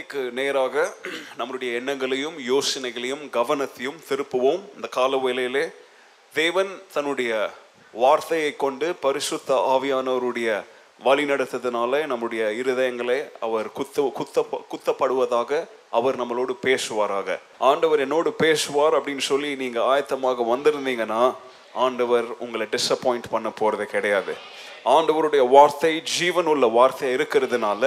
வார்த்தைக்கு நேராக நம்மளுடைய எண்ணங்களையும் யோசனைகளையும் கவனத்தையும் திருப்புவோம். இந்த கால வேளையிலே தேவன் தன்னுடைய வார்த்தையை கொண்டு பரிசுத்த ஆவியானவருடைய வழி நடத்ததுனால நம்முடைய இருதயங்களை அவர் குத்த குத்த குத்தப்படுவதாக அவர் நம்மளோடு பேசுவாராக. ஆண்டவர் என்னோடு பேசுவார் அப்படின்னு சொல்லி நீங்கள் ஆயத்தமாக வந்திருந்தீங்கன்னா ஆண்டவர் உங்களை டிசப்பாயிண்ட் பண்ண போகிறது கிடையாது. ஆண்டவருடைய வார்த்தை ஜீவன் உள்ள வார்த்தை இருக்கிறதுனால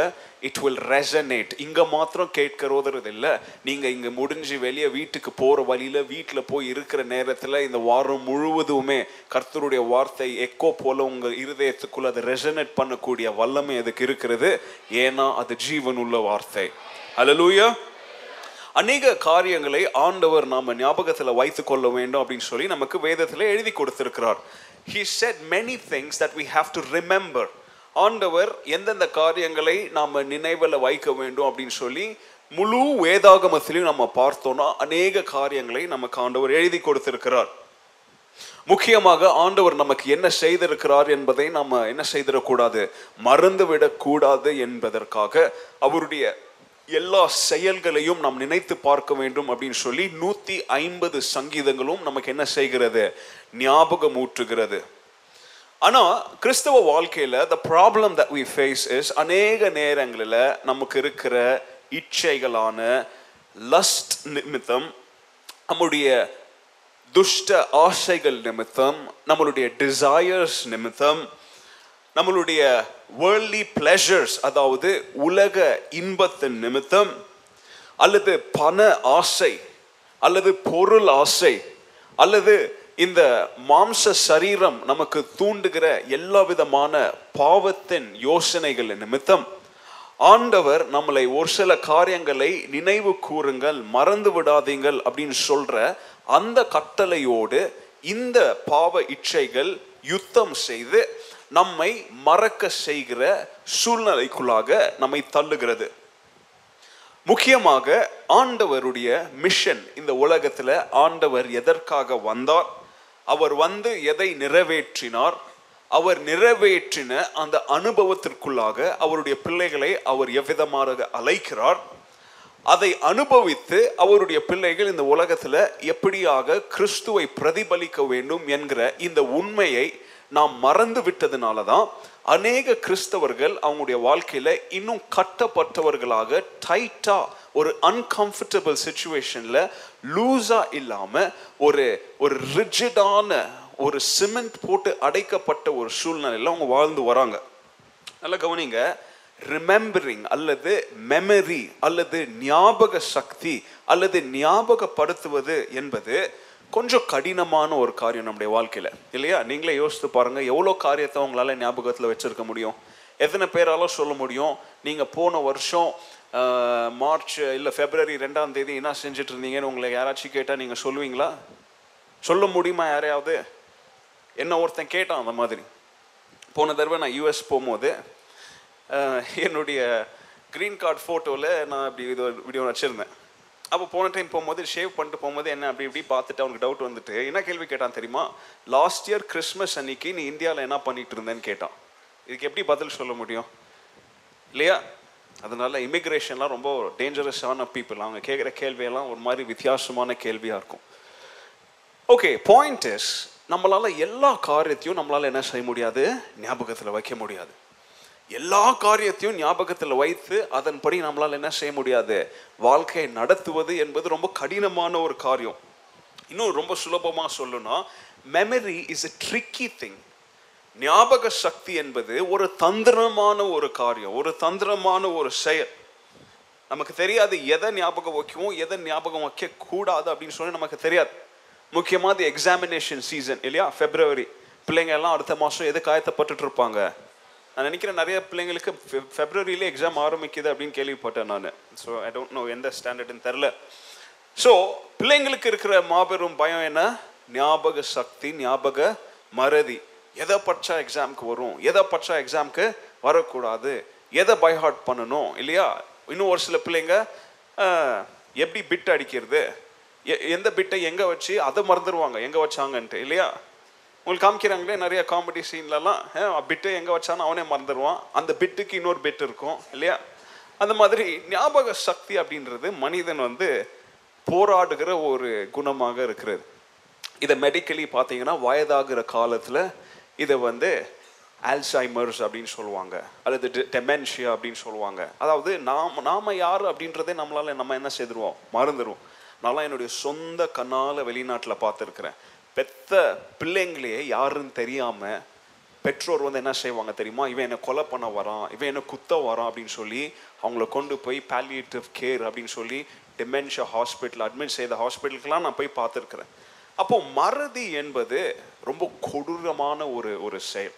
இட் வில் ரெசனேட் இங்கே மாத்திரம் கேட்கிறோதுறது இல்லை நீங்கள் இங்கே முடிஞ்சு வெளியே வீட்டுக்கு போகிற வழியில் வீட்டில் போய் இருக்கிற நேரத்தில் இந்த வாரம் முழுவதுமே கர்த்தருடைய வார்த்தை எக்கோ போல் உங்கள் இருதயத்துக்குள்ளே அதை ரெசனேட் பண்ணக்கூடிய வல்லமை அதுக்கு இருக்கிறது. ஏன்னா அது ஜீவன் உள்ள வார்த்தை. அலலூயா அநேக காரியங்களை ஆண்டவர் நாம் ஞாபகத்தில் வைத்து கொள்ள வேண்டும் அப்படின்னு சொல்லி நமக்கு வேதத்தில் எழுதி கொடுத்திருக்கிறார். He said many things that we have to remember ஆண்டவர் எந்தெந்த காரியங்களை நாம் நினைவில் வைக்க வேண்டும் அப்படின்னு சொல்லி முழு வேதாகமத்திலையும் நம்ம பார்த்தோம்னா அநேக காரியங்களை நமக்கு ஆண்டவர் எழுதி கொடுத்திருக்கிறார். முக்கியமாக ஆண்டவர் நமக்கு என்ன செய்திருக்கிறார் என்பதை நாம் என்ன செய்திடக்கூடாது? மறந்து விடக்கூடாது என்பதற்காக அவருடைய எல்லா செயல்களையும் நாம் நினைத்து பார்க்க வேண்டும் அப்படின்னு சொல்லி நூற்றி ஐம்பது சங்கீதங்களும் நமக்கு என்ன செய்கிறது? ஞாபகம் ஊற்றுகிறது ஆனால் கிறிஸ்தவ வாழ்க்கையில் the problem that we face is அநேக நேரங்களில் நமக்கு இருக்கிற இச்சைகளான லஸ்ட் நிமித்தம் நம்முடைய துஷ்ட ஆசைகள் நிமித்தம் நம்மளுடைய டிசையர்ஸ் நிமித்தம் நம்மளுடைய வேர்ல்ட்லி பிளஷர்ஸ் அதாவது உலக இன்பத்தின் நிமித்தம் அல்லது பண ஆசை அல்லது பொருள் ஆசை அல்லது இந்த மாம்ச சரீரம் நமக்கு தூண்டுகிற எல்லா விதமான பாவத்தின் யோசனைகள் நிமித்தம் ஆண்டவர் நம்மளை ஒரு சில காரியங்களை நினைவு கூறுங்கள் மறந்து விடாதீங்கள் அப்படின்னு சொல்ற அந்த கட்டளையோடு இந்த பாவ இச்சைகள் யுத்தம் செய்து நம்மை மறக்க செய்கிற சூழ்நிலைக்குள்ளாக நம்மை தள்ளுகிறது. முக்கியமாக ஆண்டவருடைய மிஷன் இந்த உலகத்தில் ஆண்டவர் எதற்காக வந்தார்? அவர் வந்து எதை நிறைவேற்றினார்? அவர் நிறைவேற்றின அந்த அனுபவத்திற்குள்ளாக அவருடைய பிள்ளைகளை அவர் எவ்விதமாக அழைக்கிறார்? அதை அனுபவித்து அவருடைய பிள்ளைகள் இந்த உலகத்தில் எப்படியாக கிறிஸ்துவை பிரதிபலிக்க வேண்டும் என்கிற இந்த உண்மையை நாம் மறந்து விட்டதுனால தான் அநேக கிறிஸ்தவர்கள் அவங்களுடைய வாழ்க்கையில் இன்னும் கட்டப்பட்டவர்களாக டைட்டாக ஒரு அன்கம்ஃபர்டபுள் சுச்சுவேஷனில் லூஸாக இல்லாமல் ஒரு ஒரு ரிஜிடான ஒரு சிமெண்ட் போட்டு அடைக்கப்பட்ட ஒரு சூழ்நிலையில் அவங்க வாழ்ந்து வராங்க. நல்லா கவனிங்க. ரிமெம்பரிங் அல்லது மெமரி அல்லது ஞாபக சக்தி அல்லது ஞாபகப்படுத்துவது என்பது கொஞ்சம் கடினமான ஒரு காரியம் நம்முடைய வாழ்க்கையில். இல்லையா? நீங்களே யோசித்து பாருங்கள் எவ்வளோ காரியத்தை உங்களால் ஞாபகத்தில் வச்சிருக்க முடியும்? எத்தனை பேரால் சொல்ல முடியும்? நீங்கள் போன வருஷம் மார்ச் இல்லை பிப்ரவரி ரெண்டாம் தேதி என்ன செஞ்சுட்டு இருந்தீங்கன்னு உங்களை யாராச்சும் கேட்டால் நீங்கள் சொல்லுவீங்களா? சொல்ல முடியுமா யாரையாவது? என்ன ஒருத்தன் கேட்டான் அந்த மாதிரி. போன தடவை நான் யூஎஸ் போகும்போது என்னுடைய க்ரீன் கார்டு ஃபோட்டோவில் நான் இப்படி இது வீடியோ வச்சுருந்தேன். அப்போ போன டைம் போகும்போது ஷேவ் பண்ணிட்டு போகும்போது என்ன அப்படி இப்படி பார்த்துட்டு அவனுக்கு டவுட் வந்துட்டு. என்ன கேள்வி கேட்டான் தெரியுமா? லாஸ்ட் இயர் கிறிஸ்மஸ் அன்னைக்கு நீ இந்தியாவில் என்ன பண்ணிட்டு இருந்தேன்னு கேட்டான். இதுக்கு எப்படி பதில் சொல்ல முடியும்? இல்லையா? அதனால இமிக்ரேஷன்லாம் ரொம்ப டேஞ்சரஸான பீப்புள் அவங்க கேட்குற கேள்வியெல்லாம் ஒரு மாதிரி வித்தியாசமான கேள்வியாக இருக்கும். ஓகே பாயிண்ட் இஸ் நம்மளால் எல்லா காரியத்தையும் நம்மளால் என்ன செய்ய முடியாது? ஞாபகத்தில் வைக்க முடியாது. எல்லா காரியத்தையும் ஞாபகத்தில் வைத்து அதன்படி நம்மளால் என்ன செய்ய முடியாது? வாழ்க்கையை நடத்துவது என்பது ரொம்ப கடினமான ஒரு காரியம். இன்னும் ரொம்ப சுலபமாக சொல்லணும்னா memory is a tricky thing ஞாபக சக்தி என்பது ஒரு தந்திரமான ஒரு காரியம் ஒரு தந்திரமான ஒரு செயல். நமக்கு தெரியாது எதை ஞாபகம் வைக்கவும் எதை ஞாபகம் வைக்க கூடாது அப்படின்னு சொல்லி நமக்கு தெரியாது. முக்கியமாக இந்த எக்ஸாமினேஷன் சீசன் இல்லையா? ஃபெப்ரவரி பிள்ளைங்க எல்லாம் அடுத்த மாதம் எது காயத்தப்பட்டுட்டு இருப்பாங்க? நான் நினைக்கிறேன் நிறைய பிள்ளைங்களுக்கு ஃபெ- ஃபெப்ரவரியிலே எக்ஸாம் ஆரம்பிக்குது அப்படின்னு கேள்விப்பட்டேன் நான். ஸோ ஐ டோன்ட் நோ எந்த ஸ்டாண்டர்டுன்னு தெரில ஸோ பிள்ளைங்களுக்கு இருக்கிற மாபெரும் பயம் என்ன? ஞாபக சக்தி ஞாபக மறதி. எதை பட்சா எக்ஸாமுக்கு வரும்? எதை பட்சா எக்ஸாம்க்கு வரக்கூடாது? எதை பைஹார்ட் பண்ணணும்? இல்லையா? இன்னும் ஒரு சில பிள்ளைங்க எப்படி பிட் அடிக்கிறது? எ- எந்த பிட்டை எங்கே வச்சு அதை மறந்துடுவாங்க எங்கே வச்சாங்கன்ட்டு இல்லையா? உங்களுக்கு காமிக்கிறாங்களே நிறைய காமெடி சீன்லலாம் பிட்டு எங்கே வச்சானோ அவனே மறந்துடுவான் அந்த பிட்டுக்கு இன்னொரு பிட் இருக்கும் இல்லையா? அந்த மாதிரி ஞாபக சக்தி அப்படின்றது மனிதன் வந்து போராடுகிற ஒரு குணமாக இருக்கிறது. இதை மெடிக்கலி பார்த்தீங்கன்னா வயதாகிற காலத்தில் இதை வந்து ஆல்சைமர்ஸ் அப்படின்னு சொல்லுவாங்க அல்லது டெமென்ஷியா அப்படின்னு சொல்லுவாங்க. அதாவது நாம் நாம் யார் அப்படின்றதே நம்மளால் நம்ம என்ன செய்திருவோம்? மறந்துடுவோம் நான்லாம் என்னுடைய சொந்த கண்ணால் வெளிநாட்டில் பார்த்துருக்குறேன். பெத்த பிள்ளைங்களையே யாருன்னு தெரியாமல் பெற்றோர் வந்து என்ன செய்வாங்க தெரியுமா? இவன் என்னை கொலை பண்ண வரான் இவன் என்ன குத்த வரான் அப்படின்னு சொல்லி அவங்கள கொண்டு போய் பாலியேட்டிவ் கேர் அப்படின்னு சொல்லி டிமென்ஷியா ஹாஸ்பிட்டல் அட்மிட் செய்த ஹாஸ்பிட்டலுக்கெல்லாம் நான் போய் பார்த்துருக்குறேன். அப்போ மறதி என்பது ரொம்ப கொடூரமான ஒரு ஒரு செயல்.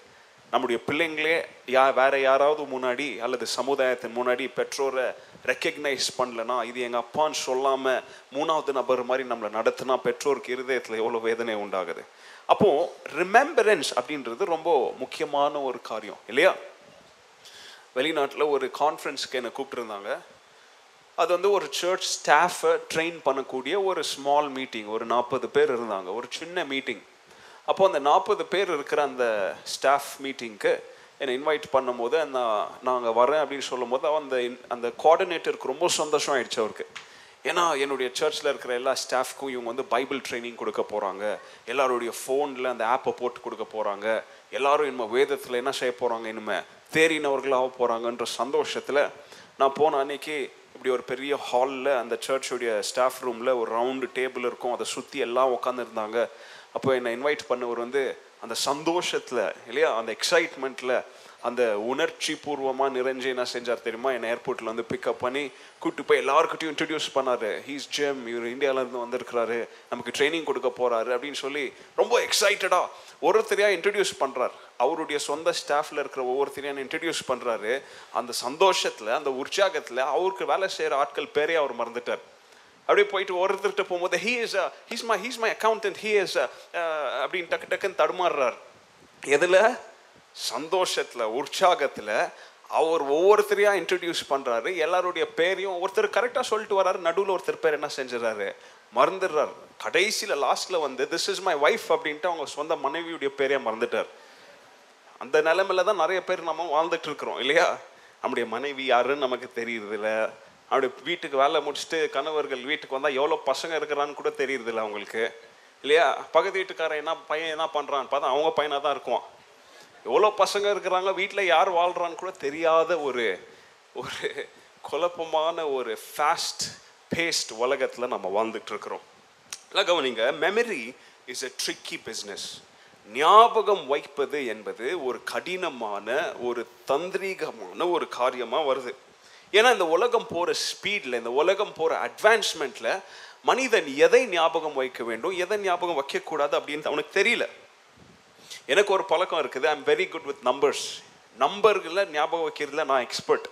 நம்முடைய பிள்ளைங்களே யா வேற யாராவது முன்னாடி அல்லது சமுதாயத்தின் முன்னாடி பெற்றோரை ரெக்கக்னைஸ் பண்ணலனா இது எங்கள் அப்பான்னு சொல்லாமல் மூணாவது நபர் மாதிரி நம்மளை நடத்தினா பெற்றோருக்கு இருதயத்தில் எவ்வளோ வேதனை உண்டாகுது. அப்போ ரிமெம்பரன்ஸ் அப்படின்றது ரொம்ப முக்கியமான ஒரு காரியம் இல்லையா? வெளிநாட்டில் ஒரு கான்ஃபரன்ஸ்க்கு என்னை கூப்பிட்டுருந்தாங்க. அது வந்து ஒரு சர்ச் ஸ்டாஃபை ட்ரெயின் பண்ணக்கூடிய ஒரு ஸ்மால் மீட்டிங் ஒரு நாற்பது பேர் இருந்தாங்க. ஒரு சின்ன மீட்டிங் அப்போ அந்த நாற்பது பேர் இருக்கிற அந்த ஸ்டாஃப் மீட்டிங்க்கு என்னை இன்வைட் பண்ணும்போது நான் நாங்கள் வரேன் அப்படின்னு சொல்லும் போது அந்த அந்த கோஆர்டினேட்டருக்கு ரொம்ப சந்தோஷம் ஆயிடுச்சு அவருக்கு. ஏன்னா என்னுடைய சர்ச்சில் இருக்கிற எல்லா ஸ்டாஃப்க்கும் இவங்க வந்து பைபிள் ட்ரைனிங் கொடுக்க போகிறாங்க எல்லாருடைய ஃபோனில் அந்த ஆப்பை போட்டு கொடுக்க போகிறாங்க எல்லாரும் இனிமேல் வேதத்தில் என்ன செய்ய போகிறாங்க இனிமேல் தேறினவர்களாக போகிறாங்கன்ற சந்தோஷத்தில் நான் போன அன்னைக்கு இப்படி ஒரு பெரிய ஹாலில் அந்த சர்ச்சுடைய ஸ்டாஃப் ரூமில் ஒரு ரவுண்டு டேபிள் இருக்கும். அதை சுற்றி எல்லாம் உட்காந்துருந்தாங்க அப்போ என்னை இன்வைட் பண்ணவர் வந்து அந்த சந்தோஷத்தில் இல்லையா? அந்த எக்ஸைட்மெண்ட்டில் அந்த உணர்ச்சி பூர்வமாக நிறைஞ்சு என்ன செஞ்சார் தெரியுமா? என்னை ஏர்போர்ட்டில் வந்து பிக்கப் பண்ணி கூப்பிட்டு போய் எல்லாருக்கிட்டையும் இன்ட்ரடியூஸ் பண்ணார். ஹீஸ் ஜெம் இவர் இந்தியாவிலேருந்து வந்திருக்கிறாரு. நமக்கு ட்ரைனிங் கொடுக்க போகிறாரு அப்படின்னு சொல்லி ரொம்ப எக்ஸைட்டடாக ஒருத்தரையாக இன்ட்ரடியூஸ் பண்ணுறார் அவருடைய சொந்த ஸ்டாஃபில் இருக்கிற ஒவ்வொருத்தரையும் இன்ட்ரடியூஸ் பண்ணுறாரு அந்த சந்தோஷத்தில் அந்த உற்சாகத்தில் அவருக்கு வேலை செய்கிற ஆட்கள் பேரே அவர் மறந்துட்டார். அப்படியே போயிட்டு ஒருத்தர்கிட்ட போகும்போது he is he's my he's my accountant he is அப்படின்னு டக்கு டக்குன்னு தடுமாறுறார். எதில்? சந்தோஷத்தில் உற்சாகத்தில் அவர் ஒவ்வொருத்தரையாக இன்ட்ரடியூஸ் பண்ணுறாரு எல்லாருடைய பேரையும் ஒருத்தர் கரெக்டாக சொல்லிட்டு வராரு நடுவில் ஒருத்தர் பேர் என்ன செஞ்சிடறாரு? மறந்துடுறாரு. கடைசியில் லாஸ்ட்டில் வந்து திஸ் இஸ் மை ஒய்ஃப் அப்படின்ட்டு அவங்க சொந்த மனைவியுடைய பேரையே மறந்துட்டார். அந்த நிலைமையில தான் நிறைய பேர் நம்ம வாழ்ந்துட்டு இருக்கிறோம் இல்லையா? நம்முடைய மனைவி யாருன்னு நமக்கு தெரியறதில்ல. அப்படி வீட்டுக்கு வேலை முடிச்சுட்டு கணவர்கள் வீட்டுக்கு வந்தால் எவ்வளோ பசங்க இருக்கிறான்னு கூட தெரியறதில்ல அவங்களுக்கு இல்லையா? பக்கத்து வீட்டுக்காரன் என்ன பையன் என்ன பண்ணுறான்னு பார்த்தா அவங்க பையனாக தான் இருக்குவான். எவ்வளோ பசங்க இருக்கிறாங்க வீட்டில் யார் வாழ்கிறான்னு கூட தெரியாத ஒரு ஒரு குழப்பமான ஒரு ஃபாஸ்ட் பேஸ்ட் உலகத்தில் நம்ம வாழ்ந்துட்டு இருக்கிறோம் இல்லை கவனிங்க memory is a tricky business ஞாபகம் வைப்பது என்பது ஒரு கடினமான ஒரு தந்திரீகமான ஒரு காரியமாக வருது. ஏன்னா இந்த உலகம் போகிற ஸ்பீடில் இந்த உலகம் போகிற அட்வான்ஸ்மெண்ட்டில் மனிதன் எதை ஞாபகம் வைக்க வேண்டும் எதை ஞாபகம் வைக்கக்கூடாது அப்படின்னு அவனுக்கு தெரியல. எனக்கு ஒரு பழக்கம் இருக்குது I'm very good with numbers நம்பர்களில் ஞாபகம் வைக்கிறதுல நான் எக்ஸ்பர்ட்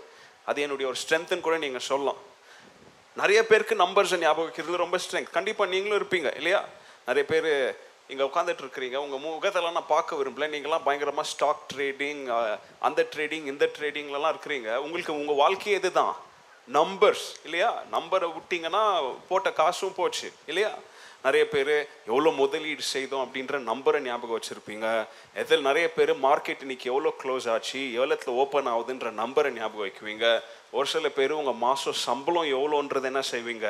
அது என்னுடைய ஒரு ஸ்ட்ரென்த்துன்னு கூட நீங்கள் சொல்லலாம். நிறைய பேருக்கு நம்பர்ஸை ஞாபகம் வைக்கிறது ரொம்ப ஸ்ட்ரென்த் கண்டிப்பாக நீங்களும் இருப்பீங்க இல்லையா? நிறைய பேர் இங்கே உட்காந்துட்டு இருக்கிறீங்க உங்கள் முகத்தெல்லாம் நான் பார்க்க விரும்பல. நீங்களாம் பயங்கரமாக ஸ்டாக் ட்ரேடிங் அந்த ட்ரேடிங் இந்த ட்ரேடிங்லலாம் இருக்கிறீங்க. உங்களுக்கு உங்கள் வாழ்க்கையே இதுதான் நம்பர்ஸ் இல்லையா? நம்பரை விட்டிங்கன்னா போட்ட காசும் போச்சு இல்லையா? நிறைய பேர் எவ்வளோ முதலீடு செய்தோம் அப்படின்ற நம்பரை ஞாபகம் வச்சுருப்பீங்க. எதில் நிறைய பேர் மார்க்கெட் இன்னைக்கு எவ்வளோ க்ளோஸ் ஆச்சு எவ்வளோத்தில் ஓப்பன் ஆகுதுன்ற நம்பரை ஞாபகம் வைக்குவீங்க. ஒரு சில பேர் உங்கள் மாதம் சம்பளம் எவ்வளோன்றது என்ன செய்வீங்க?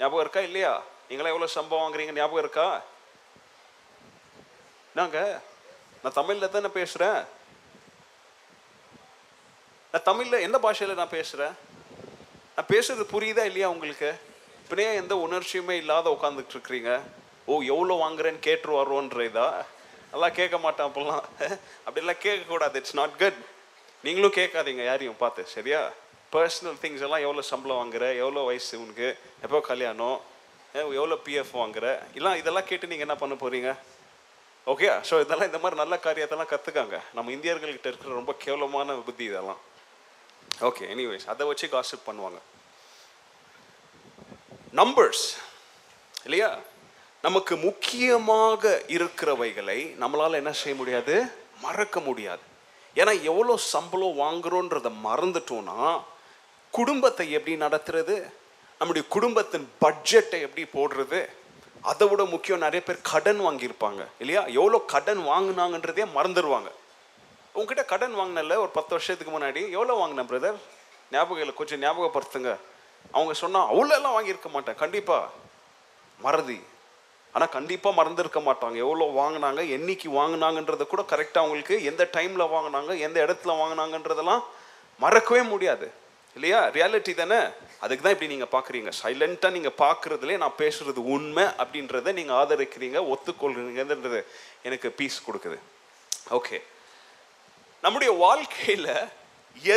ஞாபகம் இருக்கா இல்லையா? நீங்களாம் எவ்வளோ சம்பளம் வாங்குறீங்க ஞாபகம் இருக்கா? நாங்க நான் தமிழில் தானே பேசுகிறேன் நான் தமிழில் எந்த பாஷையில் நான் பேசுகிறேன் நான் பேசுறது புரியுதா இல்லையா உங்களுக்கு? இப்படியே எந்த உணர்ச்சியுமே இல்லாத உட்காந்துட்டு இருக்கிறீங்க. ஓ எவ்வளோ வாங்குறேன்னு கேட்டு வரோன்ற இதா அதெல்லாம் கேட்க மாட்டேன் அப்போல்லாம் அப்படிலாம் கேட்கக்கூடாது. இட்ஸ் நாட் குட் நீங்களும் கேட்காதீங்க யாரையும் பார்த்து. சரியா? பர்சனல் திங்ஸ் எல்லாம் எவ்வளோ சம்பளம் வாங்குற? எவ்வளோ வயசு உனக்கு? எப்போ கல்யாணம்? எவ்வளோ பிஎஃப் வாங்குற? எல்லாம் இதெல்லாம் கேட்டு நீங்கள் என்ன பண்ண போகிறீங்க ஓகே ஸோ இதெல்லாம் இந்த மாதிரி நல்ல காரியத்தெல்லாம் கற்றுக்காங்க நம்ம இந்தியர்கள்கிட்ட இருக்கிற ரொம்ப கேவலமான புத்தி இதெல்லாம். ஓகே எனிவேஸ் அதை வச்சு காசிப் பண்ணுவாங்க. நம்பர்ஸ் இல்லையா? நமக்கு முக்கியமாக இருக்கிறவைகளை நம்மளால் என்ன செய்ய முடியாது? மறக்க முடியாது. ஏன்னா எவ்வளோ சம்பளம் வாங்குறோன்றதை மறந்துட்டோம்னா குடும்பத்தை எப்படி நடத்துறது? நம்முடைய குடும்பத்தின் பட்ஜெட்டை எப்படி போடுறது? அதை விட முக்கியம் நிறைய பேர் கடன் வாங்கியிருப்பாங்க இல்லையா? எவ்வளோ கடன் வாங்கினாங்கன்றதே மறந்துடுவாங்க உங்ககிட்ட கடன் வாங்கினல ஒரு பத்து வருஷத்துக்கு முன்னாடி எவ்வளோ வாங்கினேன் பிரதர் ஞாபகம் இல்லை கொஞ்சம் ஞாபகப்படுத்துங்க. அவங்க சொன்னால் அவ்வளோலாம் வாங்கியிருக்க மாட்டேன். கண்டிப்பாக மறதி. ஆனால் கண்டிப்பாக மறந்துருக்க மாட்டாங்க. எவ்வளோ வாங்கினாங்க என்னைக்கு வாங்கினாங்கன்றத கூட கரெக்டாக அவங்களுக்கு எந்த டைமில் வாங்கினாங்க எந்த இடத்துல வாங்கினாங்கன்றதெல்லாம் மறக்கவே முடியாது. இல்லையா? ரியாலிட்டி தானே? அதுக்கு தான் இப்படி நீங்கள் பார்க்குறீங்க. சைலண்ட்டாக நீங்கள் பார்க்குறதுலே நான் பேசுகிறது உண்மை அப்படின்றத நீங்கள் ஆதரிக்கிறீங்க ஒத்துக்கொள்கிறீங்கன்றது எனக்கு பீஸ் கொடுக்குது. ஓகே நம்முடைய வாழ்க்கையில்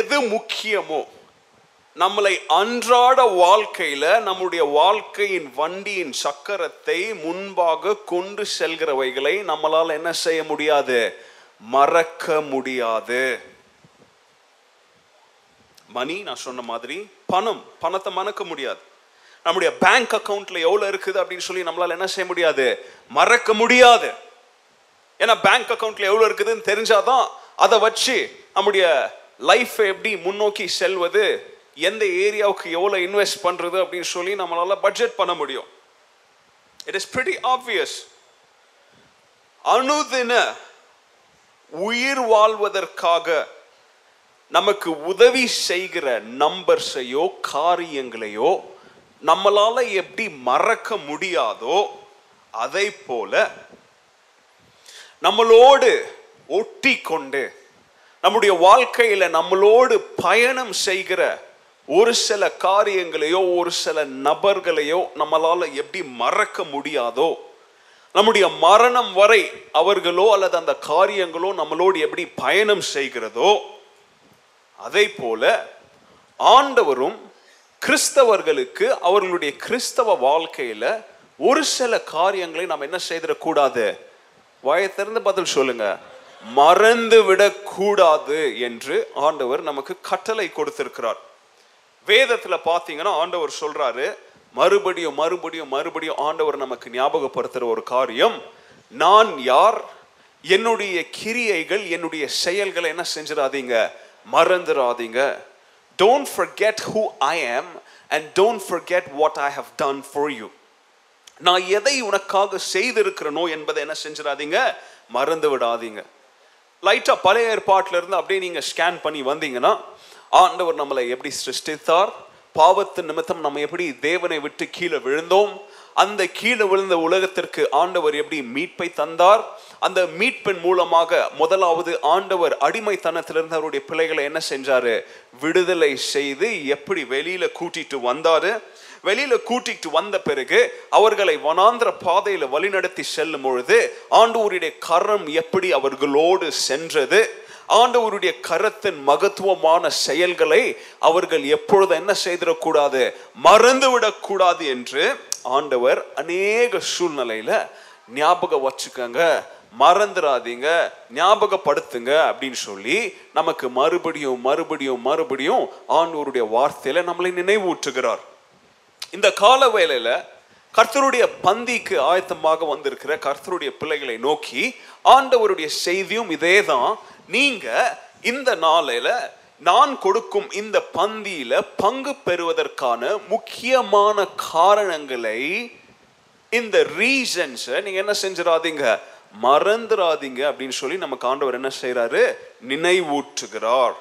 எது முக்கியமோ நம்மளை அன்றாட வாழ்க்கையில் நம்முடைய வாழ்க்கையின் வண்டியின் சக்கரத்தை முன்பாக கொண்டு செல்கிறவைகளை நம்மளால் என்ன செய்ய முடியாது? மறக்க முடியாது. மணி நான் சொன்ன மாதிரி பணம் பணத்தை மறக்க முடியாது. நம்முடைய பேங்க் அக்கவுண்ட்ல எவ்வளவு இருக்குது அப்படின்னு சொல்லி நம்மளால என்ன செய்ய முடியாது? மறக்க முடியாது. ஏன்னா பேங்க் அக்கவுண்ட்ல எவ்வளவு இருக்குதுன்னு தெரிஞ்சாதான் அதை வச்சு நம்முடைய லைஃப் எப்படி முன்னோக்கி செல்வது எந்த ஏரியாவுக்கு எவ்வளவு இன்வெஸ்ட் பண்றது அப்படின்னு சொல்லி நம்மளால பட்ஜெட் பண்ண முடியும். இட் இஸ் பிரிட்டி ஆப்வியஸ் அனுதின உயிர் வாழ்வதற்காக நமக்கு உதவி செய்கிற நம்பர்ஸையோ காரியங்களையோ நம்மளால எப்படி மறக்க முடியாதோ அதை போல நம்மளோடு ஒட்டி கொண்டு நம்முடைய வாழ்க்கையில நம்மளோடு பயணம் செய்கிற ஒரு சில காரியங்களையோ ஒரு சில நபர்களையோ நம்மளால எப்படி மறக்க முடியாதோ நம்முடைய மரணம் வரை அவர்களோ அல்லது அந்த காரியங்களோ நம்மளோடு எப்படி பயணம் செய்கிறதோ அதை போல ஆண்டவரும் கிறிஸ்தவர்களுக்கு அவர்களுடைய கிறிஸ்தவ வாழ்க்கையில ஒரு சில காரியங்களை நாம் என்ன செய்திடக்கூடாது? வாயை திறந்து பதில் சொல்லுங்க. மறந்து விடக்கூடாது என்று ஆண்டவர் நமக்கு கட்டளை கொடுத்திருக்கிறார். வேதத்துல பாத்தீங்கன்னா ஆண்டவர் சொல்றாரு மறுபடியும் மறுபடியும் மறுபடியும் ஆண்டவர் நமக்கு ஞாபகப்படுத்துற ஒரு காரியம். நான் யார்? என்னுடைய கிரியைகள் என்னுடைய செயல்களை என்ன செஞ்சிடாதீங்க. மறந்துடாதீங்க don't forget who I am and don't forget what I have done for you நான் எதை உனக்காக செய்திருக்கிறனோ என்பதை என்ன செஞ்சிடாதீங்க? மறந்து விடாதீங்க. லைட்டாக பழைய ஏற்பாட்டில் இருந்து அப்படியே நீங்கள் ஸ்கேன் பண்ணி வந்தீங்கன்னா ஆண்டவர் நம்மளை எப்படி சிருஷ்டித்தார்? பாவத்து நிமித்தம் நம்ம எப்படி தேவனை விட்டு கீழே விழுந்தோம்? அந்த கீழே விழுந்த உலகத்திற்கு ஆண்டவர் எப்படி மீட்பை தந்தார்? அந்த மீட்பின் மூலமாக முதலாவது ஆண்டவர் அடிமைத்தனத்திலிருந்து அவருடைய பிள்ளைகளை என்ன செஞ்சாரு? விடுதலை செய்து எப்படி வெளியில கூட்டிட்டு வந்தாரு? வெளியில கூட்டிட்டு வந்த பிறகு அவர்களை வனாந்திர பாதையில வழிநடத்தி செல்லும் பொழுது ஆண்டவருடைய கரம் எப்படி அவர்களோடு சென்றது? ஆண்டவருடைய கரத்தின் மகத்துவமான செயல்களை அவர்கள் எப்பொழுது என்ன செய்திடக்கூடாது? மறந்துவிடக்கூடாது என்று ஆண்டவர் அநேக சூழ்நிலையில ஞாபகம் வச்சுக்கோங்க மறந்துடாதீங்க ஞாபகப்படுத்துங்க அப்படின்னு சொல்லி நமக்கு மறுபடியும் மறுபடியும் மறுபடியும் ஆண்டவருடைய வார்த்தையில நம்மளை நினைவூற்றுகிறார் இந்த கால வேலையில கர்த்தருடைய பந்திக்கு ஆயத்தமாக வந்திருக்கிற கர்த்தருடைய பிள்ளைகளை நோக்கி ஆண்டவருடைய செய்தியும் இதே தான் நீங்க இந்த நாளையில நான் கொடுக்கும் இந்த பந்தியில பங்கு பெறுவதற்கான முக்கியமான காரணங்களை இந்த ரீசன்ஸை நீங்க என்ன செஞ்சிடாதீங்க மறந்துடாதீங்க அப்படின்னு சொல்லி நமக்கு ஆண்டவர் என்ன செய்யறாரு நினைவூற்றுகிறார்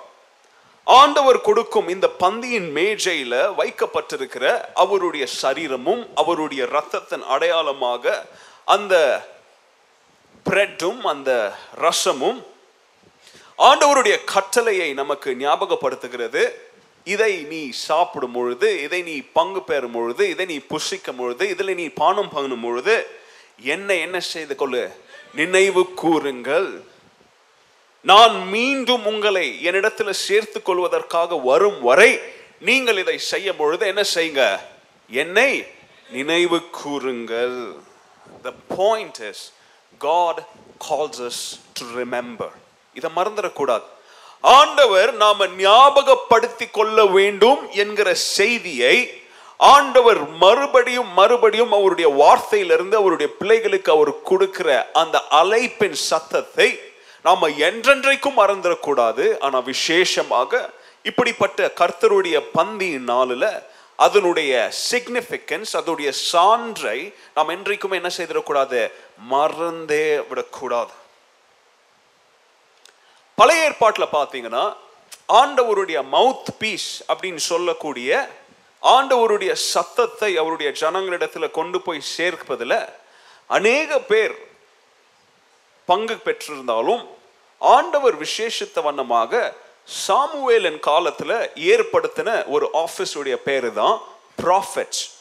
ஆண்டவர் கொடுக்கும் இந்த பந்தியின் மேஜையில வைக்கப்பட்டிருக்கிற அவருடைய சரீரமும் அவருடைய ரத்தத்தின் அடையாளமாக அந்த பிரெட்டும் அந்த ரசமும் ஆண்டவருடைய கட்டளையை நமக்கு ஞாபகப்படுத்துகிறது. இதை நீ சாப்பிடும் பொழுது இதை நீ பங்கு பெறும் பொழுது இதை நீ புசிக்கும் பொழுது இதில் நீ பானம் பண்ணும் பொழுது என்ன என்ன செய்து கொள்ளு? நினைவு கூறுங்கள். நான் மீண்டும் உங்களை என்னிடத்தில் சேர்த்து கொள்வதற்காக வரும் வரை நீங்கள் இதை செய்யும் பொழுது என்ன செய்யுங்க? என்னை நினைவு கூறுங்கள். The point is god calls us to remember. இதை மறந்துடக்கூடாது. ஆண்டவர் நாம ஞாபகப்படுத்தி கொள்ள வேண்டும் என்கிற செய்தியை ஆண்டவர் மறுபடியும் மறுபடியும் அவருடைய வார்த்தையிலிருந்து அவருடைய பிள்ளைகளுக்கு அவர் கொடுக்கிற அந்த அழைப்பின் சத்தத்தை நாம என்றென்றைக்கும் மறந்துடக்கூடாது. ஆனா விசேஷமாக இப்படிப்பட்ட கர்த்தருடைய பந்தியின் நாளில் அதனுடைய சிக்னிஃபிகன்ஸ் அதனுடைய சான்றை நாம் என்றைக்குமே என்ன செய்திடக்கூடாது? மறந்தே விடக்கூடாது. பழைய ஏற்பாட்டில் பார்த்தீங்கன்னா ஆண்டவருடைய மவுத் பீஸ் அப்படின்னு சொல்லக்கூடிய ஆண்டவருடைய சத்தத்தை அவருடைய ஜனங்களிடத்தில் கொண்டு போய் சேர்ப்பதில் அநேக பேர் பங்கு பெற்றிருந்தாலும் ஆண்டவர் விசேஷித்த வண்ணமாக சாமுவேலின் காலத்தில் ஏற்படுத்தின ஒரு ஆஃபீஸுடைய உடைய பேரு தான் ப்ராஃபெட்ஸ்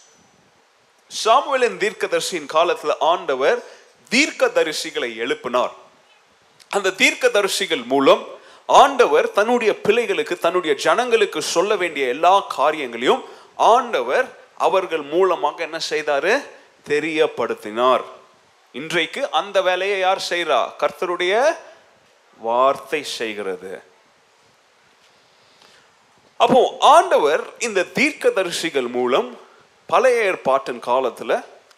சாமுவேலின் தீர்க்கதரிசியின் காலத்தில் ஆண்டவர் தீர்க்கதரிசிகளை எழுப்பினார். அந்த தீர்க்கதரிசிகள் மூலம் ஆண்டவர் தன்னுடைய பிள்ளைகளுக்கு தன்னுடைய ஜனங்களுக்கு சொல்ல வேண்டிய எல்லா காரியங்களையும் ஆண்டவர் அவர்கள் மூலமாக என்ன செய்தாரு? தெரியப்படுத்தினார். இன்றைக்கு அந்த வேலையை யார் செய்கிறா கர்த்தருடைய வார்த்தை செய்கிறது. அப்போ ஆண்டவர் இந்த தீர்க்கதரிசிகள் மூலம் பழைய ஏற்பாட்டின் காலத்துல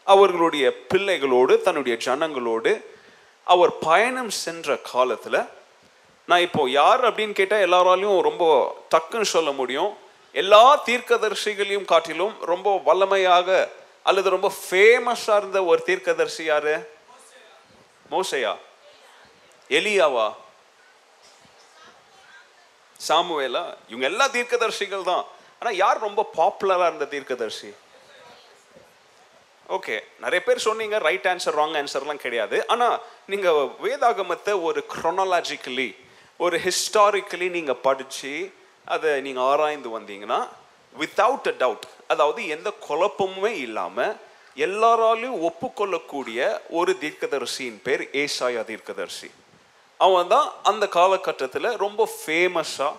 அவர்களுடைய பிள்ளைகளோடு தன்னுடைய ஜனங்களோடு அவர் பயணம் சென்ற காலத்தில் நான் இப்போ யார் அப்படின்னு கேட்டால் எல்லாராலையும் ரொம்ப டக்குன்னு சொல்ல முடியும். எல்லா தீர்க்கதரிசிகளையும் காட்டிலும் ரொம்ப வல்லமையாக அல்லது ரொம்ப ஃபேமஸாக இருந்த ஒரு தீர்க்கதரிசி யாரு? மோசையா. எலியாவா? சாமுவேலா? இவங்க எல்லா தீர்க்கதரிசிகள் தான். ஆனால் யார் ரொம்ப பாப்புலராக இருந்த தீர்க்கதரிசி? ஓகே நிறைய பேர் சொன்னீங்க ரைட் ஆன்சர் ராங் ஆன்சர்லாம் கிடையாது. ஆனால் நீங்கள் வேதாகமத்தை ஒரு க்ரொனாலஜிக்கலி ஒரு ஹிஸ்டாரிக்கலி நீங்கள் படித்து அதை நீங்கள் ஆராய்ந்து வந்தீங்கன்னா வித்தவுட் அ டவுட் அதாவது எந்த குழப்பமுமே இல்லாமல் எல்லாராலையும் ஒப்புக்கொள்ளக்கூடிய ஒரு தீர்க்கதரிசியின் பேர் ஏசாயா தீர்க்கதரிசி. அவன் தான் அந்த காலகட்டத்தில் ரொம்ப ஃபேமஸாக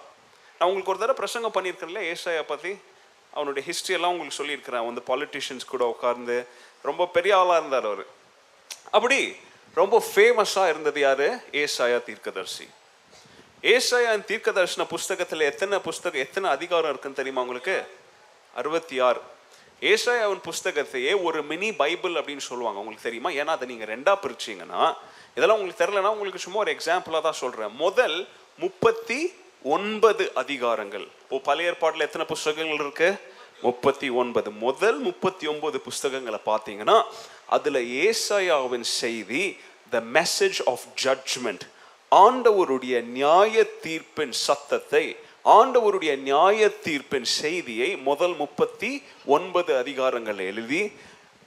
நான் உங்களுக்கு ஒரு தடவை பிரசங்கம் பண்ணியிருக்கேன்ல ஏசாயா பற்றி அவனுடைய ஹிஸ்ட்ரியெல்லாம் எல்லாம் உங்களுக்கு சொல்லியிருக்கிறேன். வந்து பாலிட்டிஷியன்ஸ் கூட உட்கார்ந்து ரொம்ப பெரிய ஆளாக இருந்தார் அவர். அப்படி ரொம்ப ஃபேமஸாக இருந்தது யார்? ஏசாயா தீர்க்கதர்சி. ஏசாயா தீர்க்கதர்சன புஸ்தகத்தில் எத்தனை புஸ்தகம் எத்தனை அதிகாரம் இருக்குன்னு தெரியுமா உங்களுக்கு? அறுபத்தி ஆறு ஏசாயாவின் புஸ்தகத்தையே ஒரு மினி பைபிள் அப்படின்னு சொல்லுவாங்க. உங்களுக்கு தெரியுமா? ஏன்னா அதை நீங்கள் ரெண்டாக பிரிச்சீங்கன்னா இதெல்லாம் உங்களுக்கு தெரிலனா உங்களுக்கு சும்மா ஒரு எக்ஸாம்பிளாக தான் சொல்கிறேன் முதல் முப்பத்தி ஒன்பது அதிகாரங்கள். இப்போ பழைய ஏற்பாட்டில் எத்தனை புஸ்தகங்கள் இருக்கு? முப்பத்தி ஒன்பது. முதல் முப்பத்தி ஒன்பது புஸ்தகங்களை பார்த்தீங்கன்னா அதுல ஏசாயாவின் செய்தி த மெசேஜ் ஆஃப் ஜட்ஜ்மெண்ட் ஆண்டவருடைய நியாய தீர்ப்பின் சத்தத்தை ஆண்டவருடைய நியாய தீர்ப்பின் செய்தியை முதல் முப்பத்தி ஒன்பது அதிகாரங்கள் எழுதி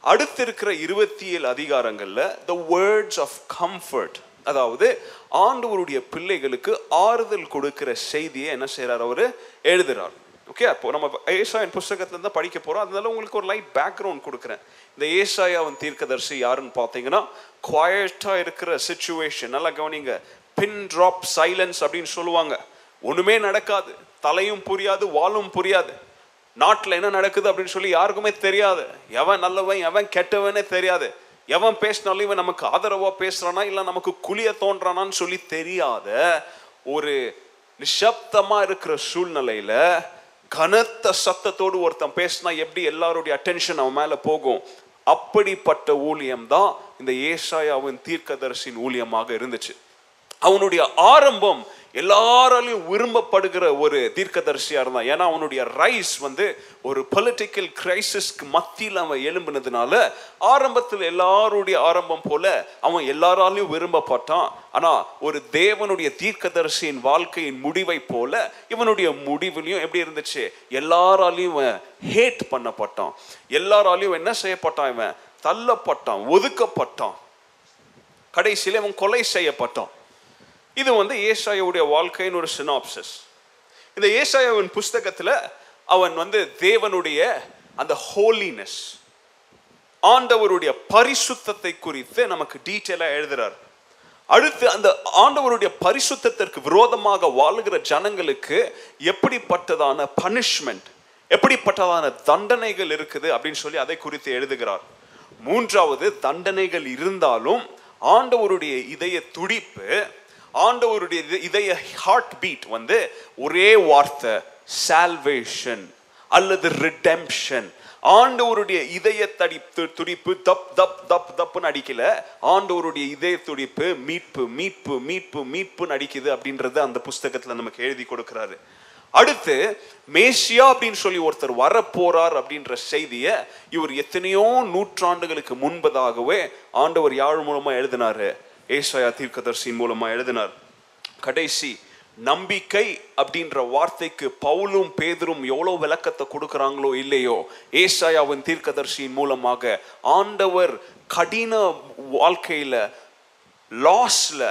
அடுத்து இருக்கிற இருபத்தி ஏழு அதிகாரங்களில் த வேர்ட்ஸ் ஆஃப் கம்ஃபர்ட் அதாவது ஆண்டவருடைய பிள்ளைகளுக்கு ஆறுதல் கொடுக்கிற செய்தியை என்ன செய்கிறார் அவர் எழுதுறார். ஓகே அப்போ நம்ம ஏசாயின் புஸ்தகத்துல தான் படிக்க போறோம். அதனால உங்களுக்கு ஒரு லைட் பேக்ரவுண்ட் கொடுக்குறேன். இந்த ஏசாயாவின் தீர்க்கதர்சி யாருன்னு பார்த்தீங்கன்னா குவாய்டா இருக்கிற சுச்சுவேஷன் நல்லா கவனிங்க. பின் ட்ராப் சைலன்ஸ் அப்படின்னு சொல்லுவாங்க. ஒண்ணுமே நடக்காது. தலையும் புரியாது வாலும் புரியாது. நாட்டில் என்ன நடக்குது அப்படின்னு சொல்லி யாருக்குமே தெரியாது. எவன் நல்லவன் எவன் கெட்டவனே தெரியாது. எவன் பேசினாலும் இவன் நமக்கு ஆதரவாக பேசுறானா இல்லை நமக்கு குழிய தோன்றானான்னு சொல்லி தெரியாத ஒரு நிஷப்தமாக இருக்கிற சூழ்நிலையில் கனத்த சத்தத்தோடு ஒருத்தன் பேசினா எப்படி எல்லாருடைய அட்டென்ஷன் அவன் மேலே போகும்? அப்படிப்பட்ட ஊழியம் தான் இந்த ஏசாயாவின் தீர்க்கதரிசின் ஊழியமாக இருந்துச்சு. அவனுடைய ஆரம்பம் எல்லாராலையும் விரும்பப்படுகிற ஒரு தீர்க்கதரிசியாக இருந்தான். ஏன்னா அவனுடைய ரைஸ் வந்து ஒரு பொலிட்டிக்கல் கிரைசிஸ்க்கு மத்தியில் அவன் எழும்பினதுனால ஆரம்பத்தில் எல்லாருடைய ஆரம்பம் போல அவன் எல்லாராலையும் விரும்பப்பட்டான். ஆனால் ஒரு தேவனுடைய தீர்க்கதரிசியின் வாழ்க்கையின் முடிவை போல இவனுடைய முடிவிலையும் எப்படி இருந்துச்சு? எல்லாராலையும் ஹேட் பண்ணப்பட்டான். எல்லாராலையும் என்ன செய்யப்பட்டான் இவன்? தள்ளப்பட்டான் ஒதுக்கப்பட்டான். கடைசியில் இவன் கொலை செய்யப்பட்டான். இது வந்து ஏசாயாவுடைய வாழ்க்கையின் ஒரு சினாப்சஸ் இந்த ஏசாயாவின் புஸ்தகத்தில் அவன் வந்து தேவனுடைய அந்த ஹோலினஸ் ஆண்டவருடைய பரிசுத்தத்தை குறித்து நமக்கு டீட்டெயிலாக எழுதுறார். அடுத்து அந்த ஆண்டவருடைய பரிசுத்தத்திற்கு விரோதமாக வாழுகிற ஜனங்களுக்கு எப்படிப்பட்டதான பனிஷ்மெண்ட் எப்படிப்பட்டதான தண்டனைகள் இருக்குது அப்படின்னு சொல்லி அதை குறித்து எழுதுகிறார். மூன்றாவது தண்டனைகள் இருந்தாலும் ஆண்டவருடைய இதய துடிப்பு ஆண்டவருடைய இது- இதய ஹார்ட் பீட் வந்து ஒரே வார்த்தை சால்வேஷன் அல்லது ரிடெம்ஷன் ஆண்டவருடைய இதய தடிப்பு துடிப்பு தப் தப் தப் தப்புன்னு அடிக்கல. ஆண்டவருடைய இதய துடிப்பு மீட்பு மீட்பு மீட்பு மீட்புன்னு அடிக்குது அப்படின்றது அந்த புஸ்தகத்துல நமக்கு எழுதி கொடுக்கிறாரு. அடுத்து மேசியா அப்படின்னு சொல்லி ஒருத்தர் வரப்போறார் அப்படின்ற செய்தியை இவர் எத்தனையோ நூற்றாண்டுகளுக்கு முன்பதாகவே ஆண்டவர் யாழ் மூலமா எழுதினாரு. ஏசாயா தீர்க்கதர்சியின் மூலமா எழுதினார். கடைசி நம்பிக்கை அப்படின்ற வார்த்தைக்கு பவுலும் பேதரும் எவ்வளோ விளக்கத்தை கொடுக்குறாங்களோ இல்லையோ ஏசாயாவின் தீர்க்கதர்சியின் மூலமாக ஆண்டவர் கடின வாழ்க்கையில் லாஸில்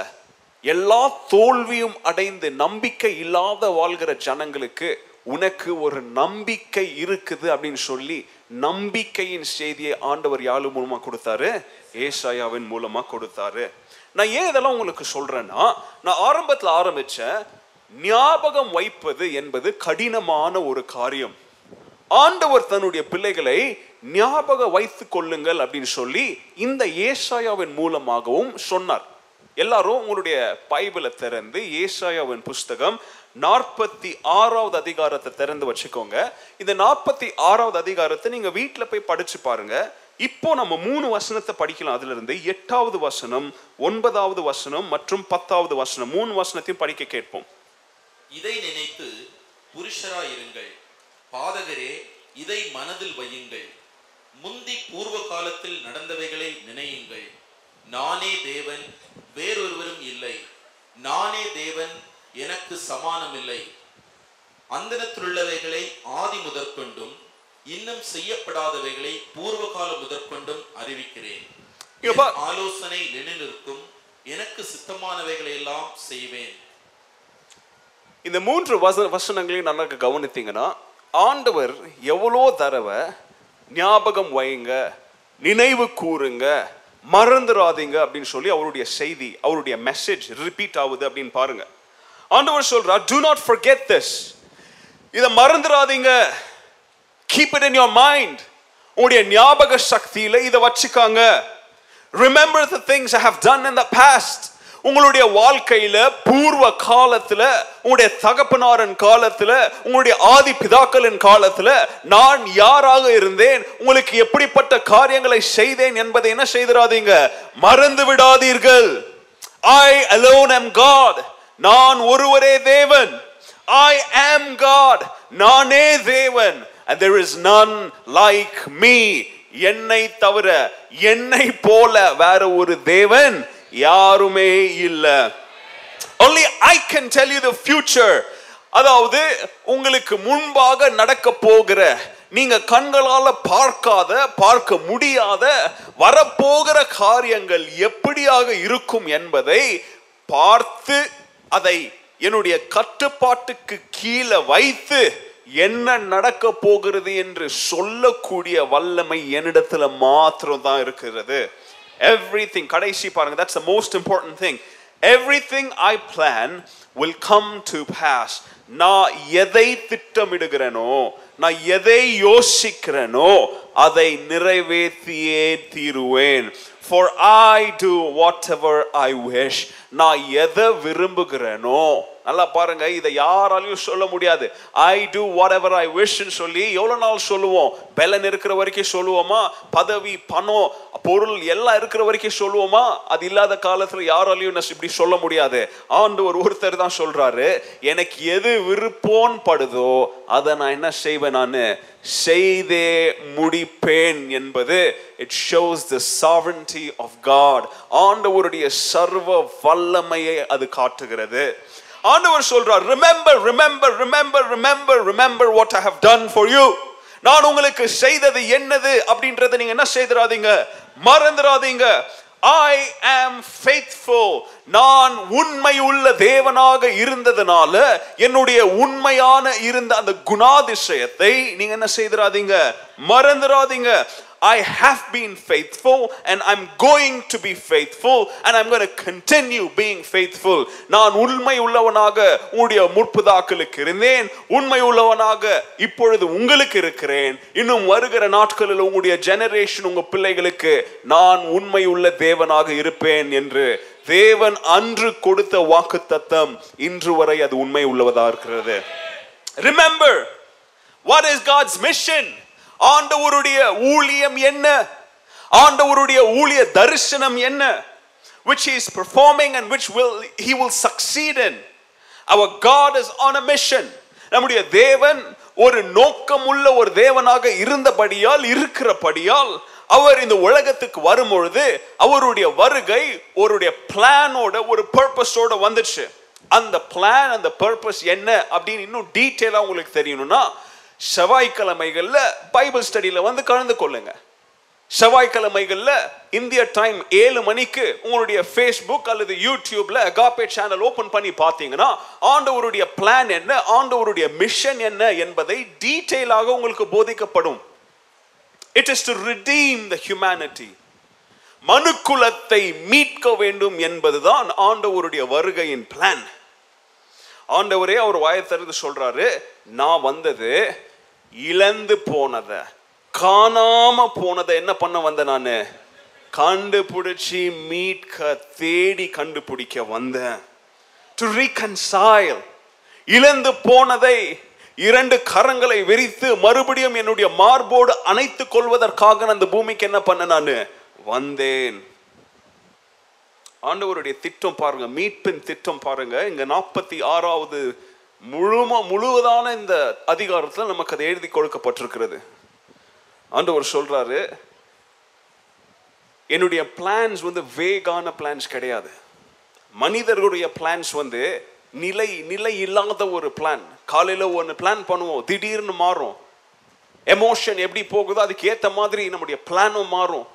எல்லா தோல்வியும் அடைந்து நம்பிக்கை இல்லாத வாழ்கிற ஜனங்களுக்கு உனக்கு ஒரு நம்பிக்கை இருக்குது அப்படின்னு சொல்லி நம்பிக்கையின் செய்தியை ஆண்டவர் யாழ் மூலமாக கொடுத்தாரு? ஏசாயாவின் மூலமாக கொடுத்தாரு. நான் ஏன் இதெல்லாம் உங்களுக்கு சொல்றேன்னா நான் ஆரம்பத்தில் ஆரம்பிச்சேன் ஞாபகம் வைப்பது என்பது கடினமான ஒரு காரியம். ஆண்டவர் தன்னுடைய பிள்ளைகளை ஞாபக வைத்து கொள்ளுங்கள் அப்படின்னு சொல்லி இந்த ஏசாயாவின் மூலமாகவும் சொன்னார். எல்லாரும் உங்களுடைய பைபிளை திறந்து ஏசாயாவின் புஸ்தகம் நாற்பத்தி ஆறாவது அதிகாரத்தை திறந்து வச்சுக்கோங்க. இந்த நாற்பத்தி ஆறாவது அதிகாரத்தை நீங்க வீட்டில் போய் படிச்சு பாருங்க. இப்போ நம்ம மூணு வசனத்தை படிக்கலாம். அதுல இருந்து எட்டாவது வசனம் ஒன்பதாவது வசனம் மற்றும் பத்தாவது வசனம். மூணு வசனத்தையும் படிக்க கேட்போம். இதை நினைத்து புருஷராயிருங்கள். பாதகரே இதை மனதில் வையுங்கள். முந்தி பூர்வ காலத்தில் நடந்தவைகளை நினையுங்கள். நானே தேவன் வேறொருவரும் இல்லை. நானே தேவன் எனக்கு சமானம் இல்லை அந்தனத்திலுள்ளவைகளை ஆதி முதற்கொண்டும் இன்னும் செய்யப்படாதவைகளை பூர்வ காலம் முதற்கொண்டும் அறிவிக்கிறேன். ஆலோசனை நிலைநிற்கும். எனக்கு சித்தமானவைகளை எல்லாம் செய்வேன். இந்த மூன்று வச வசனங்களையும் நல்லா கவனித்தீங்கன்னா ஆண்டவர் எவ்வளோ தடவை ஞாபகம் வைங்க நினைவு கூறுங்க மறந்துடாதீங்க அப்படின்னு சொல்லி அவருடைய செய்தி அவருடைய மெசேஜ் ரிப்பீட் ஆகுது அப்படின்னு பாருங்க. ஆண்டவர் சொல்றார் do not forget this. இதை மறந்துடாதீங்க keep it in your mind உங்களுடைய ஞாபக சக்தியில இதை வச்சுக்காங்க. Remember the things I have done in the past உங்களுடைய வாழ்க்கையில பூர்வ காலத்துல உங்களுடைய தகப்பனாரின் காலத்துல உங்களுடைய ஆதி பிதாக்களின் காலத்துல நான் யாராக இருந்தேன் உங்களுக்கு எப்படிப்பட்ட காரியங்களை செய்தேன் என்பதை என்ன செய்திராதீங்க? மறந்து விடாதீர்கள். ஐ அலோன் எம் காட் நான் ஒருவரே தேவன். ஐ ஆம் காட் நானே தேவன். And there is none like me. என்னை தவிர என்னை போல வேற ஒரு தேவன் யாருமே இல்ல. Only I can tell you the future. அதாவது உங்களுக்கு முன்பாக நடக்க போகிற நீங்க கண்களால பார்க்காத பார்க்க முடியாத வரப்போகிற காரியங்கள் எப்படியாக இருக்கும் என்பதை பார்த்து அதை என்னுடைய கட்டுப்பாட்டுக்கு கீழே வைத்து என்ன நடக்க போகிறது என்று சொல்லக்கூடிய வல்லமை என்னிடத்துல மாத்திரம் தான் இருக்கிறது. எவ்ரி திங் கடைசி பாருங்க a most most thing everything I plan will come to pass. நான் எதை திட்டமிடுகிறேனோ நான் எதை யோசிக்கிறேனோ அதை நிறைவேற்றியே தீருவேன். For I do whatever I wish நான் எதை விரும்புகிறேனோ நல்லா பாருங்க இதை யாராலையும் சொல்ல முடியாது. ஐ டூ வாட் எவர் ஐ ன்னு சொல்லி எவ்வளோ நாள் சொல்லுவோம்? பலன் இருக்கிற வரைக்கும் சொல்லுவோமா? பதவி பணம் பொருள் எல்லாம் இருக்கிற வரைக்கும் சொல்லுவோமா? அது இல்லாத காலத்தில் யாராலையும் இப்படி சொல்ல முடியாது. ஆண்டவர் ஒருத்தர் தான் சொல்றாரு எனக்கு எது விருப்பம் படுதோ அதை நான் என்ன செய்வேன் நான்? செய்தே முடிப்பேன் என்பது it shows the sovereignty of God ஆண்டவருடைய சர்வ வல்லமையை அது காட்டுகிறது. ஆண்டவர் சொல்றார் remember remember remember remember remember what I have done for you நான் உங்களுக்கு செய்தது என்னது? அப்படின்றத நீங்க என்ன செய்திராதீங்க? மறந்துடாதீங்க ஐ ஆம் ஃபேத்ஃபுல் நான் உண்மை உள்ள தேவனாக இருந்ததுனால என்னுடைய உண்மையான இருந்த அந்த குணாதிசயத்தை நீங்க என்ன செய்திராதீங்க? மறந்துடாதீங்க I have been faithful and I'm going to be faithful and I'm going to continue being faithful. நான் உண்மை உள்ளவனாக உங்களுடைய முற்புதாக்களுக்கு இருந்தேன். உண்மை உள்ளவனாக இப்பொழுது உங்களுக்கு இருக்கிறேன். இன்னும் வருகிற நாட்களில் உங்களுடைய ஜெனரேஷன் உங்க பிள்ளைகளுக்கு நான் உண்மை உள்ள தேவனாக இருப்பேன் என்று. தேவன் அன்று கொடுத்த வாக்கு தத்தம் இன்று வரை அது உண்மை உள்ளவதா இருக்கிறது. Remember what is God's mission ஆண்டவருடைய ஊழியம் என்ன? ஆண்டவருடைய ஊழிய தரிசனம் என்ன? Which he is performing and which will he will succeed in. Our god is on a mission. நம்முடைய தேவன் ஒரு நோக்கமுள்ள ஒரு தேவனாக இருந்தபடியால் இருக்கிறபடியால் அவர் இந்த உலகத்துக்கு வரும்பொழுது அவருடைய வருகை ஒருடைய பிளானோட ஒரு பர்பஸோட வந்துச்சு. அந்த பிளான் அந்த பர்பஸ் என்ன அப்படின்னு இன்னும் டீட்டெயிலாக உங்களுக்கு தெரியணும்னா செவ்வாய்க்கிழமைகளில் பைபிள் ஸ்டடியில் வந்து கலந்து கொள்ளுங்க. செவ்வாய்க்கிழமைகளில் இந்திய டைம் ஏழு மணிக்கு உங்களுடைய ஃபேஸ்புக் அல்லது யூடியூப்ல அகாபே சேனல் ஓபன் பண்ணி பார்த்தீங்கன்னா ஆண்டவருடைய பிளான் என்ன ஆண்டவருடைய மிஷன் என்ன என்பதை டீட்டெயிலாக உங்களுக்கு போதிக்கப்படும். It is to redeem the humanity மனுக்குலத்தை மீட்க வேண்டும் என்பதுதான் ஆண்டவருடைய வருகையின் பிளான் ஆண்டவரே அவர் வாயத்திறந்து சொல்றாரு நான் வந்தது இழந்து போனத காணாம போனதை என்ன பண்ண வந்த நான்? கண்டுபிடிச்சி மீட்க தேடி கண்டுபிடிக்க வந்தேன். டு இழந்து போனதை இரண்டு கரங்களை விரித்து மறுபடியும் என்னுடைய மார்போடு அணைத்துக் கொள்வதற்காக நான் அந்த பூமிக்கு என்ன பண்ண நான்? வந்தேன். ஆண்டவருடைய திட்டம் பாருங்க மீட்பின் திட்டம் பாருங்க இங்க நாற்பத்தி ஆறாவது முழும முழுவதான இந்த அதிகாரத்தில் நமக்கு அதை எழுதி கொடுக்கப்பட்டிருக்கிறது. ஆண்டவர் சொல்றாரு என்னுடைய பிளான்ஸ் வந்து வேகான பிளான்ஸ் கிடையாது. மனிதர்களுடைய பிளான்ஸ் வந்து நிலை நிலை இல்லாத ஒரு பிளான் காலையில் ஒன்று பிளான் பண்ணுவோம் திடீர்னு மாறும். எமோஷன் எப்படி போகுதோ அதுக்கு ஏற்ற மாதிரி நம்முடைய பிளானும் மாறும்.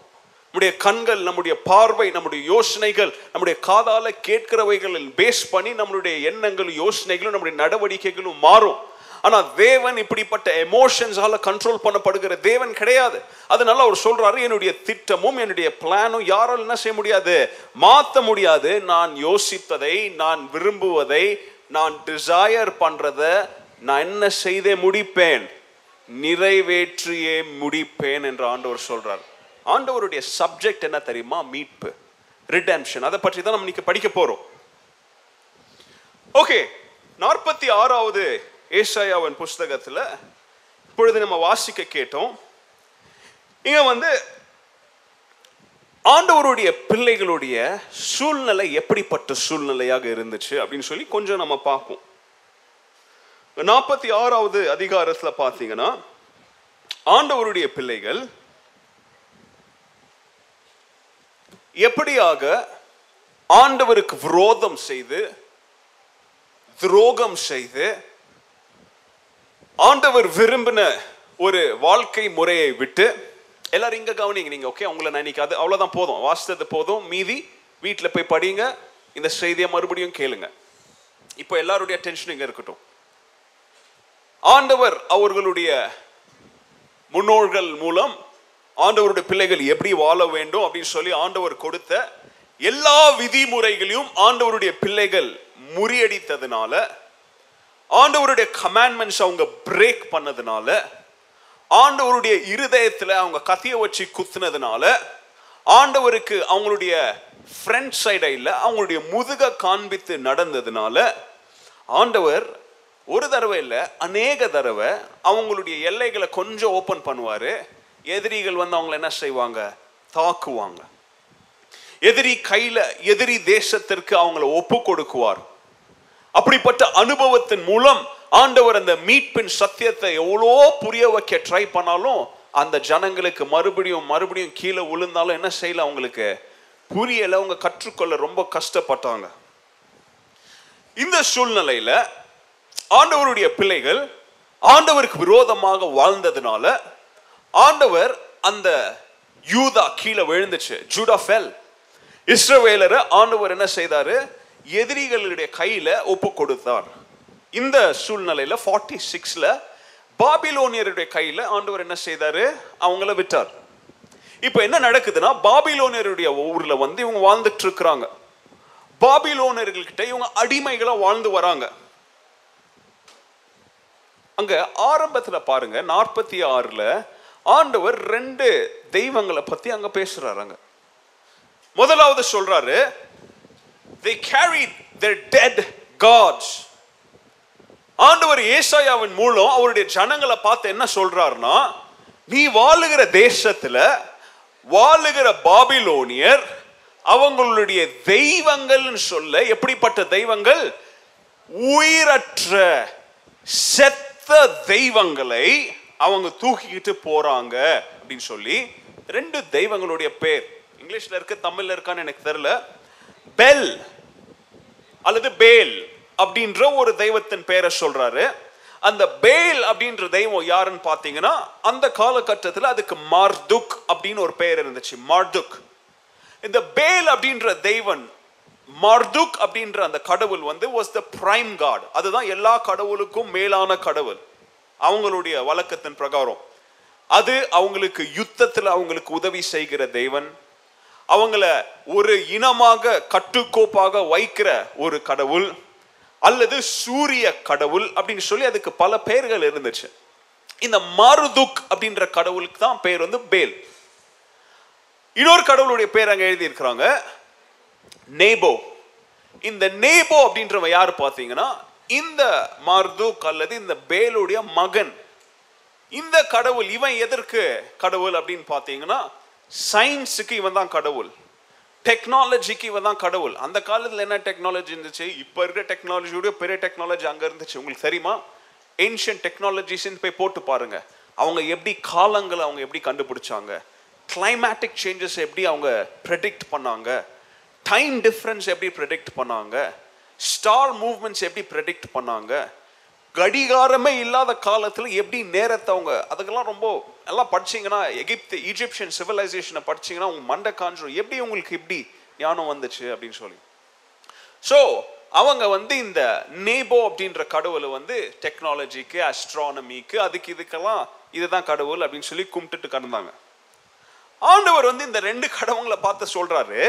நம்முடைய கண்கள் நம்முடைய பார்வை நம்முடைய யோசனைகள் நம்முடைய காதால கேட்கிறவைகளில் பேஸ் பண்ணி நம்மளுடைய எண்ணங்களும் யோசனைகளும் நம்முடைய நடவடிக்கைகளும் மாறும். ஆனால் தேவன் இப்படிப்பட்ட எமோஷன்ஸால கண்ட்ரோல் பண்ணப்படுகிற தேவன் கிடையாது. அதனால அவர் சொல்றாரு என்னுடைய திட்டமும் என்னுடைய பிளானும் யாரால் என்ன செய்ய முடியாது? மாற்ற முடியாது. நான் யோசித்ததை நான் விரும்புவதை நான் டிசையர் பண்றத நான் என்ன செய்தே முடிப்பேன்? நிறைவேற்றியே முடிப்பேன் என்று ஆண்டவர் சொல்றார். ஆண்டவருடைய சப்ஜெக்ட் என்ன தெரியுமா? மீட்பு. ரிடெம்ஷன் அதை பற்றி தான் நம்ம இன்னைக்கு படிக்க போறோம். ஓகே நாற்பத்தி ஆறாவது ஏசாயாவின் புஸ்தகத்துல இப்பொழுது நம்ம வாசிக்க கேட்டோம். இங்க வந்து ஆண்டவருடைய பிள்ளைகளுடைய சூழ்நிலை எப்படிப்பட்ட சூழ்நிலையாக இருந்துச்சு அப்படின்னு சொல்லி கொஞ்சம் நம்ம பார்ப்போம். நாற்பத்தி ஆறாவது அதிகாரத்துல பார்த்தீங்கன்னா ஆண்டவருடைய பிள்ளைகள் எப்படியாக ஆண்டவருக்கு விரோதம் செய்து துரோகம் செய்து ஆண்டவர் விரும்பின ஒரு வாழ்க்கை முறையை விட்டு எல்லாரும் இங்க கவனிங்க நீங்க ஓகே உங்களை நினைக்காது அவ்வளவுதான் போதும் வாசித்தது போதும் மீதி வீட்டில் போய் படிங்க இந்த செய்தியை மறுபடியும் கேளுங்க. இப்போ எல்லாருடைய டென்ஷன் இங்க இருக்கட்டும். ஆண்டவர் அவர்களுடைய முன்னோர்கள் மூலம் ஆண்டவருடைய பிள்ளைகள் எப்படி வாழ வேண்டும் அப்படின்னு சொல்லி ஆண்டவர் கொடுத்த எல்லா விதிமுறைகளையும் ஆண்டவருடைய பிள்ளைகள் முறியடித்ததுனால ஆண்டவருடைய கமாண்ட்மெண்ட்ஸ் அவங்க பிரேக் பண்ணதுனால ஆண்டவருடைய இருதயத்தில் அவங்க கத்திய வச்சு குத்துனதுனால ஆண்டவருக்கு அவங்களுடைய ஃப்ரண்ட் சைடை இல்லை அவங்களுடைய முதுக காண்பித்து நடந்ததுனால ஆண்டவர் ஒரு தடவை இல்லை அநேக தடவை அவங்களுடைய எல்லைகளை கொஞ்சம் ஓப்பன் பண்ணுவார். எதிரிகள் வந்து அவங்களை என்ன செய்வாங்க? தாக்குவாங்க. எதிரி கையில எதிரி தேசத்திற்கு அவங்கள ஒப்பு கொடுக்குவார். அப்படிப்பட்ட அனுபவத்தின் மூலம் ஆண்டவர் அந்த மீட்பின் சத்தியத்தை எவ்வளோ புரிய வைக்க ட்ரை பண்ணாலும் அந்த ஜனங்களுக்கு மறுபடியும் மறுபடியும் கீழே விழுந்தாலும் என்ன செய்யல அவங்களுக்கு? புரியலை அவங்க கற்றுக்கொள்ள ரொம்ப கஷ்டப்பட்டாங்க. இந்த சூழ்நிலையில ஆண்டவருடைய பிள்ளைகள் ஆண்டவருக்கு விரோதமாக வாழ்ந்ததுனால ஆண்டவர் அந்த யூதா கீழே விழுந்துச்சு. ஜூடா ஃபெல் இஸ்ரவேலரை ஆண்டவர் என்ன செய்தாரு? எதிரிகளுடைய கையில ஒப்பு கொடுத்தார். இந்த சூழ்நிலையில ஃபார்ட்டி சிக்ஸ்ல பாபிலோனியருடைய கையில ஆண்டவர் என்ன செய்தாரு? அவங்கள விட்டார். இப்போ என்ன நடக்குதுன்னா பாபிலோனியருடைய ஊர்ல வந்து இவங்க வாழ்ந்துட்டு இருக்கிறாங்க பாபிலோனியர்கள்கிட்ட இவங்க அடிமைகளா வாழ்ந்து வராங்க. அங்க ஆரம்பத்துல பாருங்க நாற்பத்தி ஆறுல ஆண்டவர் ரெண்டு தெய்வங்களை பத்தி அங்க பேசுறாரு அங்கே. முதலாவது சொல்றாரு they carried their dead gods. ஆண்டவர் ஏசாயாவின் மூலம் அவருடைய ஜனங்களை பார்த்து என்ன சொல்றாருன்னா நீ வாழுகிற தேசத்துல வாழுகிற பாபிலோனியர் அவங்களுடைய தெய்வங்கள்னு சொல்ல எப்படிப்பட்ட தெய்வங்கள்? உயிரற்ற செத்த தெய்வங்களை அவங்க தூக்கிக்கிட்டு போறாங்க அப்படின்னு சொல்லி ரெண்டு தெய்வங்களுடைய பேர். இங்கிலீஷ்ல இருக்கு தமிழ்ல இருக்கான்னு எனக்கு தெரியல. பெல் அல்லது பேல் அப்படின்ற ஒரு தெய்வத்தின் பெயரை சொல்றாரு. அந்த பேல் அப்படின்ற தெய்வம் யாருன்னு பார்த்தீங்கன்னா அந்த காலகட்டத்தில் அதுக்கு மார்துக் அப்படின்னு ஒரு பெயர் இருந்துச்சு மார்துக். இந்த பேல் அப்படின்ற தெய்வன் மார்துக் அப்படின்ற அந்த கடவுள் வந்து வாஸ் த பிரைம் காட் அதுதான் எல்லா கடவுளுக்கும் மேலான கடவுள். அவங்களுடைய வழக்கத்தின் பிரகாரம். அது அவங்களுக்கு யுத்தத்தில் அவங்களுக்கு உதவி செய்கிற தெய்வன் அவங்கள ஒரு இனமாக கட்டுக்கோப்பாக வைக்கிற ஒரு கடவுள் அல்லது சூரிய கடவுள் அப்படின்னு சொல்லி அதுக்கு பல பெயர்கள் இருந்துச்சு. இந்த மாருதுக் அப்படின்ற கடவுளுக்கு தான் பெயர் வந்து பேல். இன்னொரு கடவுளுடைய பேர் அங்கே எழுதியிருக்கிறாங்க நேபோ. இந்த நேபோ அப்படின்றவன் யார் பார்த்தீங்கன்னா இந்த மார்துக் அல்லது இந்த பேலுடைய மகன் இந்த கடவுள் இவன் எதற்கு கடவுள் அப்படின்னு பார்த்தீங்கன்னா சயின்ஸுக்கு இவன் தான் கடவுள் டெக்னாலஜிக்கு இவன் தான் கடவுள். அந்த காலத்தில் என்ன டெக்னாலஜி இருந்துச்சு? இப்போ இருக்கிற டெக்னாலஜியோட பெரிய டெக்னாலஜி அங்கே இருந்துச்சு. உங்களுக்கு தெரியுமா? ஏன்ஷியன் டெக்னாலஜிஸ்ன்னு போய் போட்டு பாருங்க. அவங்க எப்படி காலங்களை அவங்க எப்படி கண்டுபிடிச்சாங்க? கிளைமேட்டிக் சேஞ்சஸ் எப்படி அவங்க ப்ரெடிக்ட் பண்ணாங்க? டைம் டிஃப்ரென்ஸ் எப்படி ப்ரெடிக்ட் பண்ணாங்க? ஸ்டார் மூவ்மெண்ட்ஸ் எப்படி ப்ரெடிக்ட் பண்ணாங்க? கடிகாரமே இல்லாத காலத்தில் எப்படி நேரத்தை அவங்க அதுக்கெல்லாம் ரொம்ப எல்லாம் படிச்சீங்கன்னா எகிப்து ஈஜிப்சியன் சிவிலைசேஷனை படிச்சீங்கன்னா உங்க மண்டை காஞ்சிரும் எப்படி உங்களுக்கு இப்படி ஞானம் வந்துச்சு அப்படின்னு சொல்லி. ஸோ அவங்க வந்து இந்த நேபோ அப்படின்ற கடவுளை வந்து டெக்னாலஜிக்கு அஸ்ட்ரானமிக்கு அதுக்கு இதுக்கெல்லாம் இதுதான் கடவுள் அப்படின்னு சொல்லி கும்பிட்டுட்டு கடந்தாங்க. ஆண்டவர் வந்து இந்த ரெண்டு கடவுங்களை பார்த்து சொல்றாரு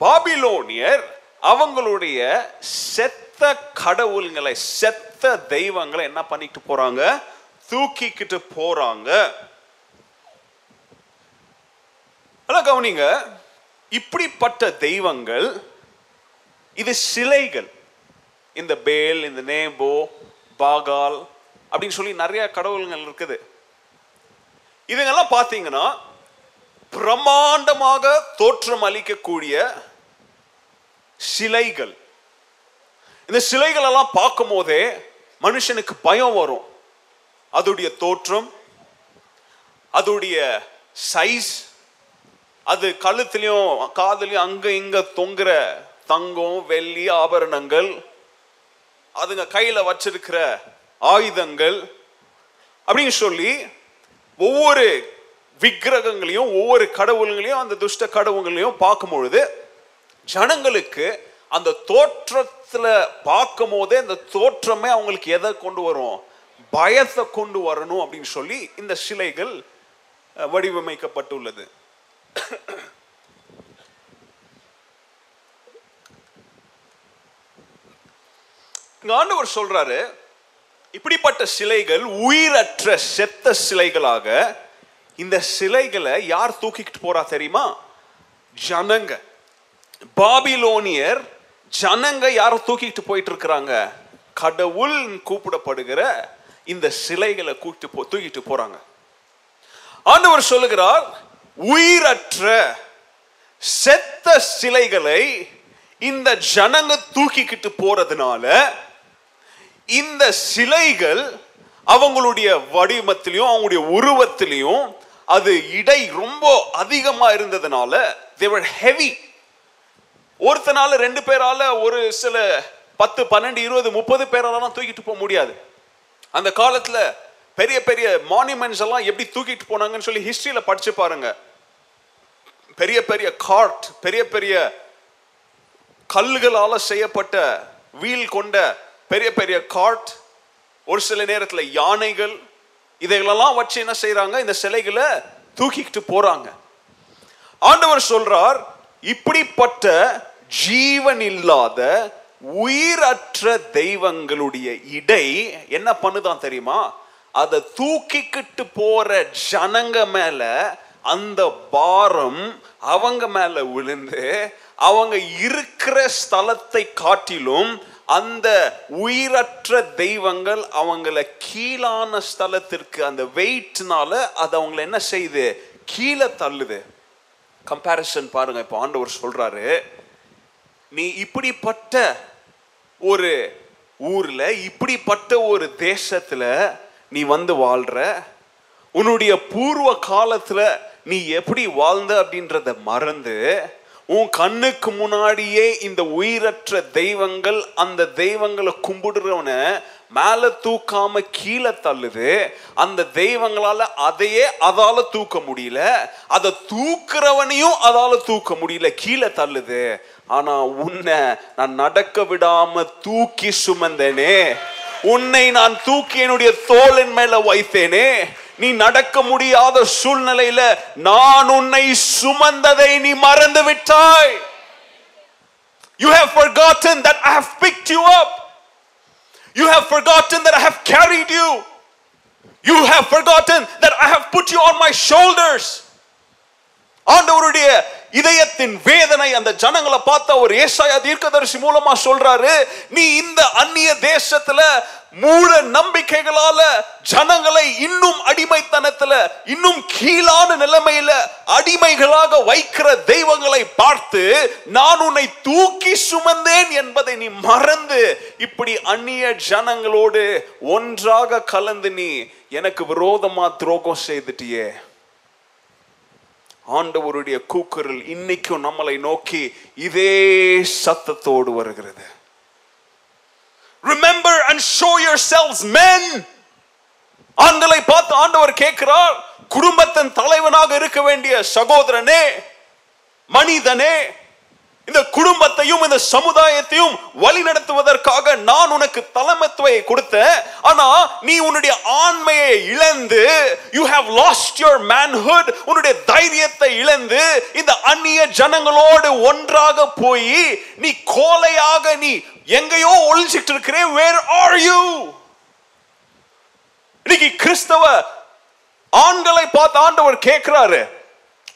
பாபிலோனியர் அவங்களுடைய செத்த கடவுள்களை செத்த தெய்வங்களை என்ன பண்ணிட்டு போறாங்க? தூக்கிக்கிட்டு போறாங்க. கவனிங்க. இப்படிப்பட்ட தெய்வங்கள் இது சிலைகள். இந்த பேல் இந்த நேபோ பாகால் அப்படின்னு சொல்லி நிறைய கடவுள்கள் இருக்குது. இதுங்கெல்லாம் பார்த்தீங்கன்னா பிரம்மாண்டமாக தோற்றம் அளிக்கக்கூடிய சிலைகள். இந்த சிலைகள் எல்லாம் பார்க்கும் போதே மனுஷனுக்கு பயம் வரும். அதோடைய தோற்றம் அதோடைய சைஸ் அது கழுத்துலையும் காதுலயும் அங்க இங்க தொங்குற தங்கம் வெள்ளி ஆபரணங்கள் அதுங்க கையில வச்சிருக்கிற ஆயுதங்கள் அப்படின்னு சொல்லி ஒவ்வொரு விக்கிரகங்களையும் ஒவ்வொரு கடவுள்களையும் அந்த துஷ்ட கடவுள்களையும் பார்க்கும் பொழுது ஜனங்களுக்கு அந்த தோற்றத்தில் பார்க்கும் போதே அந்த தோற்றமே அவங்களுக்கு எதை கொண்டு வரும்? பயத்தை கொண்டு வரணும் அப்படின்னு சொல்லி இந்த சிலைகள் வடிவமைக்கப்பட்டுள்ளது. ஆண்டவர் சொல்றாரு இப்படிப்பட்ட சிலைகள் உயிரற்ற செத்த சிலைகளாக இந்த சிலைகளை யார் தூக்கிக்கிட்டு போறா தெரியுமா? ஜனங்க. பாபிலோனியர் ஜனங்க யார தூக்கிட்டு போயிட்டு இருக்கிறாங்க கடவுள் கூப்பிடப்படுகிற இந்த சிலைகளை கூட்டு போ தூக்கிட்டு போறாங்க. ஆண்டவர் சொல்லுகிறார் உயிரற்ற செத்த சிலைகளை இந்த ஜனங்க தூக்கிக்கிட்டு போறதுனால இந்த சிலைகள் அவங்களுடைய வடிவத்திலையும் அவங்களுடைய உருவத்திலையும் அது இடை ரொம்ப அதிகமா இருந்ததுனால தேவர் ஹெவி ஒருத்தனால ரெண்டு பேரால ஒரு சில பத்து பன்னெண்டு இருபது முப்பது பேராலாம் தூக்கிட்டு போக முடியாது. அந்த காலத்துல பெரிய பெரிய மானுமெண்ட்ஸ் எல்லாம் எப்படி தூக்கிட்டு போனாங்கன்னு சொல்லி ஹிஸ்டரியில படிச்சு பாருங்க. பெரிய பெரிய கார்ட் பெரிய பெரிய கல்லுகளால செய்யப்பட்ட வீல் கொண்ட பெரிய பெரிய கார்ட் ஒரு சில நேரத்தில் யானைகள் இதைகளெல்லாம் வச்சு என்ன செய்கிறாங்க இந்த சிலைகளை தூக்கிக்கிட்டு போறாங்க. ஆண்டவர் சொல்றார் இப்படிப்பட்ட ஜீவன் இல்லாத உயிரற்ற தெய்வங்களுடைய இடை என்ன பண்ணுதான் தெரியுமா? அதை தூக்கிக்கிட்டு போற ஜனங்க மேல அந்த பாரம் அவங்க மேல விழுந்து அவங்க இருக்கிற ஸ்தலத்தை காட்டிலும் அந்த உயிரற்ற தெய்வங்கள் அவங்கள கீழான ஸ்தலத்திற்கு அந்த வெயிட்னால அது அவங்கள என்ன செய்யுது? கீழே தள்ளுது. கம்பேரிசன் பாருங்க இப்போ ஆண்டவர் சொல்றாரு நீ இப்படிப்பட்ட ஒரு ஊர்ல இப்படிப்பட்ட ஒரு தேசத்துல நீ வந்து வாழ்ற உன்னுடைய பூர்வ காலத்துல நீ எப்படி வாழ்ந்த? அப்படின்றத மறந்து உன் கண்ணுக்கு முன்னாடியே இந்த உயிரற்ற தெய்வங்கள் அந்த தெய்வங்களை கும்பிடுறவனை மேலே தூக்காம கீழே தள்ளுது. அந்த தெய்வங்களால அதையே அதால தூக்க முடியல. அதை தூக்குறவனையும் அதால தூக்க முடியல. கீழே தள்ளுது. ஆனா உன்னை நான் நடக்க விடாம தூக்கி சுமந்தேனே. உன்னை நான் தூக்கி என்னுடைய தோளின் மேல வைத்தேனே. நீ நடக்க முடியாத சூழ்நிலையில நான் உன்னை சுமந்ததை நீ மறந்து விட்டாய். You have forgotten that I have picked you up. You have forgotten that I have carried you. You have forgotten that I have put you on my shoulders. ஆண்டவருடைய இதயத்தின் வேதனை அந்த ஜனங்களை பார்த்து அவர் ஏசாயா தீர்க்கதரிசி மூலமா சொல்றாரு நீ இந்த அந்நிய தேசத்துல மூட நம்பிக்கைகளால ஜனங்களை இன்னும் அடிமைத்தனத்துல இன்னும் கீழான நிலைமையில அடிமைகளாக வைக்கிற தெய்வங்களை பார்த்து நான் உன்னை தூக்கி சுமந்தேன் என்பதை நீ மறந்து இப்படி அந்நிய ஜனங்களோடு ஒன்றாக கலந்து நீ எனக்கு விரோதமா துரோகம் செய்துட்டியே. ஆண்டவருடைய கூக்குரல் இன்னைக்கும் நம்மளை நோக்கி இதே சத்தத்தோடு வருகிறது. Remember and show yourselves men ஆண்களை பார்த்து ஆண்டவர் கேட்கிறார் குடும்பத்தின் தலைவனாக இருக்க வேண்டிய சகோதரனே மனிதனே இந்த குடும்பத்தையும் இந்த சமுதாயத்தையும் வழி நடத்துவதற்காக நான் உனக்கு தலைமத்துவையை கொடுத்தேன். ஆனா நீ உன்னுடைய ஆண்மையை இழந்து you have lost your manhood உன்னுடைய தைரியத்தை இழந்து இந்த அந்நிய ஜனங்களோடு ஒன்றாக போய் நீ கோலையாக நீ எங்கேயோ ஒழிச்சிட்டு இருக்கிறே. வேர் ஆர் யூ இன்னைக்கு கிறிஸ்தவ ஆண்களை பார்த்து ஆண்டவர் கேட்கிறாரு.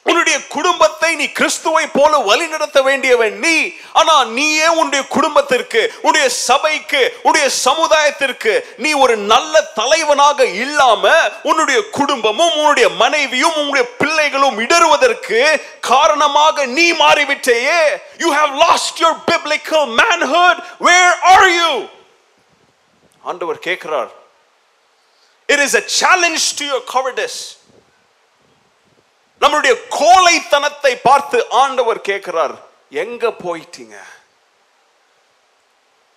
உன்னுடைய குடும்பத்தை நீ கிறிஸ்துவை போல வழிநடத்த வேண்டியவன் நீ. ஆனா நீயே உன்னுடைய குடும்பத்திற்கு உன்னுடைய சபைக்கு உன்னுடைய சமுதாயத்திற்கு நீ ஒரு நல்ல தலைவனாக இல்லாம உன்னுடைய குடும்பமும் உன்னுடைய மனைவியும் உன்னுடைய பிள்ளைகளும் இடறுவதற்கு காரணமாக நீ மாறிவிட்டேயே. You have lost your biblical manhood where are you ஆண்டவர் கேட்கிறார். It is a challenge to your cowardice நம்மளுடைய கோழைத்தனத்தை பார்த்து ஆண்டவர் கேட்கிறார் எங்க போயிட்டீங்க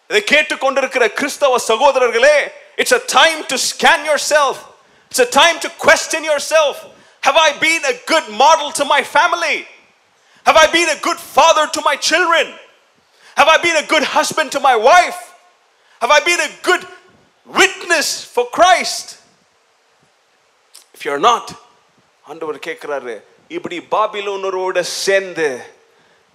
இதை கேட்டுக்கொண்டிருக்கிற கிறிஸ்தவ சகோதரர்களே it's a time to scan yourself it's a time to question yourself have i been a good model to my family have i been a good father to my children have i been a good husband to my wife have i been a good witness for christ if you're not ஆண்டவர் கேட்கிறாரு இப்படி பாபிலோனரோட சேர்ந்து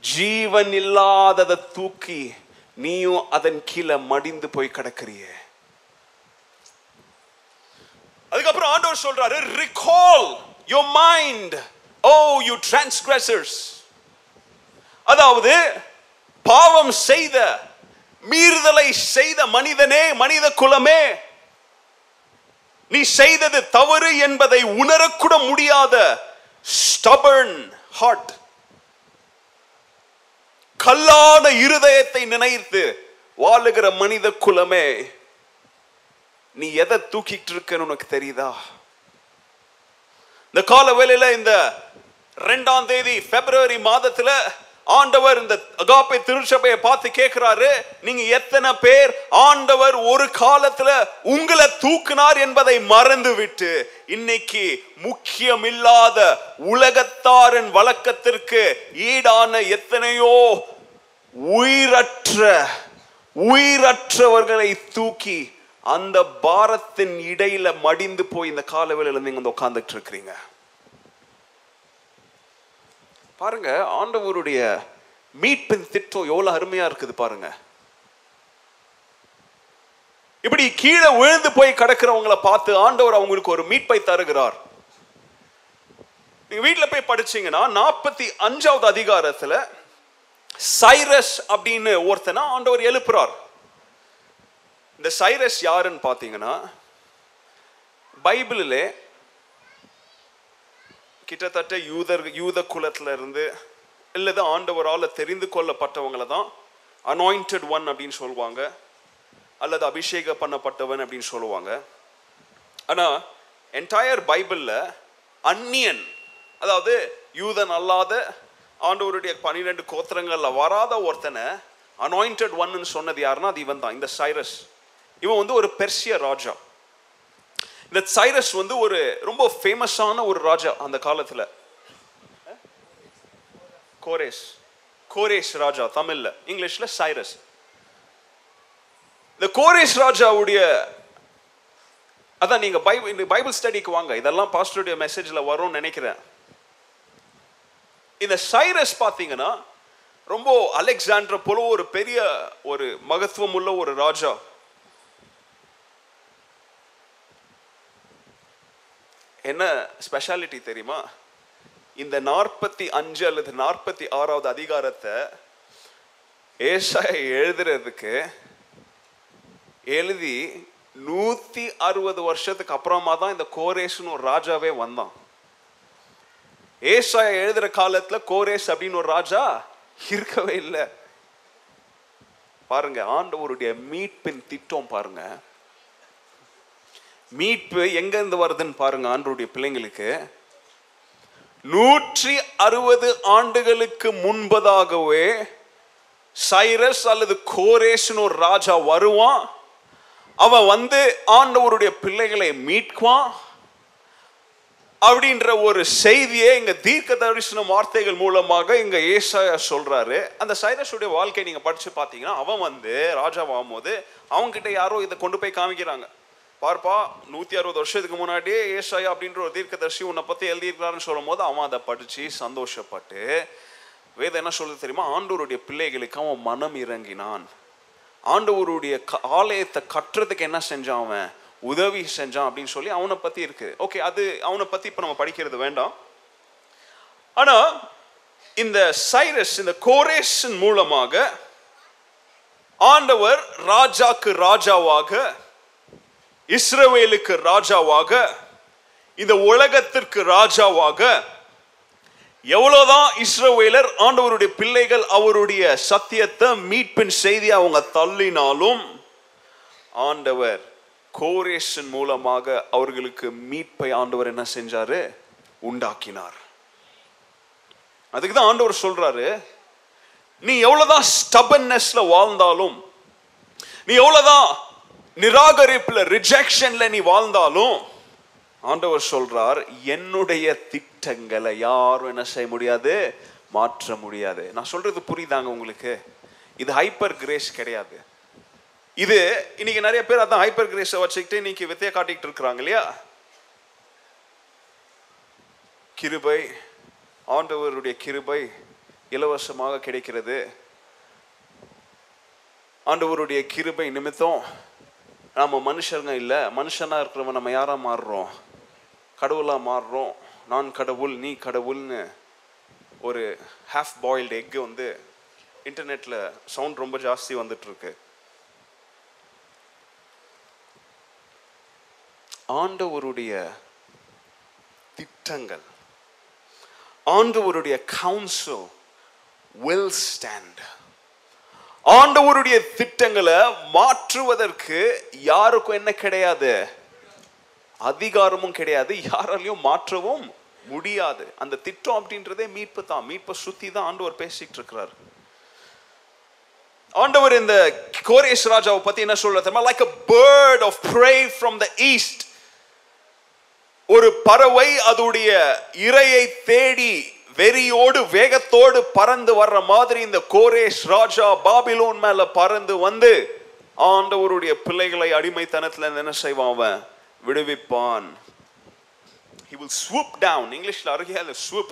ஜீவன் இல்லாததை தூக்கி நீயும் அதன் கீழே மடிந்து போய் கிடக்கிறிய. அதுக்கப்புறம் ஆண்டவர் சொல்றாரு recall your mind O you transgressors அதாவது பாவம் செய்த மீறுதலை செய்த மனிதனே மனித குலமே நீ செய்தது தவறு என்பதை உணரக்கூட முடியாத ஸ்டபர்ன் ஹார்ட் கல்லான இருதயத்தை நினைத்து வாழுகிற மனித குலமே நீ எதை தூக்கிட்டு இருக்கன்னு உனக்கு தெரியுதா? இந்த கால வேலையில இந்த ரெண்டாம் தேதி பிப்ரவரி மாதத்துல ஆண்டவர் இந்த அகாப்பை திருச்சபையை பார்த்து கேட்கிறாரு நீங்க எத்தனை பேர் ஆண்டவர் ஒரு காலத்துல உங்களை தூக்குனார் என்பதை மறந்து விட்டு இன்னைக்கு முக்கியமில்லாத உலகத்தாரின் வழக்கத்திற்கு ஈடான எத்தனையோ உயிரற்ற உயிரற்றவர்களை தூக்கி அந்த பாரத்தின் இடையில மடிந்து போய் இந்த காலவேளையில நீங்க வந்து உட்கார்ந்துட்டு இருக்கிறீங்க. பாருங்க ஆண்டவருடைய மீட்பின் திட்டம் எவ்வளவு அருமையா இருக்குது பாருங்க. இப்படி கீழே விழுந்து போய் கிடக்கிறவங்களை பார்த்து ஆண்டவர் அவங்களுக்கு ஒரு மீட்பை தருகிறார். நீங்க வீட்டில் போய் படிச்சீங்கன்னா நாற்பத்தி அஞ்சாவது அதிகாரத்துல சைரஸ் அப்படின்னு ஒருத்தனா ஆண்டவர் எழுப்புறார். இந்த சைரஸ் யாருன்னு பார்த்தீங்கன்னா பைபிளிலே கிட்டத்தட்ட யூதர் யூத குலத்துல இருந்து இல்லது ஆண்டவரால் தெரிந்து கொள்ளப்பட்டவங்கள தான் அனாயிண்டட் ஒன் அப்படின்னு சொல்லுவாங்க. அல்லது அபிஷேக பண்ணப்பட்டவன் அப்படின்னு சொல்லுவாங்க. ஆனால் என்டையர் பைபிளில் அந்நியன் அதாவது யூதன் அல்லாத ஆண்டவருடைய பன்னிரெண்டு கோத்திரங்களில் வராத ஒருத்தனை அனாயிண்டட் ஒன்னு சொன்னது யாருன்னா அது இவன் தான் இந்த சைரஸ். இவன் வந்து ஒரு பெர்சிய ராஜா. இந்த சைரஸ் வந்து ஒரு ரொம்ப ஃபேமஸான ஒரு ராஜா அந்த காலத்தில். கோரேஸ். கோரேஸ் ராஜா தமிழ்ல. இங்கிலீஷ்ல சைரஸ் இந்த கோரேஸ் ராஜாவுடைய அதான் நீங்க பைபிள் இந்த பைபிள் ஸ்டடிக்கு வாங்க. இதெல்லாம் பாஸ்டருடைய மெசேஜ்ல வரும்னு நினைக்கிறேன். இந்த சைரஸ் பாத்தீங்கன்னா ரொம்ப அலெக்சாண்டர் போல ஒரு பெரிய ஒரு மகத்துவம் உள்ள ஒரு ராஜா. என்ன ஸ்பெஷாலிட்டி தெரியுமா? இந்த நாற்பத்தி அஞ்சு அல்லது நாற்பத்தி ஆறாவது அதிகாரத்தை ஏசாய எழுதுறதுக்கு எழுதி நூற்றி அறுபது வருஷத்துக்கு அப்புறமா தான் இந்த கோரேஷ்னு ஒரு ராஜாவே வந்தான். ஏசாயா எழுதுற காலத்தில் கோரேஷ் அப்படின்னு ஒரு ராஜா இருக்கவே இல்லை. பாருங்க ஆண்டவருடைய மீட்பின் திட்டம் பாருங்க. மீட்பு எங்கேருந்து வருதுன்னு பாருங்க ஆண்டருடைய பிள்ளைங்களுக்கு. நூற்றி அறுபது ஆண்டுகளுக்கு முன்பதாகவே சைரஸ் அல்லது கோரேஸ்னு ஒரு ராஜா வருவான். அவன் வந்து ஆண்டவருடைய பிள்ளைகளை மீட்குவான். அப்படின்ற ஒரு செய்தியை எங்க தீர்க்க தரிசன வார்த்தைகள் மூலமாக எங்க ஏசாயா சொல்றாரு. அந்த சைரஸுடைய வாழ்க்கையை நீங்க படிச்சு பார்த்தீங்கன்னா அவன் வந்து ராஜாவாகும் போது அவங்க கிட்ட யாரோ இதை கொண்டு போய் காமிக்கிறாங்க. பார்ப்பா நூத்தி அறுபது வருஷத்துக்கு முன்னாடியே ஏசாயா அப்படின்ற ஒரு தீர்க்கதர்ஷி உன்னை பத்தி எழுதியிருக்கிறாருன்னு சொல்லும் போது அவன் அதை படிச்சு சந்தோஷப்பட்டு வேதம் என்ன சொல்றது தெரியுமா? ஆண்டவருடைய பிள்ளைகளுக்கு அவன் மனம் இறங்கினான். ஆண்டவருடைய க- ஆலயத்தை கட்டுறதுக்கு என்ன செஞ்சான் அவன்? உதவி செஞ்சான் அப்படின்னு சொல்லி அவனை பத்தி இருக்கு. ஓகே அது அவனை பத்தி இப்ப நம்ம படிக்கிறது வேண்டாம். ஆனா இந்த சைரஸ் இந்த கோரேஷன் மூலமாக ஆண்டவர் ராஜாக்கு ராஜாவாக இஸ்ரவேலுக்கு ராஜாவாக இந்த உலகத்திற்கு ராஜாவாக எவ்வளவுதான் இஸ்ரவேலர் ஆண்டவருடைய பிள்ளைகள் அவருடைய சத்தியத்தை மீட்பின் செய்தி அவங்க தள்ளினாலும் ஆண்டவர் கோரேஷன் மூலமாக அவர்களுக்கு மீட்பை ஆண்டவர் என்ன செஞ்சாரு? உண்டாக்கினார். அதுக்கு தான் ஆண்டவர் சொல்றாரு நீ எவ்வளவுதான் ஸ்டபன்னஸ்ல வாழ்ந்தாலும் நீ எவ்வளவுதான் நிராகரிப்புல ரிஜெக்ஷன்ல நீ வாழ்ந்தாலும் ஆண்டவர் சொல்றார் என்னுடைய திட்டங்களை யாரும் என்ன செய்ய முடியாது மாற்ற முடியாது. நான் சொல்றது புரியுதாங்க உங்களுக்கு? இது ஹைப்பர் கிரேஸ் கிடையாது. இது இன்னைக்கு நிறைய பேர் அதான் ஹைப்பர் கிரேஸை வச்சுக்கிட்டு இன்னைக்கு வித்தைய காட்டிக்கிட்டு இருக்கிறாங்க இல்லையா? கிருபை ஆண்டவருடைய கிருபை இலவசமாக கிடைக்கிறது. ஆண்டவருடைய கிருபை நிமித்தம் நாம் மனுஷங்க இல்லை. மனுஷனாக இருக்கிறவன் நம்ம யாராக மாறுறோம்? கடவுளாக மாறுறோம். நான் கடவுள் நீ கடவுள்னு ஒரு ஹாஃப் பாயில்டு எக் வந்து இன்டர்நெட்டில் சவுண்ட் ரொம்ப ஜாஸ்தி வந்துட்டுருக்கு. ஆண்டவருடைய திட்டங்கள் ஆண்டவருடைய கவுன்சில் will ஸ்டாண்ட் ஆண்டவருடைய திட்டங்களை மாற்றுவதற்கு யாருக்கும் என்ன கிடையாது? அதிகாரமும் கிடையாது. யாராலையும் மாற்றவும் முடியாது. அந்த திட்டம் அப்படின்றதே மீட்பு தான். மீட்பை சுத்தி தான் ஆண்டவர் பேசிட்டு இருக்கிறார் ஆண்டவர் இந்த கோரேஸ் ராஜாவை பத்தி என்ன சொல்ற தெரியுமா? Like a bird of prey from the east ஒரு பறவை அதோடைய இரையை தேடி வெறியோடு வேகத்தோடு பறந்து வர்ற மாதிரி இந்த கோரேஷ் ராஜா பாபிலோன் மேல பறந்து வந்து ஆண்டவருடைய பிள்ளைகளை அடிமைத்தனத்துல இருந்து என்ன செய்வான் அவன்? விடுவிப்பான். He will swoop down. இங்கிலீஷ்ல அருகே அந்த swoop.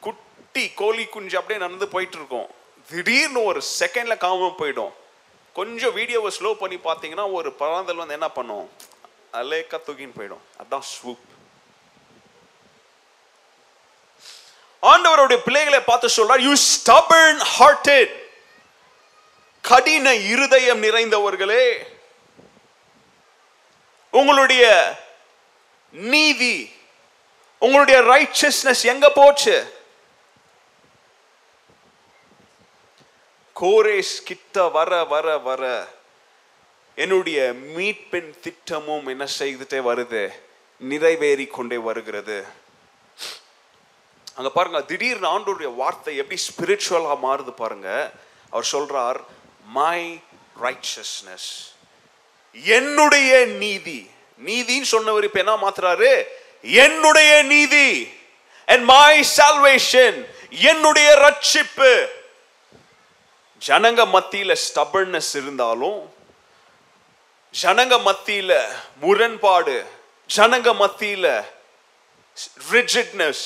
குட்டி கோழி குஞ்சு அப்படியே நடந்து போயிட்டு இருக்கோம் திடீர்னு ஒரு செகண்ட்ல காம போயிடும். கொஞ்சம் வீடியோவை ஸ்லோ பண்ணி பார்த்தீங்கன்னா ஒரு பறந்தல் வந்து என்ன பண்ணும்? அலேக்கா தூக்கின்னு போயிடும். அதான் ஸ்வூப் ஆண்டவருடைய பிள்ளைகளை பார்த்து சொல்றார் யூ ஸ்டபர்ன் hearted. கடின இருதயம் நிறைந்தவர்களே உங்களுடைய நீதி உங்களுடைய ரைச்சஸ்னஸ் எங்க போச்சு? கோரேஸ் கிட்ட வர வர வர என்னுடைய மீட்பின் திட்டமும் என்ன செய்துட்டே வருது? நிறைவேறி கொண்டே வருகிறது. அங்க பாருங்கள் திடீர்னு ஆண்டோருடைய வார்த்தை எப்படி ஸ்பிரிச்சுவலா மாறுது பாருங்க. அவர் சொல்கிறார் மை ரைச்சஸ்னஸ் என்னுடைய நீதி. நீதின்னு சொன்னவர் இப்ப என்ன மாத்துறாரு? என்னுடைய நீதி அண்ட் மை சால்வேஷன் என்னுடைய ரட்சிப்பு. ஜனங்க மத்தியில ஸ்டபர்னஸ் இருந்தாலும் ஜனங்க மத்தியில முரண்பாடு ஜனங்க மத்தியில ரிஜிட்னஸ்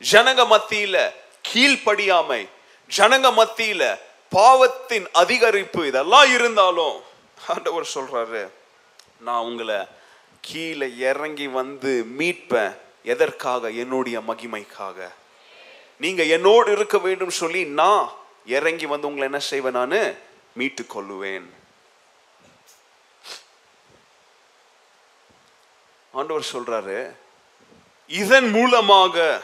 ஜனங்க மத்தியில கீழ்ப்படியாமை ஜனங்க மத்தியில பாவத்தின் அதிகரிப்பு இதெல்லாம் இருந்தாலும் ஆண்டவர் சொல்றாரு நான் உங்களை கீழே இறங்கி வந்து மீட்பேன் எதற்காக? என்னுடைய மகிமைக்காக. நீங்க என்னோடு இருக்க வேண்டும் சொல்லி நான் இறங்கி வந்து உங்களை என்ன செய்வேன் நான்? மீட்டு கொள்ளுவேன். ஆண்டவர் சொல்றாரு இதன் மூலமாக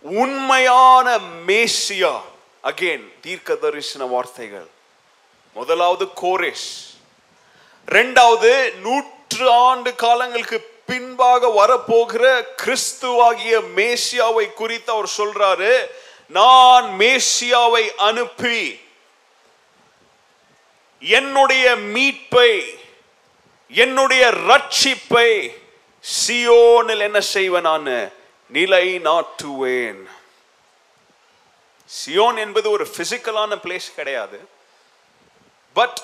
உண்மையான மேசியா. அகேன் தீர்க்க தரிசன வார்த்தைகள். முதலாவது கோரேஷ் ரெண்டாவது நூற்று ஆண்டு காலங்களுக்கு பின்பாக வரப்போகிற கிறிஸ்துவாகிய மேசியாவை குறித்து அவர் சொல்றாரு. நான் மேசியாவை அனுப்பி என்னுடைய மீட்பை என்னுடைய ரட்சிப்பை சியோனில் என்ன செய்வேன் நான்? நிலை நாட்டுவேன். சியோன் என்பது ஒரு பிசிக்கலான பிளேஸ் கிடையாது. பட்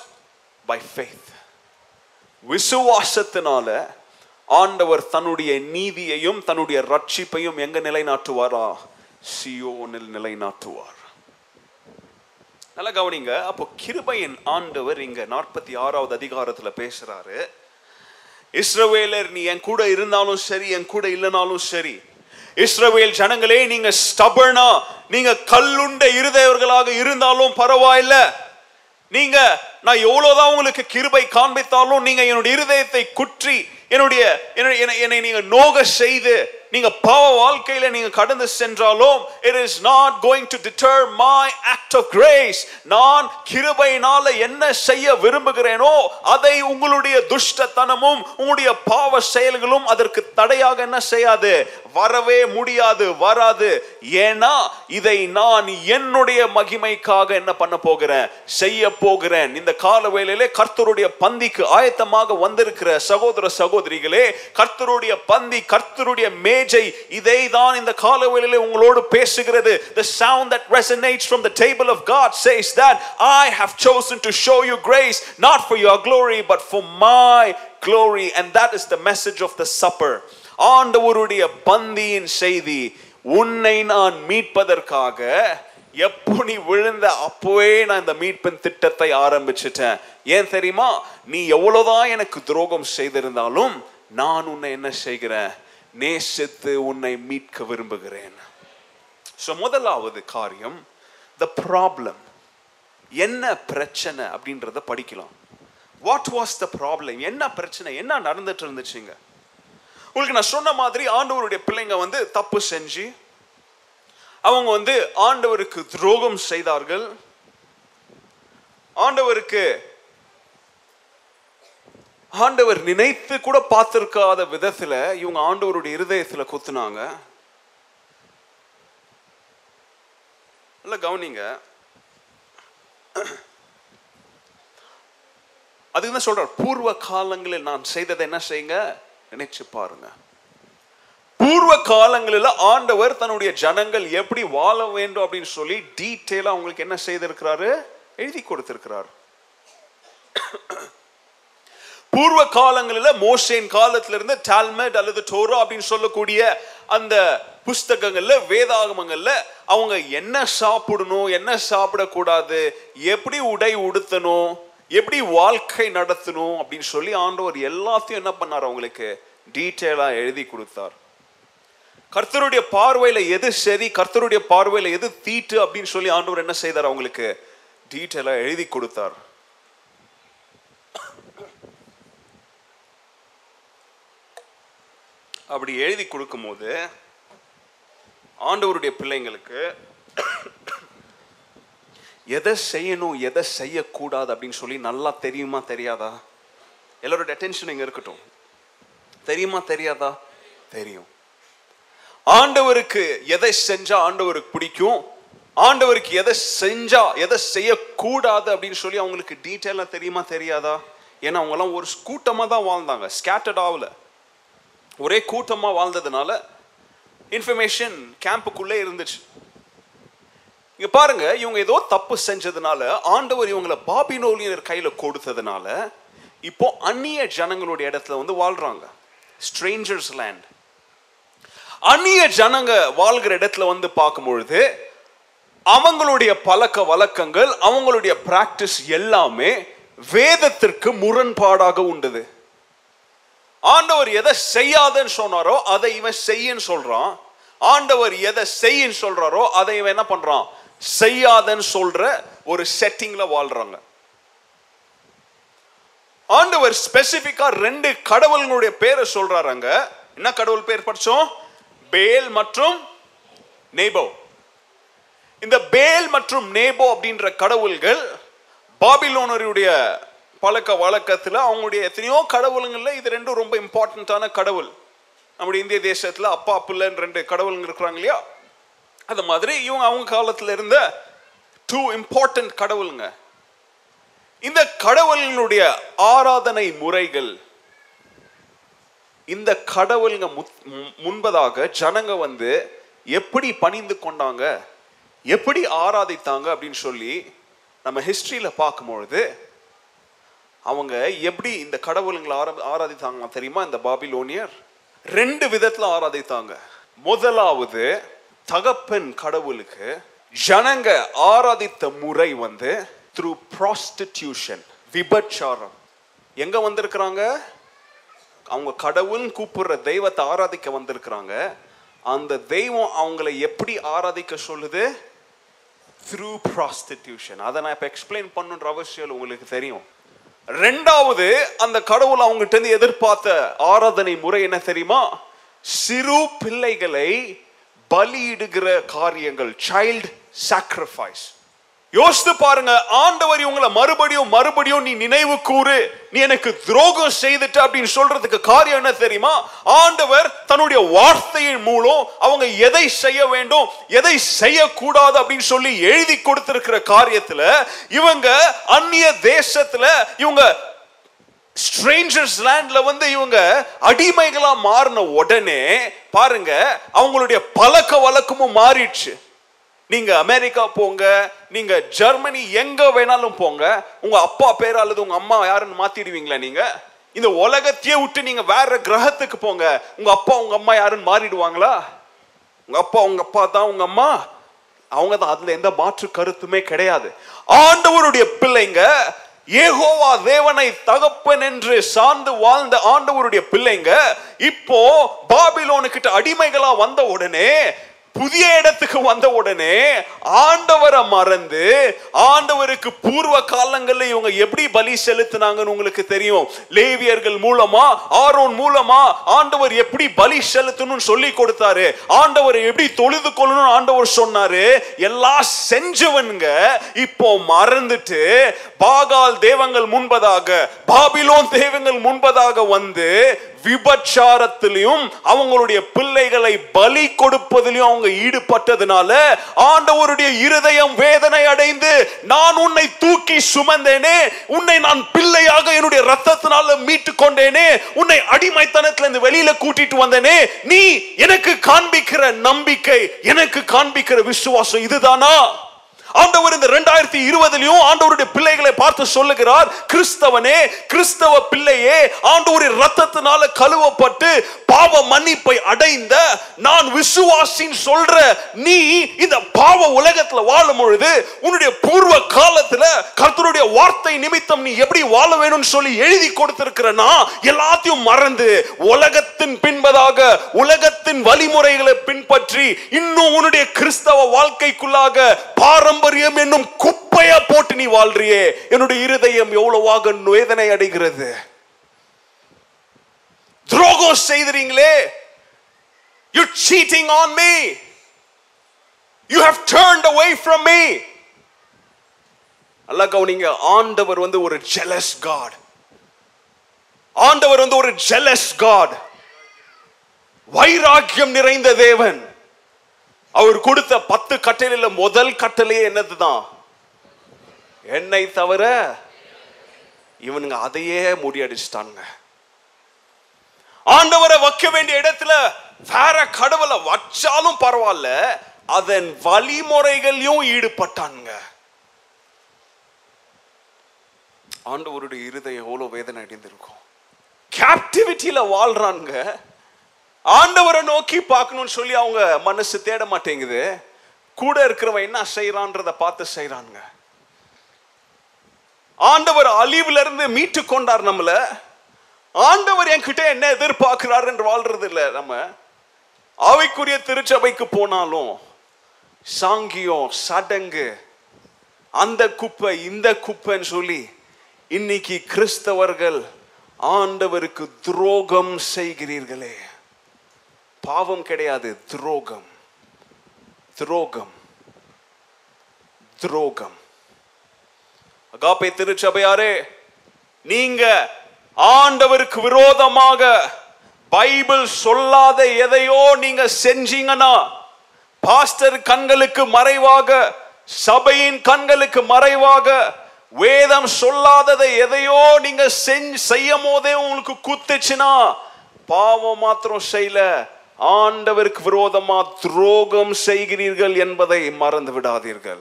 பை ஃபெய்த் விசுவாசத்தினால ஆண்டவர் தன்னுடைய நீதியையும் தன்னுடைய ரட்சிப்பையும் எங்க நிலைநாட்டுவாரா? சியோனில் நிலைநாட்டுவார். நல்லா கவனிங்க. அப்போ கிருபையின் ஆண்டவர் இங்க நாற்பத்தி ஆறாவது அதிகாரத்துல பேசுறாரு. இஸ்ரவேலர் நீ என் கூட இருந்தாலும் சரி என் கூட இல்லைனாலும் சரி இஸ்ரவேல் ஜனங்களே நீங்க ஸ்டபர்னா நீங்க கல்லுண்ட இருதயவர்களாக இருந்தாலும் பரவாயில்ல. நீங்க நான் எவ்வளவுதான் உங்களுக்கு கிருபை காண்பித்தாலும் நீங்க என்னுடைய இருதயத்தை குற்றி என்னுடைய என்னை- என்னை- என்னை நீங்க நோக செய்து நீங்க பாவ வாழ்க்கையில நீங்க கடந்து சென்றாலும் it is not going to deter my act of grace நான் கிருபையினால என்ன செய்ய விரும்புகிறேனோ அதை உங்களுடைய துஷ்டத்தனமும் உங்களுடைய பாவ செயல்களும் அதற்கு தடையாக என்ன செய்யாது? வரவே முடியாது வராது. ஏன்னா இதை நான் என்னுடைய மகிமைக்காக என்ன பண்ண போகிறேன்? செய்ய போகிறேன். இந்த கால வேளையிலே கர்த்தருடைய பந்திக்கு ஆயத்தமாக வந்திருக்கிற சகோதர சகோதரிகளே கர்த்தருடைய பந்தி கர்த்தருடைய மேஜை இதை தான் இந்த காலவெளியிலே உங்களோடு பேசுகிறது. The sound that resonates from the table of God says that I have chosen to show you grace not for your glory but for my glory and that is the message of the supper. ஆண்டவருடைய பந்தியின் செய்தி உன்னை நான் மீட்பதற்காக எப்போ நீ விழுந்த அப்போவே நான் இந்த மீட்பின் திட்டத்தை ஆரம்பிச்சிட்டேன். ஏன் தெரியுமா? நீ எவ்வளவுதான் எனக்கு துரோகம் செய்திருந்தாலும் நான் உன்னை என்ன செய்கிறேன்? நேசித்து உன்னை மீட்க விரும்புகிறேன். ஸோ முதலாவது காரியம் த ப்ராப்ளம் என்ன பிரச்சனை அப்படின்றத படிக்கலாம். வாட் வாஸ் த ப்ராப்ளம் என்ன பிரச்சனை? என்ன நடந்துட்டு இருந்துச்சுங்க உங்களுக்கு நான் சொன்ன மாதிரி ஆண்டவருடைய பிள்ளைங்க வந்து தப்பு செஞ்சு அவங்க வந்து ஆண்டவருக்கு துரோகம் செய்தார்கள். ஆண்டவருக்கு ஆண்டவர் நினைத்து கூட பார்த்திருக்காத விதத்தில் இவங்க ஆண்டவருடைய இருதயத்தில் குத்துனாங்க. நல்லா கவனிங்க. அதுக்கு தான் சொல்றார் பூர்வ காலங்களில் நான் செய்ததை என்ன செய்யுங்க? நினைச்சு பாருங்க. பூர்வ காலங்களில் ஆண்டவர் தன்னுடைய ஜனங்கள் எப்படி வாழ வேண்டும் அப்படின்னு சொல்லி டீட்டெயிலாக அவங்களுக்கு என்ன செய்திருக்கிறாரு? எழுதி கொடுத்திருக்கிறார். பூர்வ காலங்களில் மோசேன் காலத்திலிருந்து டால்மெட் அல்லது டோரோ அப்படின்னு சொல்லக்கூடிய அந்த புஸ்தகங்களில் வேதாகமங்களில் அவங்க என்ன சாப்பிடணும் என்ன சாப்பிடக்கூடாது எப்படி உடை உடுத்தணும் எப்படி வாழ்க்கை நடத்தணும் அப்படின்னு சொல்லி ஆண்டவர் எல்லாத்தையும் என்ன பண்ணார் அவங்களுக்கு? டீட்டெயிலாக எழுதி கொடுத்தார். கர்த்தருடைய பார்வையில் எது சரி கர்த்தருடைய பார்வையில் எது தீட்டு அப்படின்னு சொல்லி ஆண்டவர் என்ன செய்தார் அவங்களுக்கு? டீட்டெயிலாக எழுதி கொடுத்தார். அப்படி எழுதி கொடுக்கும்போது ஆண்டவருடைய பிள்ளைங்களுக்கு எதை செய்யணும் எதை செய்யக்கூடாது அப்படின்னு சொல்லி நல்லா தெரியுமா தெரியாதா? எல்லாரோட அட்டென்ஷன் இங்கே இருக்கட்டும். தெரியுமா தெரியாதா? தெரியும். ஆண்டவருக்கு எதை செஞ்சா ஆண்டவருக்கு பிடிக்கும்? ஆண்டவருக்கு எதை செஞ்சா எதை செய்யக்கூடாது அப்படின்னு சொல்லி அவங்களுக்கு டீட்டெயிலாக தெரியுமா தெரியாதா? ஏன்னா அவங்கெல்லாம் ஒரு கூட்டமாக தான் வாழ்ந்தாங்க ஸ்கேட்டர்ட் ஆகலை. ஒரே கூட்டமாக வாழ்ந்ததுனால இன்ஃபர்மேஷன் கேம்புக்குள்ளே இருந்துச்சு. இங்கே பாருங்க இவங்க ஏதோ தப்பு செஞ்சதுனால ஆண்டவர் இவங்களை பாபினோலியர் கையில் கொடுத்ததுனால இப்போ அந்நிய ஜனங்களுடைய இடத்துல வந்து வாழ்றாங்க. ஸ்ட்ரேஞ்சர்ஸ் லேண்ட் அந்நிய ஜனங்க வாழ்கிற இடத்துல வந்து பார்க்கும்பொழுது அவங்களுடைய பழக்க வழக்கங்கள் அவங்களுடைய பிராக்டிஸ் எல்லாமே வேதத்திற்கு முரண்பாடாக உண்டது. ஆண்டவர் எதை செய்யாதன்னு சொன்னாரோ அதை இவன் செய்யன்னு சொல்றான். ஆண்டவர் எதை செய்யன்னு சொல்றாரோ அதை இவன் என்ன பண்றான்? செய்யாதன்னு சொல்ற ஒரு செட்டிங்ல வாழ்றாங்க. ஆண்டவர் ஸ்பெசிபிக்கா ரெண்டு கடவுள்களுடைய பேரை சொல்றாருங்க என்ன கடவுள் பேர் படிச்சோம்? பேல் மற்றும் நேபோ. இந்த பேல் மற்றும் நேபோ அப்படின்ற கடவுள்கள் பாபிலோனருடைய பழக்க வழக்கத்தில் அவங்களுடைய எத்தனையோ கடவுளுங்களில் இது ரெண்டும் ரொம்ப இம்பார்ட்டண்ட்டான கடவுள். நம்முடைய இந்திய தேசத்தில் அப்பா பிள்ளைன்னு ரெண்டு கடவுளுங்க இருக்கிறாங்க இல்லையா? அது மாதிரி இவங்க அவங்க காலத்தில் இருந்த டூ இம்பார்ட்டன்ட் கடவுளுங்க. இந்த கடவுளினுடைய ஆராதனை முறைகள் இந்த கடவுளுங்க முத்- மு- முன்பதாக ஜனங்க வந்து எப்படி பணிந்து கொண்டாங்க எப்படி ஆராதித்தாங்க அப்படின்னு சொல்லி நம்ம ஹிஸ்ட்ரியில் பார்க்கும்பொழுது அவங்க எப்படி இந்த கடவுளுங்களை ஆரா ஆராதித்தாங்க தெரியுமா? இந்த பாபிலோனியர். ரெண்டு விதத்துல ஆராதித்தாங்க. முதலாவது தகப்பன் கடவுளுக்கு ஜனங்க ஆராதித்த முறை வந்து த்ரூ ப்ராஸ்டிடியூஷன் விபச்சாரம். எங்க வந்திருக்கிறாங்க? அவங்க கடவுள்னு கூப்பிடுற தெய்வத்தை ஆராதிக்க வந்திருக்கிறாங்க. அந்த தெய்வம் அவங்கள எப்படி ஆராதிக்க சொல்லுது? த்ரூ ப்ராஸ்டிடியூஷன் அதை நான் இப்போ எக்ஸ்பிளைன் பண்ணுன்ற அவசியம் இல்லை, உங்களுக்கு தெரியும். ரெண்டாவது அந்த கடவுள் அவங்ககிட்ட இருந்து எதிர்பார்த்த ஆராதனை முறை என்ன தெரியுமா? சிறு பிள்ளைகளை பலியிடுகிற காரியங்கள் சைல்ட் சாக்ரிஃபைஸ் யோசித்து பாருங்க ஆண்டவர் இவங்களை மறுபடியும் மறுபடியும் நீ நினைவு கூறு நீ எனக்கு துரோகம் செய்துட்ட அப்படின்னு சொல்றதுக்கு காரியம் என்ன தெரியுமா? ஆண்டவர் தன்னுடைய வார்த்தையின் மூலம் அவங்க எதை செய்ய வேண்டும் எதை செய்யக்கூடாது அப்படின்னு சொல்லி எழுதி கொடுத்திருக்கிற காரியத்துல இவங்க அந்நிய தேசத்துல இவங்க ஸ்ட்ரேஞ்சர்ஸ் லேண்ட்ல வந்து இவங்க அடிமைகளா மாறின உடனே பாருங்க அவங்களுடைய பழக்க வழக்கமும் மாறிடுச்சு. நீங்க அமெரிக்கா போங்க நீங்க ஜெர்மனி எங்க வேணாலும் போங்க உங்க அப்பா பேர் அல்லது உங்க அம்மா யாருன்னு மாத்திடுவீங்களா நீங்க? இந்த உலகத்தையே விட்டு நீங்க வேற கிரகத்துக்கு போங்க. உங்க அப்பா உங்க அம்மா யாருன்னு மாறிடுவாங்களா? உங்க அப்பா உங்க அப்பா தான் உங்க அம்மா. அவங்க தான் அதுல எந்த மாற்று கருத்துமே கிடையாது. ஆண்டவருடைய பிள்ளைங்க ஏகோவா தேவனை தகப்பன் என்று சார்ந்து வாழ்ந்த ஆண்டவருடைய பிள்ளைங்க இப்போ பாபிலோனு கிட்ட அடிமைகளா வந்த உடனே புதிய இடத்துக்கு வந்த உடனே ஆண்டவரை மறந்து ஆண்டவருக்கு பூர்வ காலங்களில் இவங்க எப்படி பலி செலுத்தினாங்கன்னு உங்களுக்கு தெரியும். லேவியர்கள் மூலமா ஆரோன் மூலமா ஆண்டவர் எப்படி பலி செலுத்தணும்னு சொல்லி கொடுத்தாரு. ஆண்டவர் எப்படி தொழுது கொள்ளணும் ஆண்டவர் சொன்னாரு. எல்லாம் செஞ்சவனுங்க இப்போ மறந்துட்டு பாகால் தேவங்கள் முன்பதாக பாபிலோன் தேவங்கள் முன்பதாக வந்து விபச்சாரத்திலையும் அவங்களுடைய பிள்ளைகளை பலி கொடுப்பதிலையும் அவங்க ஈடுபட்டதுனால ஆண்டவருடைய இருதயம் வேதனை அடைந்து நான் உன்னை தூக்கி சுமந்தேனே உன்னை நான் பிள்ளையாக என்னுடைய ரத்தத்தினால மீட்டு கொண்டேனே உன்னை அடிமைத்தனத்துல இருந்து வெளியில கூட்டிட்டு வந்தேனே நீ எனக்கு காண்பிக்கிற நம்பிக்கை எனக்கு காண்பிக்கிற விசுவாசம் இதுதானா? ஆண்டவர் இந்த ரெண்டாயிரத்தி இருபதுலயும் ஆண்டவருடைய பிள்ளைகளை பார்த்து சொல்லுகிறார் கிறிஸ்தவனே கிறிஸ்தவ பிள்ளையே ஆண்டவரின் ரத்தத்தினால கழுவப்பட்டு பாவ மன்னிப்பை அடைந்த நான் விசுவாசின்னு சொல்ற நீ இந்த பாவ உலகத்துல வாழும் பொழுது உன்னுடைய பூர்வ காலத்துல கர்த்தருடைய வார்த்தை நிமித்தம் நீ எப்படி வாழ வேணும்னு சொல்லி எழுதி கொடுத்திருக்கிறனா எல்லாத்தையும் மறந்து உலகத்தின் பின்பதாக உலகத்தின் வழிமுறைகளை பின்பற்றி இன்னும் உன்னுடைய கிறிஸ்தவ வாழ்க்கைக்குள்ளாக பாரம்பரியம் என்னும் குப்பையா போட்டு நீ வாழ்றியே. என்னுடைய இருதயம் எவ்வளவாக வேதனை அடைகிறது. துரோகம் செய்துறீங்களே you cheating on me you have turned away from me நல்லா கவனிங்க. ஆண்டவர் வந்து ஒரு ஜெலஸ் காட் ஆண்டவர் வந்து ஒரு ஜெலஸ் காட் வைராக்கியம் நிறைந்த தேவன். அவர் கொடுத்த பத்து கட்டளையில முதல் கட்டளையே என்னதுதான்? என்னை தவிர இவனுங்க அதையே முடியடிச்சிட்டானுங்க ஆண்டவரை வைக்க வேண்டிய இடத்துல வேற கடவுளை வச்சாலும் பரவாயில்ல அதன் வழிமுறைகளையும் ஈடுபட்டானுங்க. ஆண்டவருடைய இருதயம் எவ்வளவு வேதனை அடைந்திருக்கும். கேப்டிவிட்டியில வாழ்றானுங்க. ஆண்டவரை நோக்கி பார்க்கணும்னு சொல்லி அவங்க மனசு தேட மாட்டேங்குது. கூட இருக்கிறவன் என்ன செய்யறான்றத பார்த்து செய்யறானுங்க ஆண்டவர் அழிவுல இருந்து மீட்டு கொண்டார் நம்மள. ஆண்டவர் என்கிட்ட என்ன எதிர்பார்க்கிறார் என்று வாழ்றது இல்லை நம்ம. அவைக்குரிய திருச்சபைக்கு போனாலும் சாங்கியம் சடங்கு அந்த குப்பை இந்த குப்பைன்னு சொல்லி இன்னைக்கு கிறிஸ்தவர்கள் ஆண்டவருக்கு துரோகம் செய்கிறீர்களே. பாவம் கிடையாது துரோகம். துரோகம். துரோகம். அகாப்பை திருச்சபையாரே நீங்க ஆண்டவருக்கு விரோதமாக பைபிள் சொல்லாத எதையோ நீங்க செஞ்சீங்கன்னா பாஸ்டர் கண்களுக்கு மறைவாக சபையின் கண்களுக்கு மறைவாக வேதம் சொல்லாததை எதையோ நீங்க செஞ்சு செய்யும் போதே உங்களுக்கு குத்துச்சுன்னா பாவம் மாத்திரம் செய்யல. ஆண்டவருக்கு விரோதமா துரோகம் செய்கிறீர்கள் என்பதை மறந்து விடாதீர்கள்.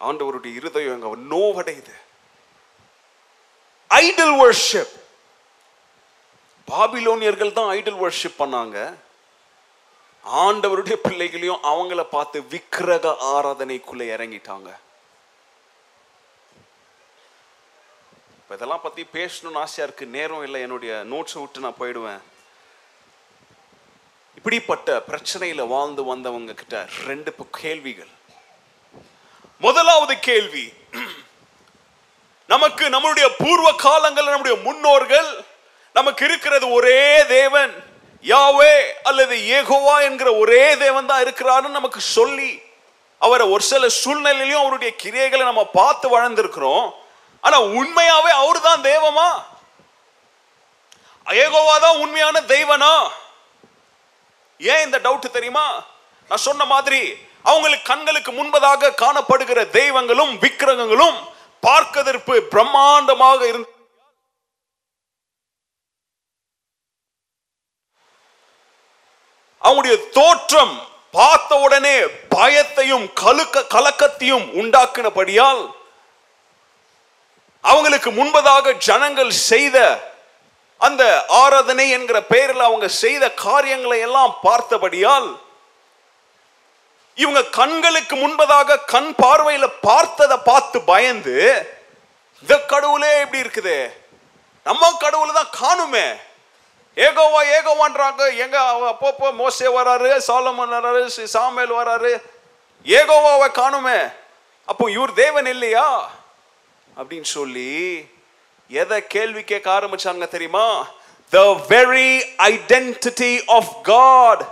ஆண்டவருடைய இருதயம் எங்க நோவடையுது. ஐடல் வர்ஷிப் பாபிலோனியர்கள் தான் ஐடல் வர்ஷிப் பண்ணாங்க. ஆண்டவருடைய பிள்ளைகளையும் அவங்கள பார்த்து விக்கிரக ஆராதனைக்குள்ள இறங்கிட்டாங்க. இதெல்லாம் பத்தி பேசணும்னு ஆசையா இருக்கு. நேரம் இல்லை. என்னுடைய நோட்ஸை விட்டு நான் போயிடுவேன். இப்படிப்பட்ட பிரச்சனையில வாழ்ந்து வந்தவங்க கிட்ட ரெண்டு கேள்விகள். முதலாவது கேள்வி நமக்கு நம்மளுடைய பூர்வ காலங்கள் நம்முடைய முன்னோர்கள் நமக்கு இருக்கிறது ஒரே தேவன் யாவே அல்லது ஏகோவா என்கிற ஒரே தேவன் தான் இருக்கிறான்னு நமக்கு சொல்லி அவரை ஒரு சில சூழ்நிலையிலும் அவருடைய கிரியைகளை நம்ம பார்த்து வளர்ந்துருக்கிறோம். ஆனா உண்மையாவே அவரு தான் தேவமா? ஏகோவா தான் உண்மையான தெய்வனா ஏன் இந்த டவுட் தெரியுமா? நான் சொன்ன மாதிரி அவங்களுக்கு கண்களுக்கு முன்பதாக காணப்படுகிற தெய்வங்களும் விக்கிரகங்களும் பார்க்கதற்கு பிரம்மாண்டமாக இருந்த அவங்களுடைய தோற்றம் பார்த்த உடனே பயத்தையும் கலுக்க கலக்கத்தையும் உண்டாக்கினபடியால் அவங்களுக்கு முன்பதாக ஜனங்கள் செய்த அந்த ஆராதனை என்கிற பெயரில் அவங்க செய்த காரியங்களை எல்லாம் பார்த்தபடியால் இவங்க கண்களுக்கு முன்பதாக கண் பார்வையில பார்த்ததை பார்த்து பயந்து இந்த கடவுளே எப்படி இருக்குது. நம்ம கடவுள் தான் காணுமே. ஏகோவா ஏகோவான்றாங்க. எங்க அவ அப்பப்போ மோசே வராரு சாலமன் வராரு சாமேல் வராரு. ஏகோவாவை காணுமே. அப்போ இவர் தேவன் இல்லையா? அப்படின்னு சொல்லி எதை கேள்வி கேட்க ஆரம்பிச்சாங்க தெரியுமா? The very identity of God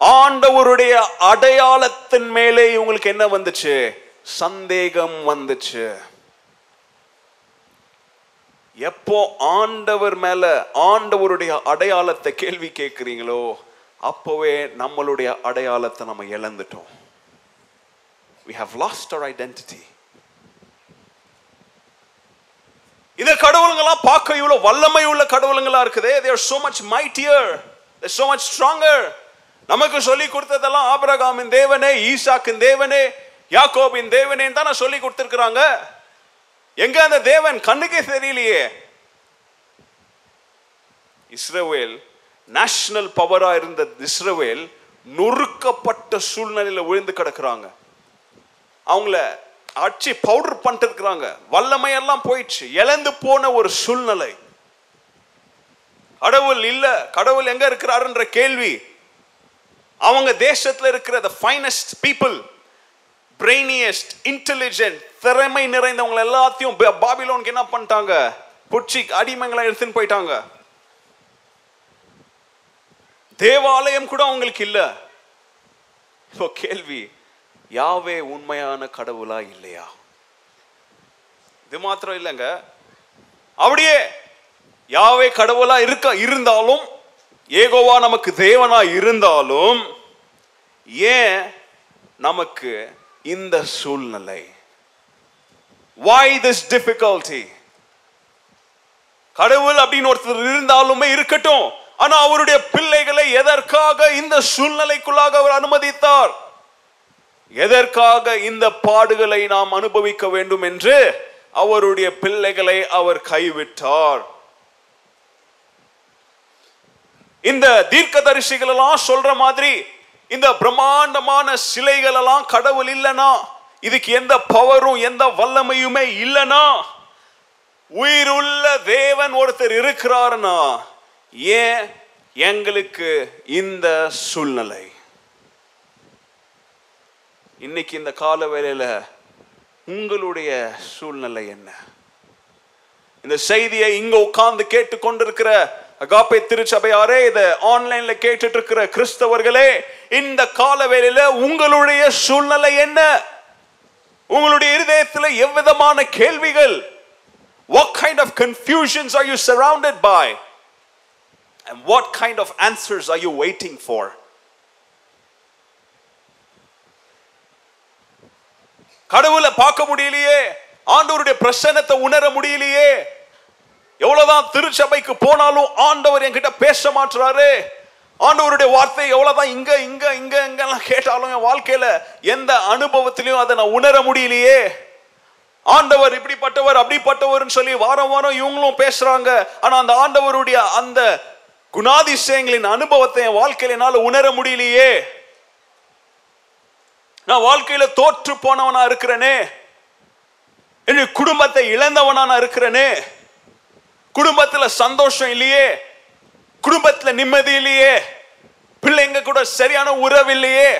ஆண்டவருடைய அடையாளத்தின் மேலே இவங்களுக்கு என்ன வந்துச்சு? சந்தேகம் வந்துச்சு. எப்போ ஆண்டவர் மேல ஆண்டவருடைய அடையாளத்தை கேள்வி கேட்கிறீங்களோ அப்போவே நம்மளுடைய அடையாளத்தை நம்ம இழந்துட்டோம். We have lost our identity. இந்த கடவுளுங்கெல்லாம் பார்க்க இவ்வளவு வல்லமை உள்ள கடவுளுங்களா இருக்குதே they're so much mightier so much stronger நமக்கு சொல்லி கொடுத்ததெல்லாம் ஆபிரகாமின் தேவனே ஈசாக்கின் தேவனே யாக்கோபின் தேவனே தானே சொல்லி கொடுத்திருக்கிறாங்க. எங்க அந்த தேவன்? கண்ணுக்கே தெரியலையே. இஸ்ரோவேல் நேஷனல் பவரா இருந்த இஸ்ரவேல் நொறுக்கப்பட்ட சூழ்நிலையில விழுந்து கிடக்குறாங்க. அவங்கள ஆட்சி பவுடர் பண்ணிட்டு இருக்கிறாங்க வல்லமை எல்லாம் போயிடுச்சு. இழந்து போன ஒரு சூழ்நிலை. கடவுள் இல்ல கடவுள் எங்க இருக்கிறாருன்ற கேள்வி. அவங்க தேசத்துல இருக்கிற the finest people brainiest intelligent திறமை நிறைந்தவங்க எல்லாத்தையும் பாபிலோனுக்கு என்ன பண்ணிட்டாங்க? புட்சி அடிமைங்களை எடுத்துன்னு போயிட்டாங்க. தேவாலயம் கூட அவங்களுக்கு இல்ல. இப்போ கேள்வி யாவே உண்மையான கடவுளா இல்லையா? இது மாத்திரம் இல்லைங்க. அப்படியே யாவே கடவுளா இருக்க இருந்தாலும் ஏகோவா நமக்கு தேவனா இருந்தாலும் ஏன் நமக்கு இந்த சூழ்நிலை? Why this difficulty? கடவுள் அப்படின்னு ஒருத்தர் இருந்தாலுமே இருக்கட்டும் ஆனா அவருடைய பிள்ளைகளை எதற்காக இந்த சூழ்நிலைக்குள்ளாக அவர் அனுமதித்தார்? எதற்காக இந்த பாடுகளை நாம் அனுபவிக்க வேண்டும் என்று அவருடைய பிள்ளைகளை அவர் கைவிட்டார். இந்த தீர்க்க தரிசிகள் எல்லாம் சொல்ற மாதிரி இந்த பிரம்மாண்டமான சிலைகள் எல்லாம் கடவுள் இல்லனா இதுக்கு எந்த பவரும் எந்த வல்லமையுமே இல்லனா உயிருள்ள தேவன் ஒருத்தர் இருக்கிறாருன்னா ஏன் எங்களுக்கு இந்த சூழ்நிலை? இன்னைக்கு இந்த கால வேலையில் உங்களுடைய சூழ்நிலை என்ன? இந்த செய்தியை இங்க உட்கார்ந்து கேட்டு கொண்டிருக்கிற அகாப்பை திருச்சபையாரே இதை ஆன்லைன்ல கேட்டுட்டு இருக்கிற கிறிஸ்தவர்களே இந்த கால வேலையில உங்களுடைய சூழ்நிலை என்ன? உங்களுடைய இருதயத்தில் எவ்விதமான கேள்விகள்? What kind of confusions are you surrounded by? And what kind of answers are you waiting for? கடவுளை பார்க்க முடியலையே ஆண்டவருடைய பிரசனத்தை உணர முடியலையே. எவ்வளவுதான் திருச்சபைக்கு போனாலும் ஆண்டவர் என்கிட்ட பேச மாட்டுறாரு ஆண்டவருடைய வார்த்தை எவ்வளவுதான் இங்க இங்க இங்க இங்கெல்லாம் கேட்டாலும் என் வாழ்க்கையில எந்த அனுபவத்திலையும் அதை நான் உணர முடியலையே. ஆண்டவர் இப்படிப்பட்டவர் அப்படிப்பட்டவர்னு சொல்லி வாரம் வாரம் இவங்களும் பேசுறாங்க. ஆனா அந்த ஆண்டவருடைய அந்த குணாதிசயங்களின் அனுபவத்தை என் வாழ்க்கையில என்னால உணர முடியலையே. நான் வாழ்க்கையில தோற்று போனவனா இருக்கிறனே. என் குடும்பத்தை இழந்தவனா நான் இருக்கிறனே. குடும்பத்துல சந்தோஷம் இல்லையே. குடும்பத்துல நிம்மதி இல்லையே. பிள்ளைங்க கூட சரியான உறவு இல்லையே.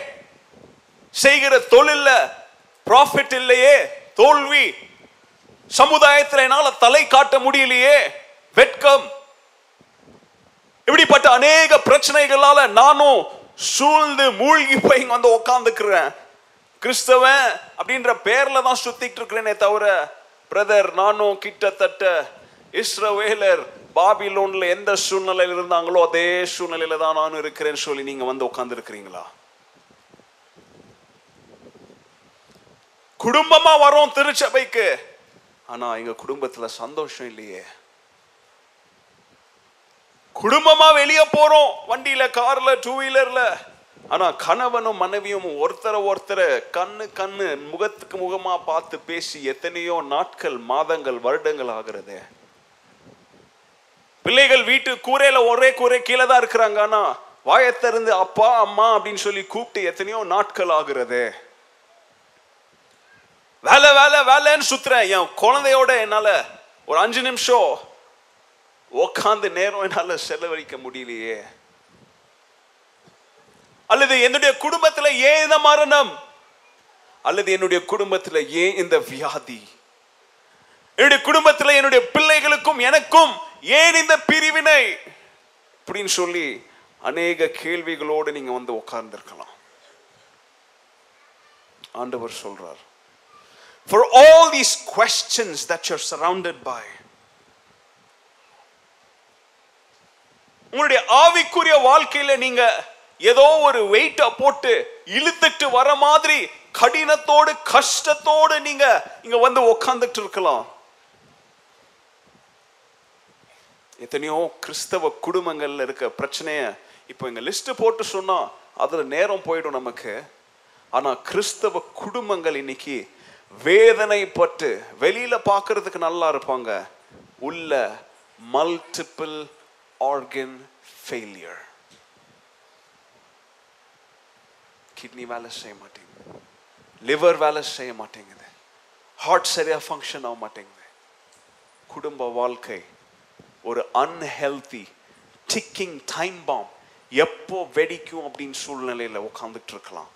செய்கிற தொழில ப்ராஃபிட் இல்லையே. தோல்வி. சமுதாயத்தில் என்னால் தலை காட்ட முடியலையே. வெட்கம். இப்படிப்பட்ட அநேக பிரச்சனைகளால நானும் சூழ்ந்து மூழ்கி போய் இங்க வந்து உக்காந்துக்கிறேன். கிறிஸ்தவன் அப்படின்ற பேர்ல தான் சுத்திட்டு இருக்கிறேனே தவிர பிரதர் நானும் கிட்டத்தட்ட இஸ்ரவேலர் பாபிலோன்ல எந்த சூழ்நிலையில இருந்தாங்களோ அதே சூழ்நிலையில தான் நானும் இருக்கிறேன்னு சொல்லி நீங்க வந்து உட்கார்ந்து இருக்கிறீங்களா குடும்பமா வரோம் திருச்சபைக்கு. ஆனா எங்க குடும்பத்துல சந்தோஷம் இல்லையே. குடும்பமா வெளியே போறோம் வண்டியில கார்ல டூ வீலர்ல ஆனா கணவனும் மனைவியும் ஒருத்தரை ஒருத்தரை கண்ணு கண்ணு முகத்துக்கு முகமா பார்த்து பேசி எத்தனையோ நாட்கள் மாதங்கள் வருடங்கள் ஆகிறது. பிள்ளைகள் வீட்டு கூரையில ஒரே கூரை கீழே தான் இருக்கிறாங்க. ஆனா வாயத்திறந்து அப்பா அம்மா அப்படின்னு சொல்லி கூப்பிட்டு எத்தனையோ நாட்கள் ஆகுறது. வேலை வேலை வேலைன்னு சுத்துறேன் என் குழந்தையோட என்னால ஒரு அஞ்சு நிமிஷம் உக்காந்து நேரம் என்னால செலவழிக்க முடியலையே. அல்லது என்னுடைய குடும்பத்தில் ஏன் இந்த மரணம்? அல்லது என்னுடைய குடும்பத்தில் ஏன் இந்த வியாதி? என்னுடைய குடும்பத்துல என்னுடைய பிள்ளைகளுக்கும் எனக்கும் ஏன் இந்த பிரிவினை? அப்படின்னு சொல்லி அநேக கேள்விகளோடு நீங்க வந்து உட்கார்ந்திருக்கலாம். ஆண்டவர் சொல்றார் for all these questions that you're surrounded by உங்களுடைய ஆவிக்குரிய வாழ்க்கையில நீங்க ஏதோ ஒரு வெயிட்டை போட்டு இழுத்துட்டு வர மாதிரி கடினத்தோடு கஷ்டத்தோடு நீங்க இங்க வந்து உக்காந்துட்டு இருக்கலாம். எத்தனையோ கிறிஸ்தவ குடும்பங்கள்ல இருக்க பிரச்சனைய இப்போ இங்க லிஸ்ட் போட்டு சொன்னா அதுல நேரம் போயிடும் நமக்கு. ஆனா கிறிஸ்தவ குடும்பங்கள் இன்னைக்கு வேதனைப்பட்டு வெளியில பார்க்கறதுக்கு நல்லா இருப்பாங்க. உள்ள மல்டிபிள் ஆர்கன் ஃபெயிலியர் கிட்னி வேலை செய்ய மாட்டேங்குது. லிவர் வேலை செய்ய மாட்டேங்குது. ஹார்ட் சரியாக ஃபங்க்ஷன் ஆக மாட்டேங்குது. குடும்ப வாழ்க்கை ஒரு அன்ஹெல்தி டிக்கிங் டைம் பாம் எப்போ வெடிக்கும் அப்படின்னு சூழ்நிலையில் உட்காந்துட்டு இருக்கலாம்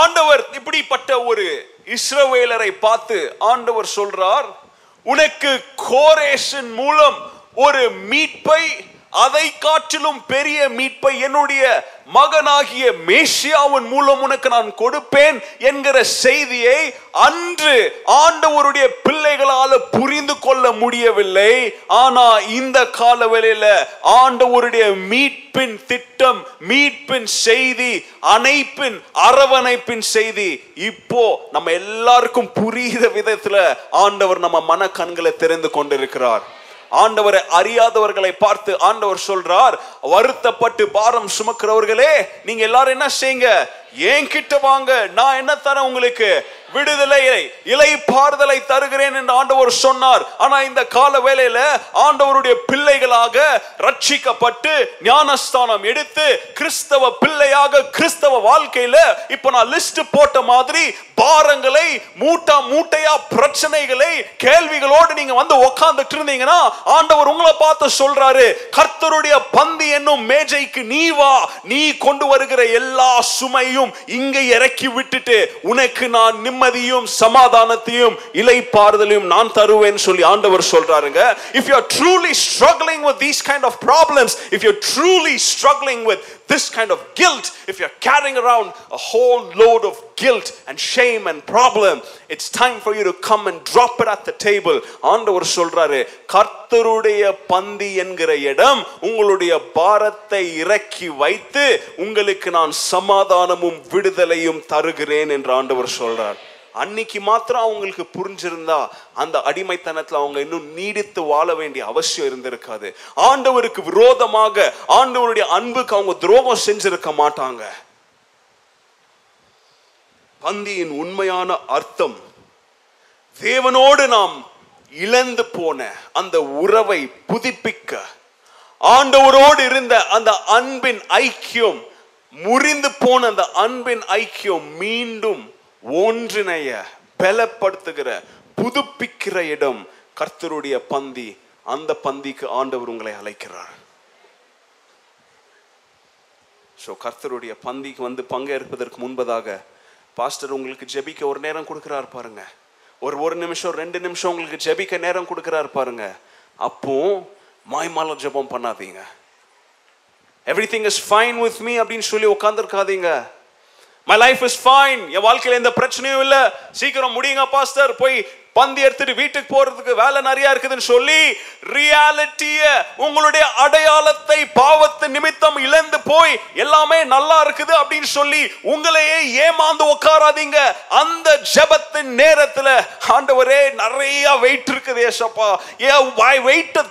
ஆண்டவர் இப்படிப்பட்ட ஒரு இஸ்ரவேலரை பார்த்து ஆண்டவர் சொல்றார் உனக்கு கோரேஷன் மூலம் ஒரு மீட்பை அதை காட்டிலும் பெரிய மீட்பை என்னுடைய மகனாகிய மேசியாவின் மூலம் உனக்கு நான் கொடுப்பேன் என்கிற செய்தியை அன்று ஆண்டவருடைய பிள்ளைகளால புரிந்து கொள்ள முடியவில்லை. ஆனா இந்த கால வேளையில ஆண்டவருடைய மீட்பின் திட்டம் மீட்பின் செய்தி அணைப்பின் அரவணைப்பின் செய்தி இப்போ நம்ம எல்லாருக்கும் புரிகிற விதத்துல ஆண்டவர் நம்ம மன கண்களை திறந்து கொண்டிருக்கிறார். ஆண்டவரை அறியாதவர்களை பார்த்து ஆண்டவர் சொல்றார் வருத்தப்பட்டு பாரம் சுமக்கிறவர்களே நீங்க எல்லாரும் என்ன செய்யுங்க? என்கிட்ட வாங்க நான் என்ன தரேன் உங்களுக்கு? விடுதலையை இலை பாறுதலை தருகிறேன் என்று ஆண்டவர் சொன்னார். ஆனா இந்த கால வேளையில ஆண்டவருடைய பிள்ளைகளாக ரட்சிக்கப்பட்டு ஞானஸ்தானம் எடுத்து கிறிஸ்தவ பிள்ளையாக கிறிஸ்தவ வாழ்க்கையில இப்ப நான் லிஸ்ட் போட்ட மாதிரி பாரங்களை மூட்டா மூட்டையா பிரச்சனைகளை கேள்விகளோடு நீங்க வந்து உட்கார்ந்துட்டு இருந்தீங்கன்னா ஆண்டவர் உங்களை பார்த்து சொல்றாரு கர்த்தருடைய பந்தி என்னும் மேஜைக்கு நீ வா நீ கொண்டு வருகிற எல்லா சுமையும் இங்க இறக்கி விட்டுட்டு உனக்கு நான் நிம்மதியும் சமாதானத்தையும் இலைப்பாறுதலையும் நான் தருவேன் சொல்லி ஆண்டவர் சொல்றாருங்க if you are truly struggling with these kind of problems if you are truly struggling with this kind of guilt, if you're carrying around a whole load of guilt and shame and problem, it's time for you to come and drop it at the table. ஆண்டவர் சொல்றாரு கர்த்தருடைய பந்தி என்கிற இடம் உங்களுடைய பாரத்தை இறக்கி வைத்து உங்களுக்கு நான் சமாதானமும் விடுதலையும் தருகிறேன் என்று ஆண்டவர் சொல்றார் அன்னைக்கு மாத்திரம் அவங்களுக்கு புரிஞ்சிருந்தா அந்த அடிமைத்தனத்தில் அவங்க இன்னும் நீடித்து வாழ வேண்டிய அவசியம் இருந்திருக்காது. ஆண்டவருக்கு விரோதமாக ஆண்டவருடைய அன்புக்கு அவங்க துரோகம் செஞ்சிருக்க மாட்டாங்க. பந்தியின் உண்மையான அர்த்தம் தேவனோடு நாம் இழந்து போன அந்த உறவை புதுப்பிக்க ஆண்டவரோடு இருந்த அந்த அன்பின் ஐக்கியம் முறிந்து போன அந்த அன்பின் ஐக்கியம் மீண்டும் ஒன்றிணைய பலப்படுத்துகிற புதுப்பிக்கிற இடம் கர்த்தருடைய பந்தி. அந்த பந்திக்கு ஆண்டவர் உங்களை அழைக்கிறார். ஸோ கர்த்தருடைய பந்திக்கு வந்து பங்கேற்பதற்கு முன்பதாக பாஸ்டர் உங்களுக்கு ஜெபிக்க ஒரு நேரம் கொடுக்கிறார் பாருங்க. ஒரு ஒரு நிமிஷம் ரெண்டு நிமிஷம் உங்களுக்கு ஜெபிக்க நேரம் கொடுக்கிறார் பாருங்க. அப்போ மாய்மால ஜெபம் பண்ணாதீங்க. Everything is fine with me அப்படின்னு சொல்லி உட்காந்துருக்காதீங்க மை லைஃப் இஸ் ஃபைன் என் வாழ்க்கையில் எந்த பிரச்சனையும் இல்லை. சீக்கிரம் முடியுங்க பாஸ்டர். போய் பந்தி எடுத்துட்டு வீட்டுக்கு போறதுக்கு வேலை நிறைய இருக்குதுன்னு சொல்லி ரியாலிட்டிய உங்களுடைய அடையாளத்தை பாவத்து நிமித்தம் இழந்து போய் எல்லாமே நல்லா இருக்குது அப்படின்னு சொல்லி உங்களையே ஏமாந்து உட்காராதீங்க. அந்த ஜபத்தின் நேரத்துல ஆண்டவரே நிறைய வெயிட் இருக்குது ஏசப்பா. ஏன் வெயிட்டை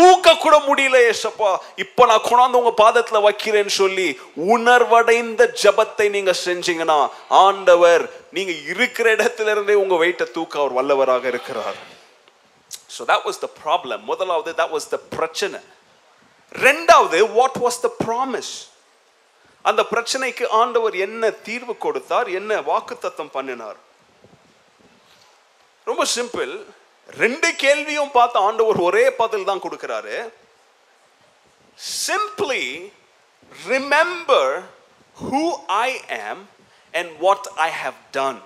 தூக்க கூட முடியல ஏசப்பா. இப்ப நான் கொண்டாந்து உங்க பாதத்துல வைக்கிறேன்னு சொல்லி உணர்வடைந்த ஜபத்தை நீங்க செஞ்சீங்கன்னா ஆண்டவர் நீங்க இருக்கிற இடத்துல இருந்தே உங்க வெயிட்ட தூக்க அவர் வல்லவராக இருக்கிறார். So that was the problem முதலாவது தட் வாஸ் த பிரச்சனை. ரெண்டாவது வாட் வாஸ் த ப்ராமிஸ் அந்த பிரச்சனைக்கு ஆண்டவர் என்ன தீர்வு கொடுத்தார்? என்ன வாக்குத்தத்தம் பண்ணினார்? ரொம்ப சிம்பிள் ரெண்டு கேள்வியும் பார்த்து ஆண்டவர் ஒரே பதில் தான் கொடுக்கிறாரு. Simply remember who I am and what I have done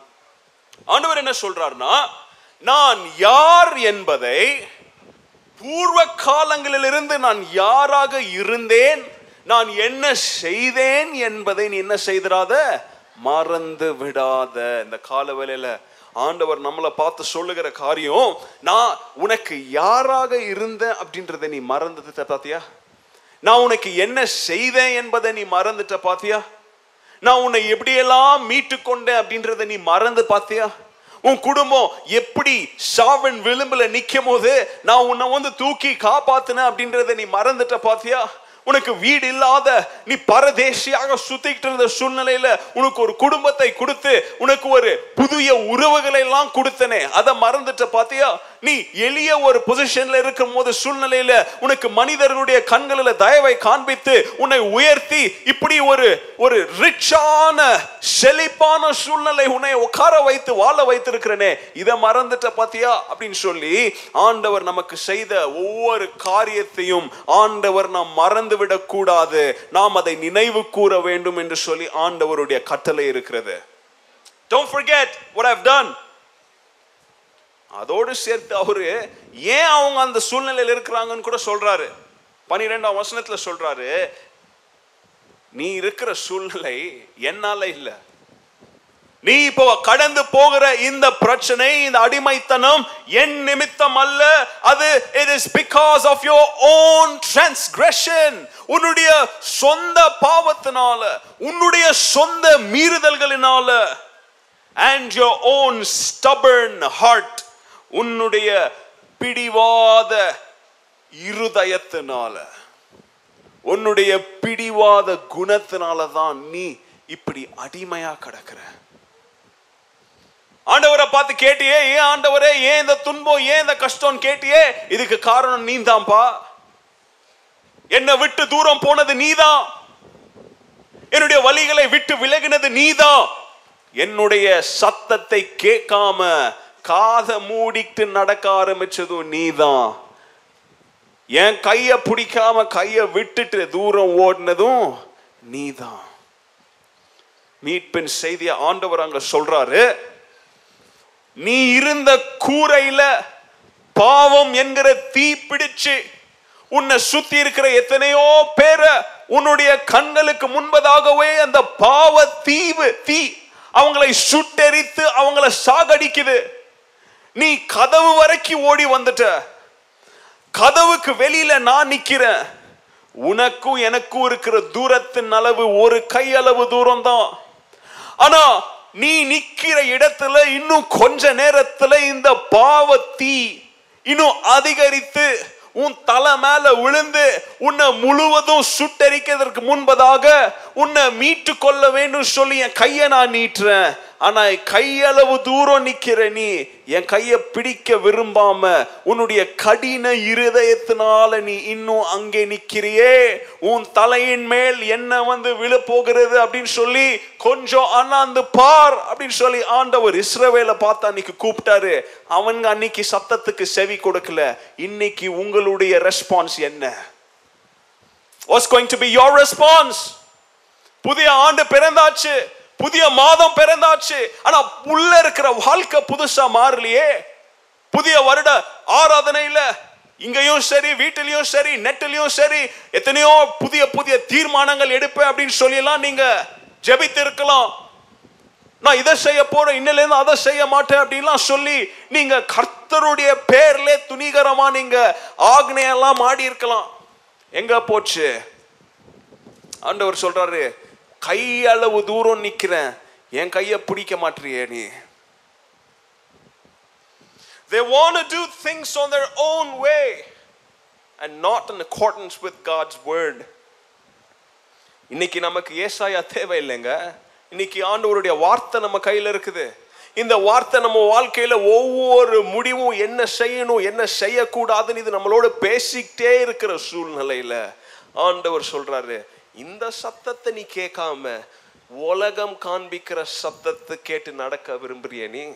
ஆண்டவர் என்ன சொல்றாருன்னா நான் யார் என்பதை பூர்வ காலங்களிலிருந்து நான் யாராக இருந்தேன் நான் என்ன செய்தேன் என்பதை நீ என்ன செய்திராத? மறந்து விடாத இந்த கால வேலையில ஆண்டவர் நம்மளை பார்த்து சொல்லுகிற காரியம் நான் உனக்கு யாராக இருந்தேன்? அப்படின்றத நீ மறந்துட்ட பாத்தியா? நான் உனக்கு என்ன செய்தேன் என்பதை நீ மறந்துட்ட பாத்தியா? நான் உன்னை எப்படியெல்லாம் மீட்டு கொண்டேன்? அப்படின்றத நீ மறந்து பாத்தியா? உன் குடும்பம் எப்படி சாவன் விளிம்புல நிக்கும் போது நான் உன்னை வந்து தூக்கி காப்பாத்தின அப்படின்றத நீ மறந்துட்ட பாத்தியா? உனக்கு வீடு இல்லாத நீ பரதேசியாக சுத்திக்கிட்டு இருந்த சூழ்நிலையில உனக்கு ஒரு குடும்பத்தை கொடுத்து உனக்கு ஒரு புதிய உறவுகளை எல்லாம் கொடுத்தனே. அதை மறந்துட்ட பாத்தியா? நீ எளிய ஒரு பொசிஷன்ல இருக்கும் போது சூழ்நிலையில உனக்கு மனிதர்களுடைய கண்களில் தயவை காண்பித்து உன்னை உயர்த்தி இப்படி ஒரு ஒரு ரிச்சான செழிப்பான சூழ்நிலை உன்னை உட்கார வைத்து வாழ வைத்திருக்கிறனே இதை மறந்துட்ட பாத்தியா? அப்படின்னு சொல்லி ஆண்டவர் நமக்கு செய்த ஒவ்வொரு காரியத்தையும் ஆண்டவர் நாம் மறந்து கூடாது. நாம் அதை நினைவு கூற வேண்டும் என்று சொல்லி ஆண்டவருடைய கட்டளை இருக்கிறது. Don't forget what I've done. அதோடு சேர்த்து அவரு ஏன் அவங்க அந்த சூழ்நிலையில் இருக்கிறாங்கன்னு கூட சொல்றாரு. பனிரெண்டாம் வசனத்துல சொல்றாரு நீ இருக்கிற சூழ்நிலை என்னால இல்ல. நீ இப்போ கடந்து போகிற இந்த பிரச்சனை இந்த அடிமைத்தனம் என் நிமித்தம் அல்ல. அது it is because of your own transgression உன்னுடைய சொந்த பாவத்தினால உன்னுடைய சொந்த மீறுதல்களினால and your own stubborn heart உன்னுடைய பிடிவாத இருதயத்தினால உன்னுடைய பிடிவாத குணத்தினால தான் நீ இப்படி அடிமையா கிடக்குற. ஆண்டவரை பார்த்து கேட்டியே ஏன் ஆண்டவரே ஏன் இந்த துன்பம் ஏன் இந்த கஷ்டம் கேட்டியே? இதுக்கு காரணம் நீதான்பா என்னை விட்டு தூரம் போனது நீதான். என்னுடைய வழிகளை விட்டு விலகினது நீதான். என்னுடைய சத்தத்தை கேட்காம காதை மூடிட்டு நடக்க ஆரம்பிச்சதும் நீதான். என் கைய பிடிக்காம கைய விட்டுட்டு தூரம் ஓடினதும் நீதான். மீட்பின் செய்திய ஆண்டவர் அங்க சொல்றாரு. நீ இருந்த கூரையில பாவம் என்கிற தீ பிடிச்சு உன்னை சுத்தி இருக்கிற எத்தனையோ பேரை உன்னுடைய கண்களுக்கு முன்பதாகவே அந்த பாவ தீவு தீ அவங்களை சுட்டெரித்து அவங்கள சாகடிக்குது. நீ கதவு வரைக்கும் ஓடி வந்துட்ட. கதவுக்கு வெளியில நான் நிக்கிறேன். உனக்கும் எனக்கும் இருக்கிற தூரத்தின் அளவு ஒரு கை அளவு தூரம் தான் ஆனா நீ நிக்கிற இடத்துல இன்னும் கொஞ்ச நேரத்துல இந்த பாவத்தி இன்னும் அதிகரித்து உன் தலை மேல விழுந்து உன்னை முழுவதும் சுட்டரிக்கிறதற்கு முன்பதாக உன்னை மீட்டு கொள்ள வேண்டும் சொல்லி என் கையை நான் நீட்டுறேன். ஆனா கையளவு தூரம் நிக்கிற நீ. என் கையை பிடிக்க விரும்பாம உன்னுடைய கடின இருதயத்தினால நீ இன்னும் அங்கே நிக்கிறியே உன் தலையின் மேல் என்ன வந்து விழப்போகிறது அப்படின்னு சொல்லி கொஞ்சம் அண்ணாந்து பார் அப்படின்னு சொல்லி ஆண்டவர் இஸ்ரவேலை பார்த்து அன்னைக்கு கூப்பிட்டாரு. அவங்க அன்னைக்கு சத்தத்துக்கு செவி கொடுக்கல. இன்னைக்கு உங்களுடைய ரெஸ்பான்ஸ் என்ன? What's going to be your response புதிய ஆண்டு பிறந்தாச்சு புதிய மாதம் பிறந்தாச்சு ஆனா உள்ள இருக்கிற வாழ்க்கை புதுசா மாறலையே. புதிய வருட ஆராதனையில இங்கேயும் சரி வீட்டிலையும் சரி நெட்டிலையும் சரி எத்தனையோ புதிய புதிய தீர்மானங்கள் எடுப்பேன் அப்படின்னு சொல்லிலாம் நீங்க ஜெபித்து இருக்கலாம் நான் இதை செய்ய போறேன் இன்னில இருந்து அதை செய்ய மாட்டேன் அப்படின்லாம் சொல்லி நீங்க கர்த்தருடைய பேர்ல துணிகரமா நீங்க ஆக்னையெல்லாம் மாடி இருக்கலாம் எங்க போச்சு? ஆண்டவர் சொல்றாரு கை அளவு தூரம் நிற்கிறேன் என் கையை பிடிக்க மாட்டியே நீ. They want to do things on their own way and not in accordance with God's word. இன்னைக்கு நமக்கு ஏசாயா தேவையில்லைங்க. இன்னைக்கு ஆண்டவருடைய வார்த்தை நம்ம கையில் இருக்குது. இந்த வார்த்தை நம்ம வாழ்க்கையில ஒவ்வொரு முடிவும் என்ன செய்யணும் என்ன செய்யக்கூடாதுன்னு இது நம்மளோட பேசிக்கிட்டே இருக்கிற சூழ்நிலையில ஆண்டவர் சொல்றாரு. இந்த சத்தத்தை நீ கேட்காம உலகம் காண்பிக்கிற சத்தத்தை கேட்டு நடக்க விரும்புறிய நீ?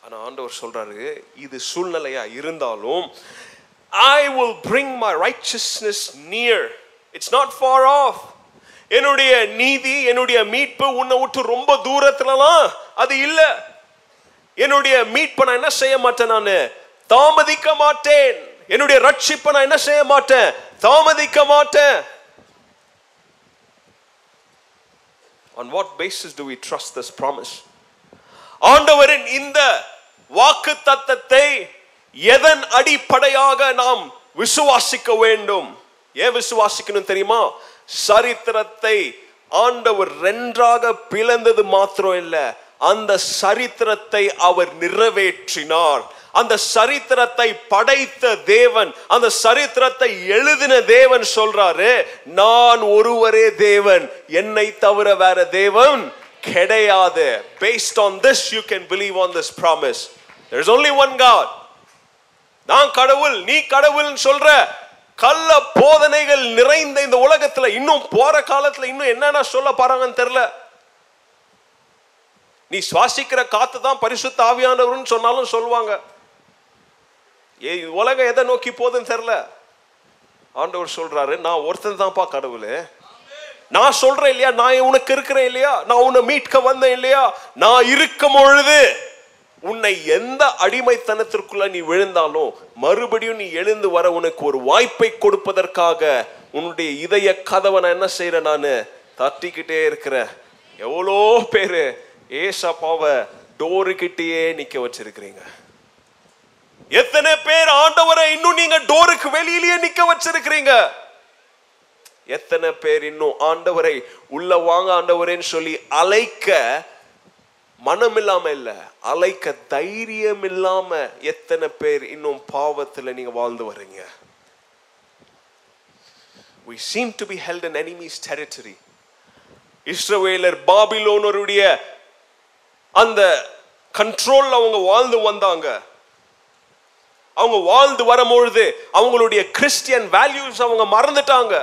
ஆனா ஆண்டவர் சொல்றாரு இது சூழ்நிலையா இருந்தாலும் I will bring my righteousness near it's not far off என்னுடைய நீதி என்னுடைய மீட்பு உன்னை விட்டு ரொம்ப தூரத்துலலாம் அது இல்லை. என்னுடைய மீட்பை நான் என்ன செய்ய மாட்டேன் நான்? தாமதிக்க மாட்டேன். என்னுடைய ரட்சிப்பை நான் என்ன செய்ய மாட்டேன்? தாமதிக்க மாட்டேன். On what basis do we trust this promise? ஆண்டவரின் இந்த வாக்கு தத்தத்தை எதன் அடிப்படையாக நாம் விசுவாசிக்க வேண்டும்? ஏன் விசுவாசிக்கணும் தெரியுமா? சரித்திரத்தை ஆண்டவர் ரெண்டாக பிளந்தது மாத்திரம் இல்ல அந்த சரித்திரத்தை அவர் நிறைவேற்றினார். அந்த சரித்திரத்தை படைத்த தேவன் அந்த சரித்திரத்தை எழுதின தேவன் சொல்றாரு நான் ஒருவரே தேவன் என்னை தவிர வேற தேவன் கிடையாது. Based on this you can believe on this promise there is only one God நான் கடவுள் நீ கடவுள்னு சொல்ற கள்ள போதனைகள் நிறைந்த இந்த உலகத்துல இன்னும் போற காலத்துல இன்னும் என்னென்ன சொல்ல போறாங்கன்னு தெரியல. நீ சுவாசிக்கிற காத்து தான் பரிசுத்த ஆவியானவர்னு சொன்னாலும் சொல்லுவாங்க. ஏ உலகம் எதை நோக்கி போகுதுன்னு தெரில ஆண்டவர் சொல்றாரு நான் ஒருத்தன் தான்ப்பா கடவுள். நான் சொல்றேன் இல்லையா? நான் உனக்கு இருக்கிறேன் இல்லையா? நான் உன்னை மீட்க வந்தேன் இல்லையா? நான் இருக்கும் பொழுது உன்னை எந்த அடிமைத்தனத்திற்குள்ள நீ விழுந்தாலும் மறுபடியும் நீ எழுந்து வர உனக்கு ஒரு வாய்ப்பை கொடுப்பதற்காக உன்னுடைய இதய கதவை நான் என்ன செய்யறேன் நான்? தட்டிக்கிட்டே இருக்கிறேன். எவ்வளோ பேரு ஏசப்பாவை டோருக்கிட்டேயே நிற்க வச்சிருக்கிறீங்க. எத்தனை பேர் ஆண்டவரை இன்னும் நீங்க டோருக்கு வெளியிலேயே நிக்க வச்சிருக்கிறீங்க? எத்தனை பேர் இன்னும் ஆண்டவரை உள்ள வாங்க ஆண்டவரேன்னு சொல்லி அழைக்க மனம் இல்லாம இல்ல அழைக்க தைரியம் இல்லாம எத்தனை பேர் இன்னும் பாவத்துல நீங்க வாழ்ந்து வர்றீங்க? We seem to be held in enemy's territory. இஸ்ரவேலர் பாபிலோனருடைய அந்த கண்ட்ரோல்ல அவங்க வாழ்ந்து வந்தாங்க. அவங்க வாழ்ந்து வரும்பொழுது அவங்களுடைய கிறிஸ்டியன் வேல்யூஸ் அவங்க மறந்துட்டாங்க.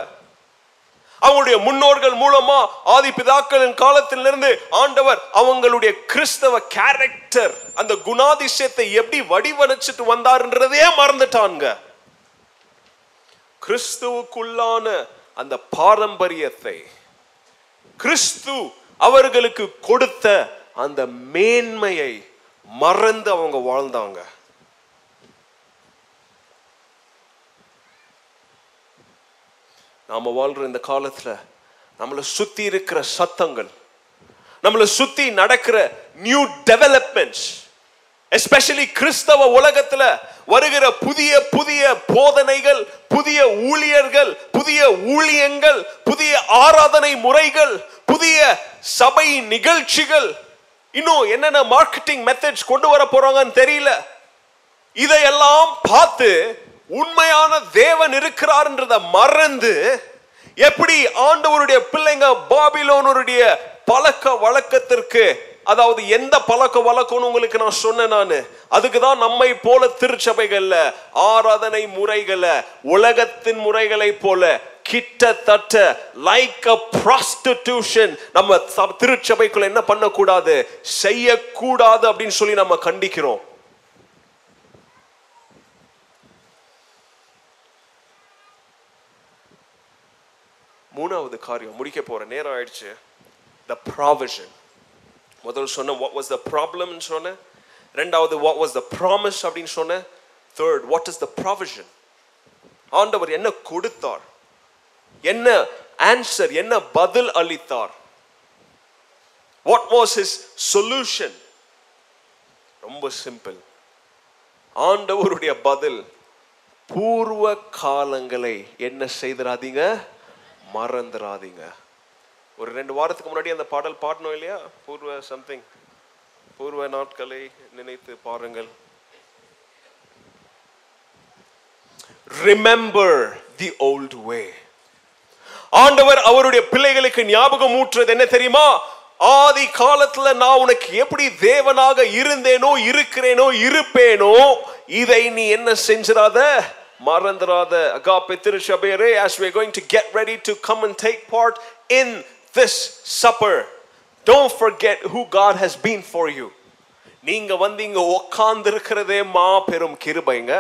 அவங்களுடைய முன்னோர்கள் மூலமா ஆதி பிதாக்களின் காலத்திலிருந்து ஆண்டவர் அவங்களுடைய கிறிஸ்தவ கேரக்டர் அந்த குணாதிசயத்தை எப்படி வடிவமைச்சிட்டு வந்தாருன்றதையே மறந்துட்டாங்க. கிறிஸ்துவுக்குள்ளான அந்த பாரம்பரியத்தை கிறிஸ்து அவர்களுக்கு கொடுத்த அந்த மேன்மையை மறந்து அவங்க வாழ்ந்தாங்க. நாம் வாழ்கிற இந்த காலத்தில் நம்மளை சுற்றி இருக்கிற சத்தங்கள் நம்மளை சுற்றி நடக்கிற நியூ டெவலப்மெண்ட்ஸ் எஸ்பெஷலி கிறிஸ்தவ உலகத்துல வருகிற புதிய புதிய போதனைகள் புதிய ஊழியர்கள் புதிய ஊழியங்கள் புதிய ஆராதனை முறைகள் புதிய சபை நிகழ்ச்சிகள் இன்னும் என்னென்ன மார்க்கெட்டிங் மெத்தட்ஸ் கொண்டு வர போறாங்கன்னு தெரியல. இதையெல்லாம் பார்த்து உண்மையான தேவன் இருக்கிறார்ன்றத மறந்து எப்படி ஆண்டவருடைய பிள்ளைங்க பாபிலோனருடைய பழக்க வழக்கத்திற்கு அதாவது எந்த பழக்க வழக்கம்னு உங்களுக்கு நான் சொன்னேன் நான் அதுக்கு தான் நம்மை போல திருச்சபைகள்ல ஆராதனை முறைகளை உலகத்தின் முறைகளை போல கிட்டத்தட்ட லைக் அ ப்ராஸ்டிடியூஷன் நம்ம திருச்சபைக்குள்ள என்ன பண்ணக்கூடாது? செய்யக்கூடாது அப்படின்னு சொல்லி நம்ம கண்டிக்கிறோம். மூணாவது காரியம் முடிக்க போற நேரம் ஆயிடுச்சு. த ப்ராவிஷன் முதல் சொன்ன வாட் வாஸ் த ப்ராப்ளம்னு சொன்னேன் ரெண்டாவது வாட் வாஸ் த ப்ராமிஸ் அப்படின்னு சொன்னேன் third what is the provision ஆண்டவர் என்ன கொடுத்தார்? என்ன ஆன்சர் என்ன பதில் அளித்தார்? வாட் வாஸ் his சொல்யூஷன் ரொம்ப சிம்பிள் ஆண்டவருடைய பதில் பூர்வ காலங்களை என்ன செய்திடாதீங்க மறந்துடாதீங்க ஒரு ரெண்டு வாரத்துக்கு முன்னாடி அந்த பாடல் பாடணும் இல்லையா? பூர்வ சம்திங் பூர்வ நாட்களை நினைத்து பாருங்கள். ரிமெம்பர் தி ஓல்ட் வே ஆண்டவர் அவருடைய பிள்ளைகளுக்கு ஞாபகம் ஊற்றுறது என்ன தெரியுமா? ஆதி காலத்துல நான் உனக்கு எப்படி தேவனாக இருந்தேனோ இருக்கிறேனோ இருப்பேனோ இதை நீ என்ன செஞ்சிடாத மறந்துராத அகாப்பை திருச்சபையரே as we are going to get ready to come and take part in this supper. Don't forget who God has been for you. நீங்க வந்து இங்க உட்கார்ந்து இருக்கிறதே மாபெரும் கிருபைங்க.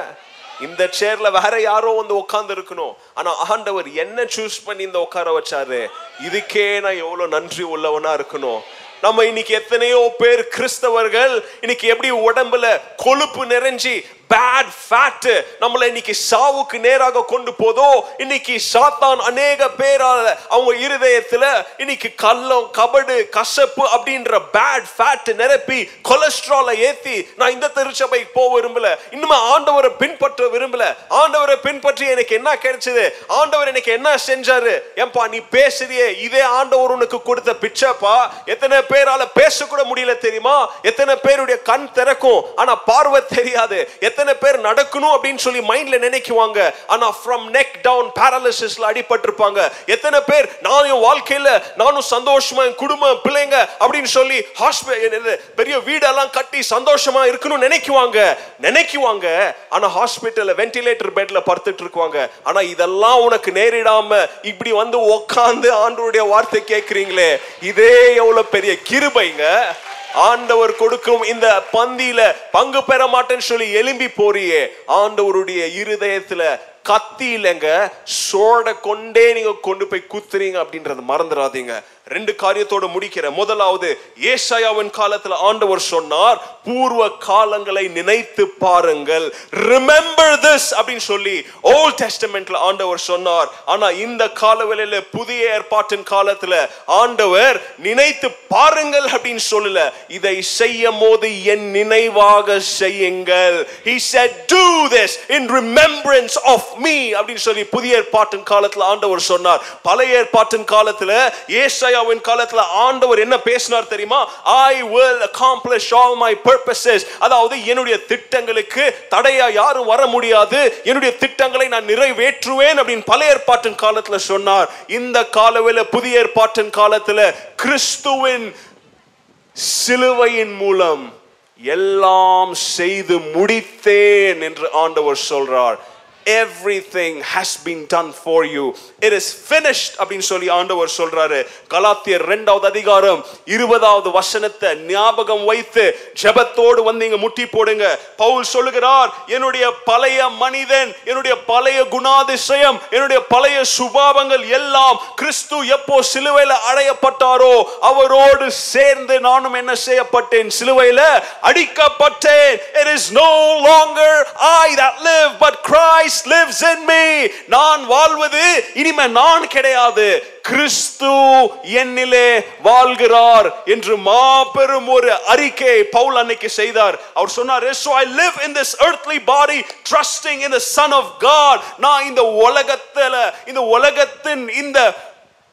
இந்த சேர்ல வேற யாரோ வந்து உட்கார்ந்து இருக்கணும் ஆனா ஆண்டவர் என்ன சூஸ் பண்ணி இந்த உட்கார வச்சாரு. இதுக்கே நான் எவ்வளவு நன்றி உள்ளவனா இருக்கணும். நம்ம இன்னைக்கு எத்தனையோ பேர் கிறிஸ்தவர்கள் இன்னைக்கு எப்படி உடம்புல கொழுப்பு நிறைஞ்சி பேட் ஃபேட் நம்மளை இன்னைக்கு சாவுக்கு நேராக கொண்டு போதோ இன்னைக்கு சாத்தான் அநேக பேரால அவங்க இருதயத்துல இன்னைக்கு கள்ளம் கபடு கசப்பு அப்படின்ற பேட் ஃபேட் நிரப்பி கொலஸ்ட்ராலை ஏத்தி நான் இந்த திருச்சபைக்கு போக விரும்பல. இன்னுமே ஆண்டவரை பின்பற்ற விரும்பல. ஆண்டவரை பின்பற்றி எனக்கு என்ன கிடைச்சது? ஆண்டவர் எனக்கு என்ன செஞ்சாரு? ஏன்பா நீ பேசுறியே இதே ஆண்டவர் உனக்கு கொடுத்த பிச்சைப்பா. எத்தனை பேரால பேசக்கூட முடியல தெரியுமா? எத்தனை பேருடைய கண் திறக்கும். ஆனா பார்வை தெரியாது. எத்தனை எத்தனை பேர் நடக்கணும் அப்படின்னு சொல்லி மைண்ட்ல நினைக்குவாங்க. ஆனா ஃப்ரம் நெக் டவுன் பேரலிசிஸ்ல அடிபட்டிருப்பாங்க. எத்தனை பேர் நான் என் வாழ்க்கையில நானும் சந்தோஷமா என் குடும்பம் பிள்ளைங்க அப்படின்னு சொல்லி ஹாஸ்பிட்டல் பெரிய வீடெல்லாம் கட்டி சந்தோஷமா இருக்கணும்னு நினைக்குவாங்க. நினைக்குவாங்க. ஆனா ஹாஸ்பிட்டல்ல வென்டிலேட்டர் பெட்ல படுத்துட்டு இருக்குவாங்க. ஆனா இதெல்லாம் உனக்கு நேரிடாம இப்படி வந்து உக்காந்து ஆண்டவருடைய வார்த்தை கேட்கிறீங்களே இதே எவ்வளவு பெரிய கிருபைங்க. ஆண்டவர் கொடுக்கும் இந்த பந்தியில பங்கு பெற மாட்டேன்னு சொல்லி எலும்பி போறியே. ஆண்டவருடைய இருதயத்துல கத்தி இல்லைங்க சோட கொண்டே நீங்க கொண்டு போய் குத்துறீங்க அப்படின்றத மறந்துடாதீங்க ரெண்டு காரியத்தோட முடிக்கிற. முதலாவது ஏசாயாவின் காலத்துல ஆண்டவர் சொன்னார் பூர்வ காலங்களை நினைத்து பாருங்கள். ரிமெம்பர் திஸ் அப்படின்னு சொல்லி ஓல்ட் டெஸ்டமெண்ட்ல ஆண்டவர் சொன்னார். ஆனா இந்த காலவெளியில புதிய ஏற்பாட்டின் காலத்துல ஆண்டவர் நினைத்து பாருங்கள் அப்படின்னு சொல்லல. இதை செய்யும் போது என் நினைவாக செய்யுங்கள். He said do this in remembrance of me அப்படின்னு சொல்லி புதிய ஏற்பாட்டின் காலத்துல ஆண்டவர் சொன்னார். பழைய ஏற்பாட்டின் காலத்துல ஏசாயாவின் காலத்துல ஆண்டவர் என்ன பேசினார் தெரியுமா? I will accomplish all my purposes அதாவது என்னுடைய திட்டங்களுக்கு தடையா யாரும் வர முடியாது. என்னுடைய திட்டங்களை நான் நிறைவேற்றுவேன் அப்படின்னு பழைய ஏற்பாட்டின் காலத்துல சொன்னார். இந்த காலவில் புதிய ஏற்பாட்டின் காலத்துல கிறிஸ்துவின் சிலுவையின் மூலம் எல்லாம் செய்து முடித்தேன் என்று ஆண்டவர் சொல்றார். Everything has been done for you. It is finished அப்படின்னு சொல்லி ஆண்டவர் சொல்றாரு. கலாத்தியர் இரண்டாவது அதிகாரம் இருபதாவது வசனத்தை ஞாபகம் வைத்து ஜெபத்தோடு வந்து இங்க முட்டி போடுங்க. பவுல் சொல்லுகிறார் என்னுடைய பழைய மனிதன் என்னுடைய பழைய குணாதிசயம் என்னுடைய பழைய சுபாவங்கள் எல்லாம் கிறிஸ்து எப்போ சிலுவையில அடையப்பட்டாரோ அவரோடு சேர்ந்து நானும் என்ன செய்யப்பட்டேன்? சிலுவையில அடிக்கப்பட்டேன். It is no longer I that live but Christ Christ lives in me நான் வாழ்வது இனிமே நான் கிடையாது. கிறிஸ்து என்னிலே வாழ்கிறார் என்று மாபெரும் ஒரு அறிக்கை பவுல் அன்னைக்கு செய்தார். அவர் சொன்னார் so I live in this earthly body trusting in the son of God. நான் இந்த உலகத்துல இந்த உலகத்தின் இந்த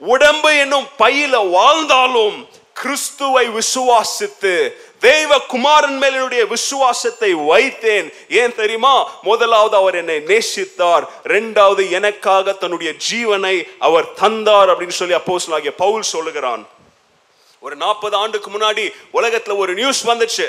உடம்பு என்னும் பையில வாழ்ந்தாலும் கிறிஸ்துவை விசுவாசித்து தெய்வ குமாரன் மேல் என்னுடைய விசுவாசத்தை வைத்தேன். ஏன் தெரியுமா? முதலாவது அவர் என்னை நேசித்தார். இரண்டாவது எனக்காக தன்னுடைய ஜீவனை அவர் தந்தார் அப்படின்னு சொல்லி அப்போஸ்தலனாகிய பவுல் சொல்லுகிறான். ஒரு நாற்பது ஆண்டுக்கு முன்னாடி உலகத்துல ஒரு நியூஸ் வந்துச்சு.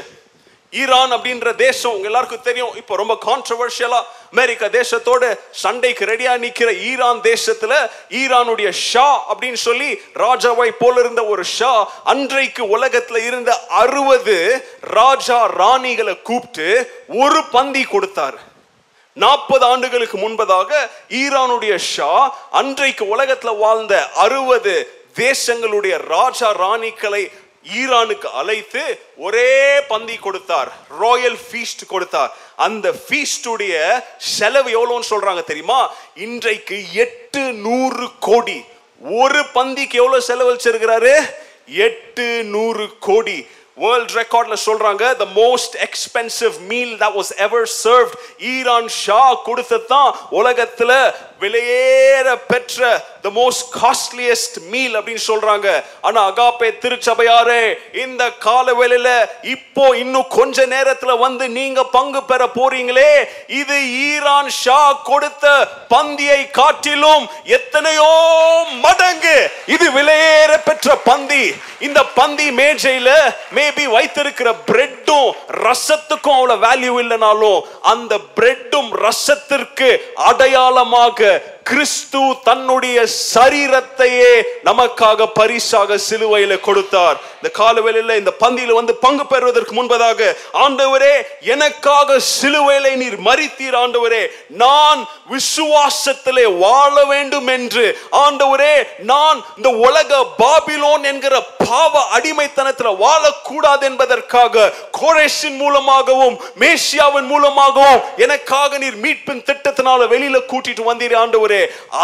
ஈரான் அப்படின்ற தேசம் உங்க எல்லாருக்கும் தெரியும். இப்போ ரொம்ப கான்ட்ரவர்ஷியலா அமெரிக்கா தேசத்தோட சண்டைக்கு ரெடியா நிக்கிற ஈரான் தேசத்துல ஈரானுடைய ஷா அப்படின்னு சொல்லி ராஜாவை போல இருந்த ஒரு ஷா அன்றைக்கு உலகத்துல இருந்த அறுபது ராஜா ராணிகளை கூப்பிட்டு ஒரு பந்தி கொடுத்தார். நாற்பது ஆண்டுகளுக்கு முன்பதாக ஈரானுடைய ஷா அன்றைக்கு உலகத்துல வாழ்ந்த அறுபது தேசங்களுடைய ராஜா ராணிகளை ஈரானுக்கு அழைத்து ஒரே பந்தி கொடுத்தார். ராயல் ஃபீஸ்ட் கொடுத்தார். அந்த ஃபீஸ்டுடைய செலவு எவ்வளோன்னு சொல்றாங்க தெரியுமா? இன்றைக்கு எட்டு நூறு கோடி. ஒரு பந்திக்கு எவ்வளோ செலவழிச்சிருக்கிறாரு? எட்டு நூறு கோடி வேர்ல்ட் ரெக்கார்ட்ல சொல்றாங்க the most expensive meal that was ever served Iran shah கொடுத்ததான் உலகத்துல விலையேற பெற்ற த மோஸ்ட் காஸ்ட்லியஸ்ட் மீல் அப்படின்னு சொல்றாங்க. ஆனா அகாப்பே திருச்சபையாரே இந்த கால வேளையில இப்போ இன்னும் கொஞ்ச நேரத்துல வந்து நீங்க பங்கு பெற போறீங்களே. இது ஈரான் ஷா கொடுத்த பந்தியை காட்டிலும் எத்தனையோ மடங்கு இது விலையேற பெற்ற பந்தி. இந்த பந்தி மேஜையில மேபி வைத்திருக்கிற பிரெட்டும் ரசத்துக்கும் அவ்வளவு வேல்யூ இல்லைனாலும் அந்த பிரெட்டும் ரசத்திற்கு அடையாளமாக 그게 கிறிஸ்து தன்னுடைய சரீரத்தையே நமக்காக பரிசாக சிலுவையில கொடுத்தார். இந்த காலவேளையில இந்த பந்தியில வந்து பங்கு பெறுவதற்கு முன்பதாக ஆண்டவரே எனக்காக சிலுவையில நீர் மறித்தீர் ஆண்டவரே. நான் விசுவாசத்திலே வாழ வேண்டும் என்று. ஆண்டவரே நான் இந்த உலக பாபிலோன் என்கிற பாவ அடிமைத்தனத்துல வாழக்கூடாது என்பதற்காக கோரேஷின் மூலமாகவும் மேசியாவின் மூலமாகவும் எனக்காக நீர் மீட்பின் திட்டத்தினால வெளியில கூட்டிட்டு வந்தீர் ஆண்டவரே.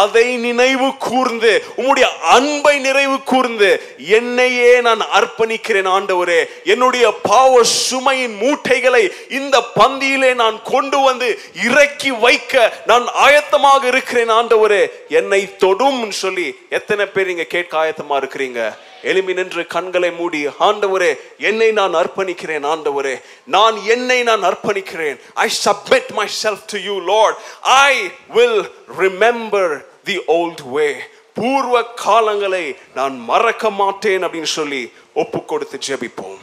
அதை நினைவு கூர்ந்து உம்முடைய அன்பை நிறைவு கூர்ந்து என்னையே நான் அர்ப்பணிக்கிறேன் ஆண்டவரே. என்னுடைய பாவ சுமையின் மூட்டைகளை இந்த பந்தியிலே நான் கொண்டு வந்து இறக்கி வைக்க நான் ஆயத்தமாக இருக்கிறேன் ஆண்டவரே. என்னை தொடும் சொல்லி எத்தனை பேர் இங்க கேட்க ஆயத்தமா இருக்கிறீங்க? எழும்பி நின்று கண்களை மூடி ஆண்டவரே என்னை நான் அர்ப்பணிக்கிறேன் ஆண்டவரே. நான் என்னை நான் அர்ப்பணிக்கிறேன். I submit myself to you Lord I will remember the old way பூர்வ காலங்களை நான் மறக்க மாட்டேன் அப்படின்னு சொல்லி ஒப்பு கொடுத்து ஜெபிப்போம்.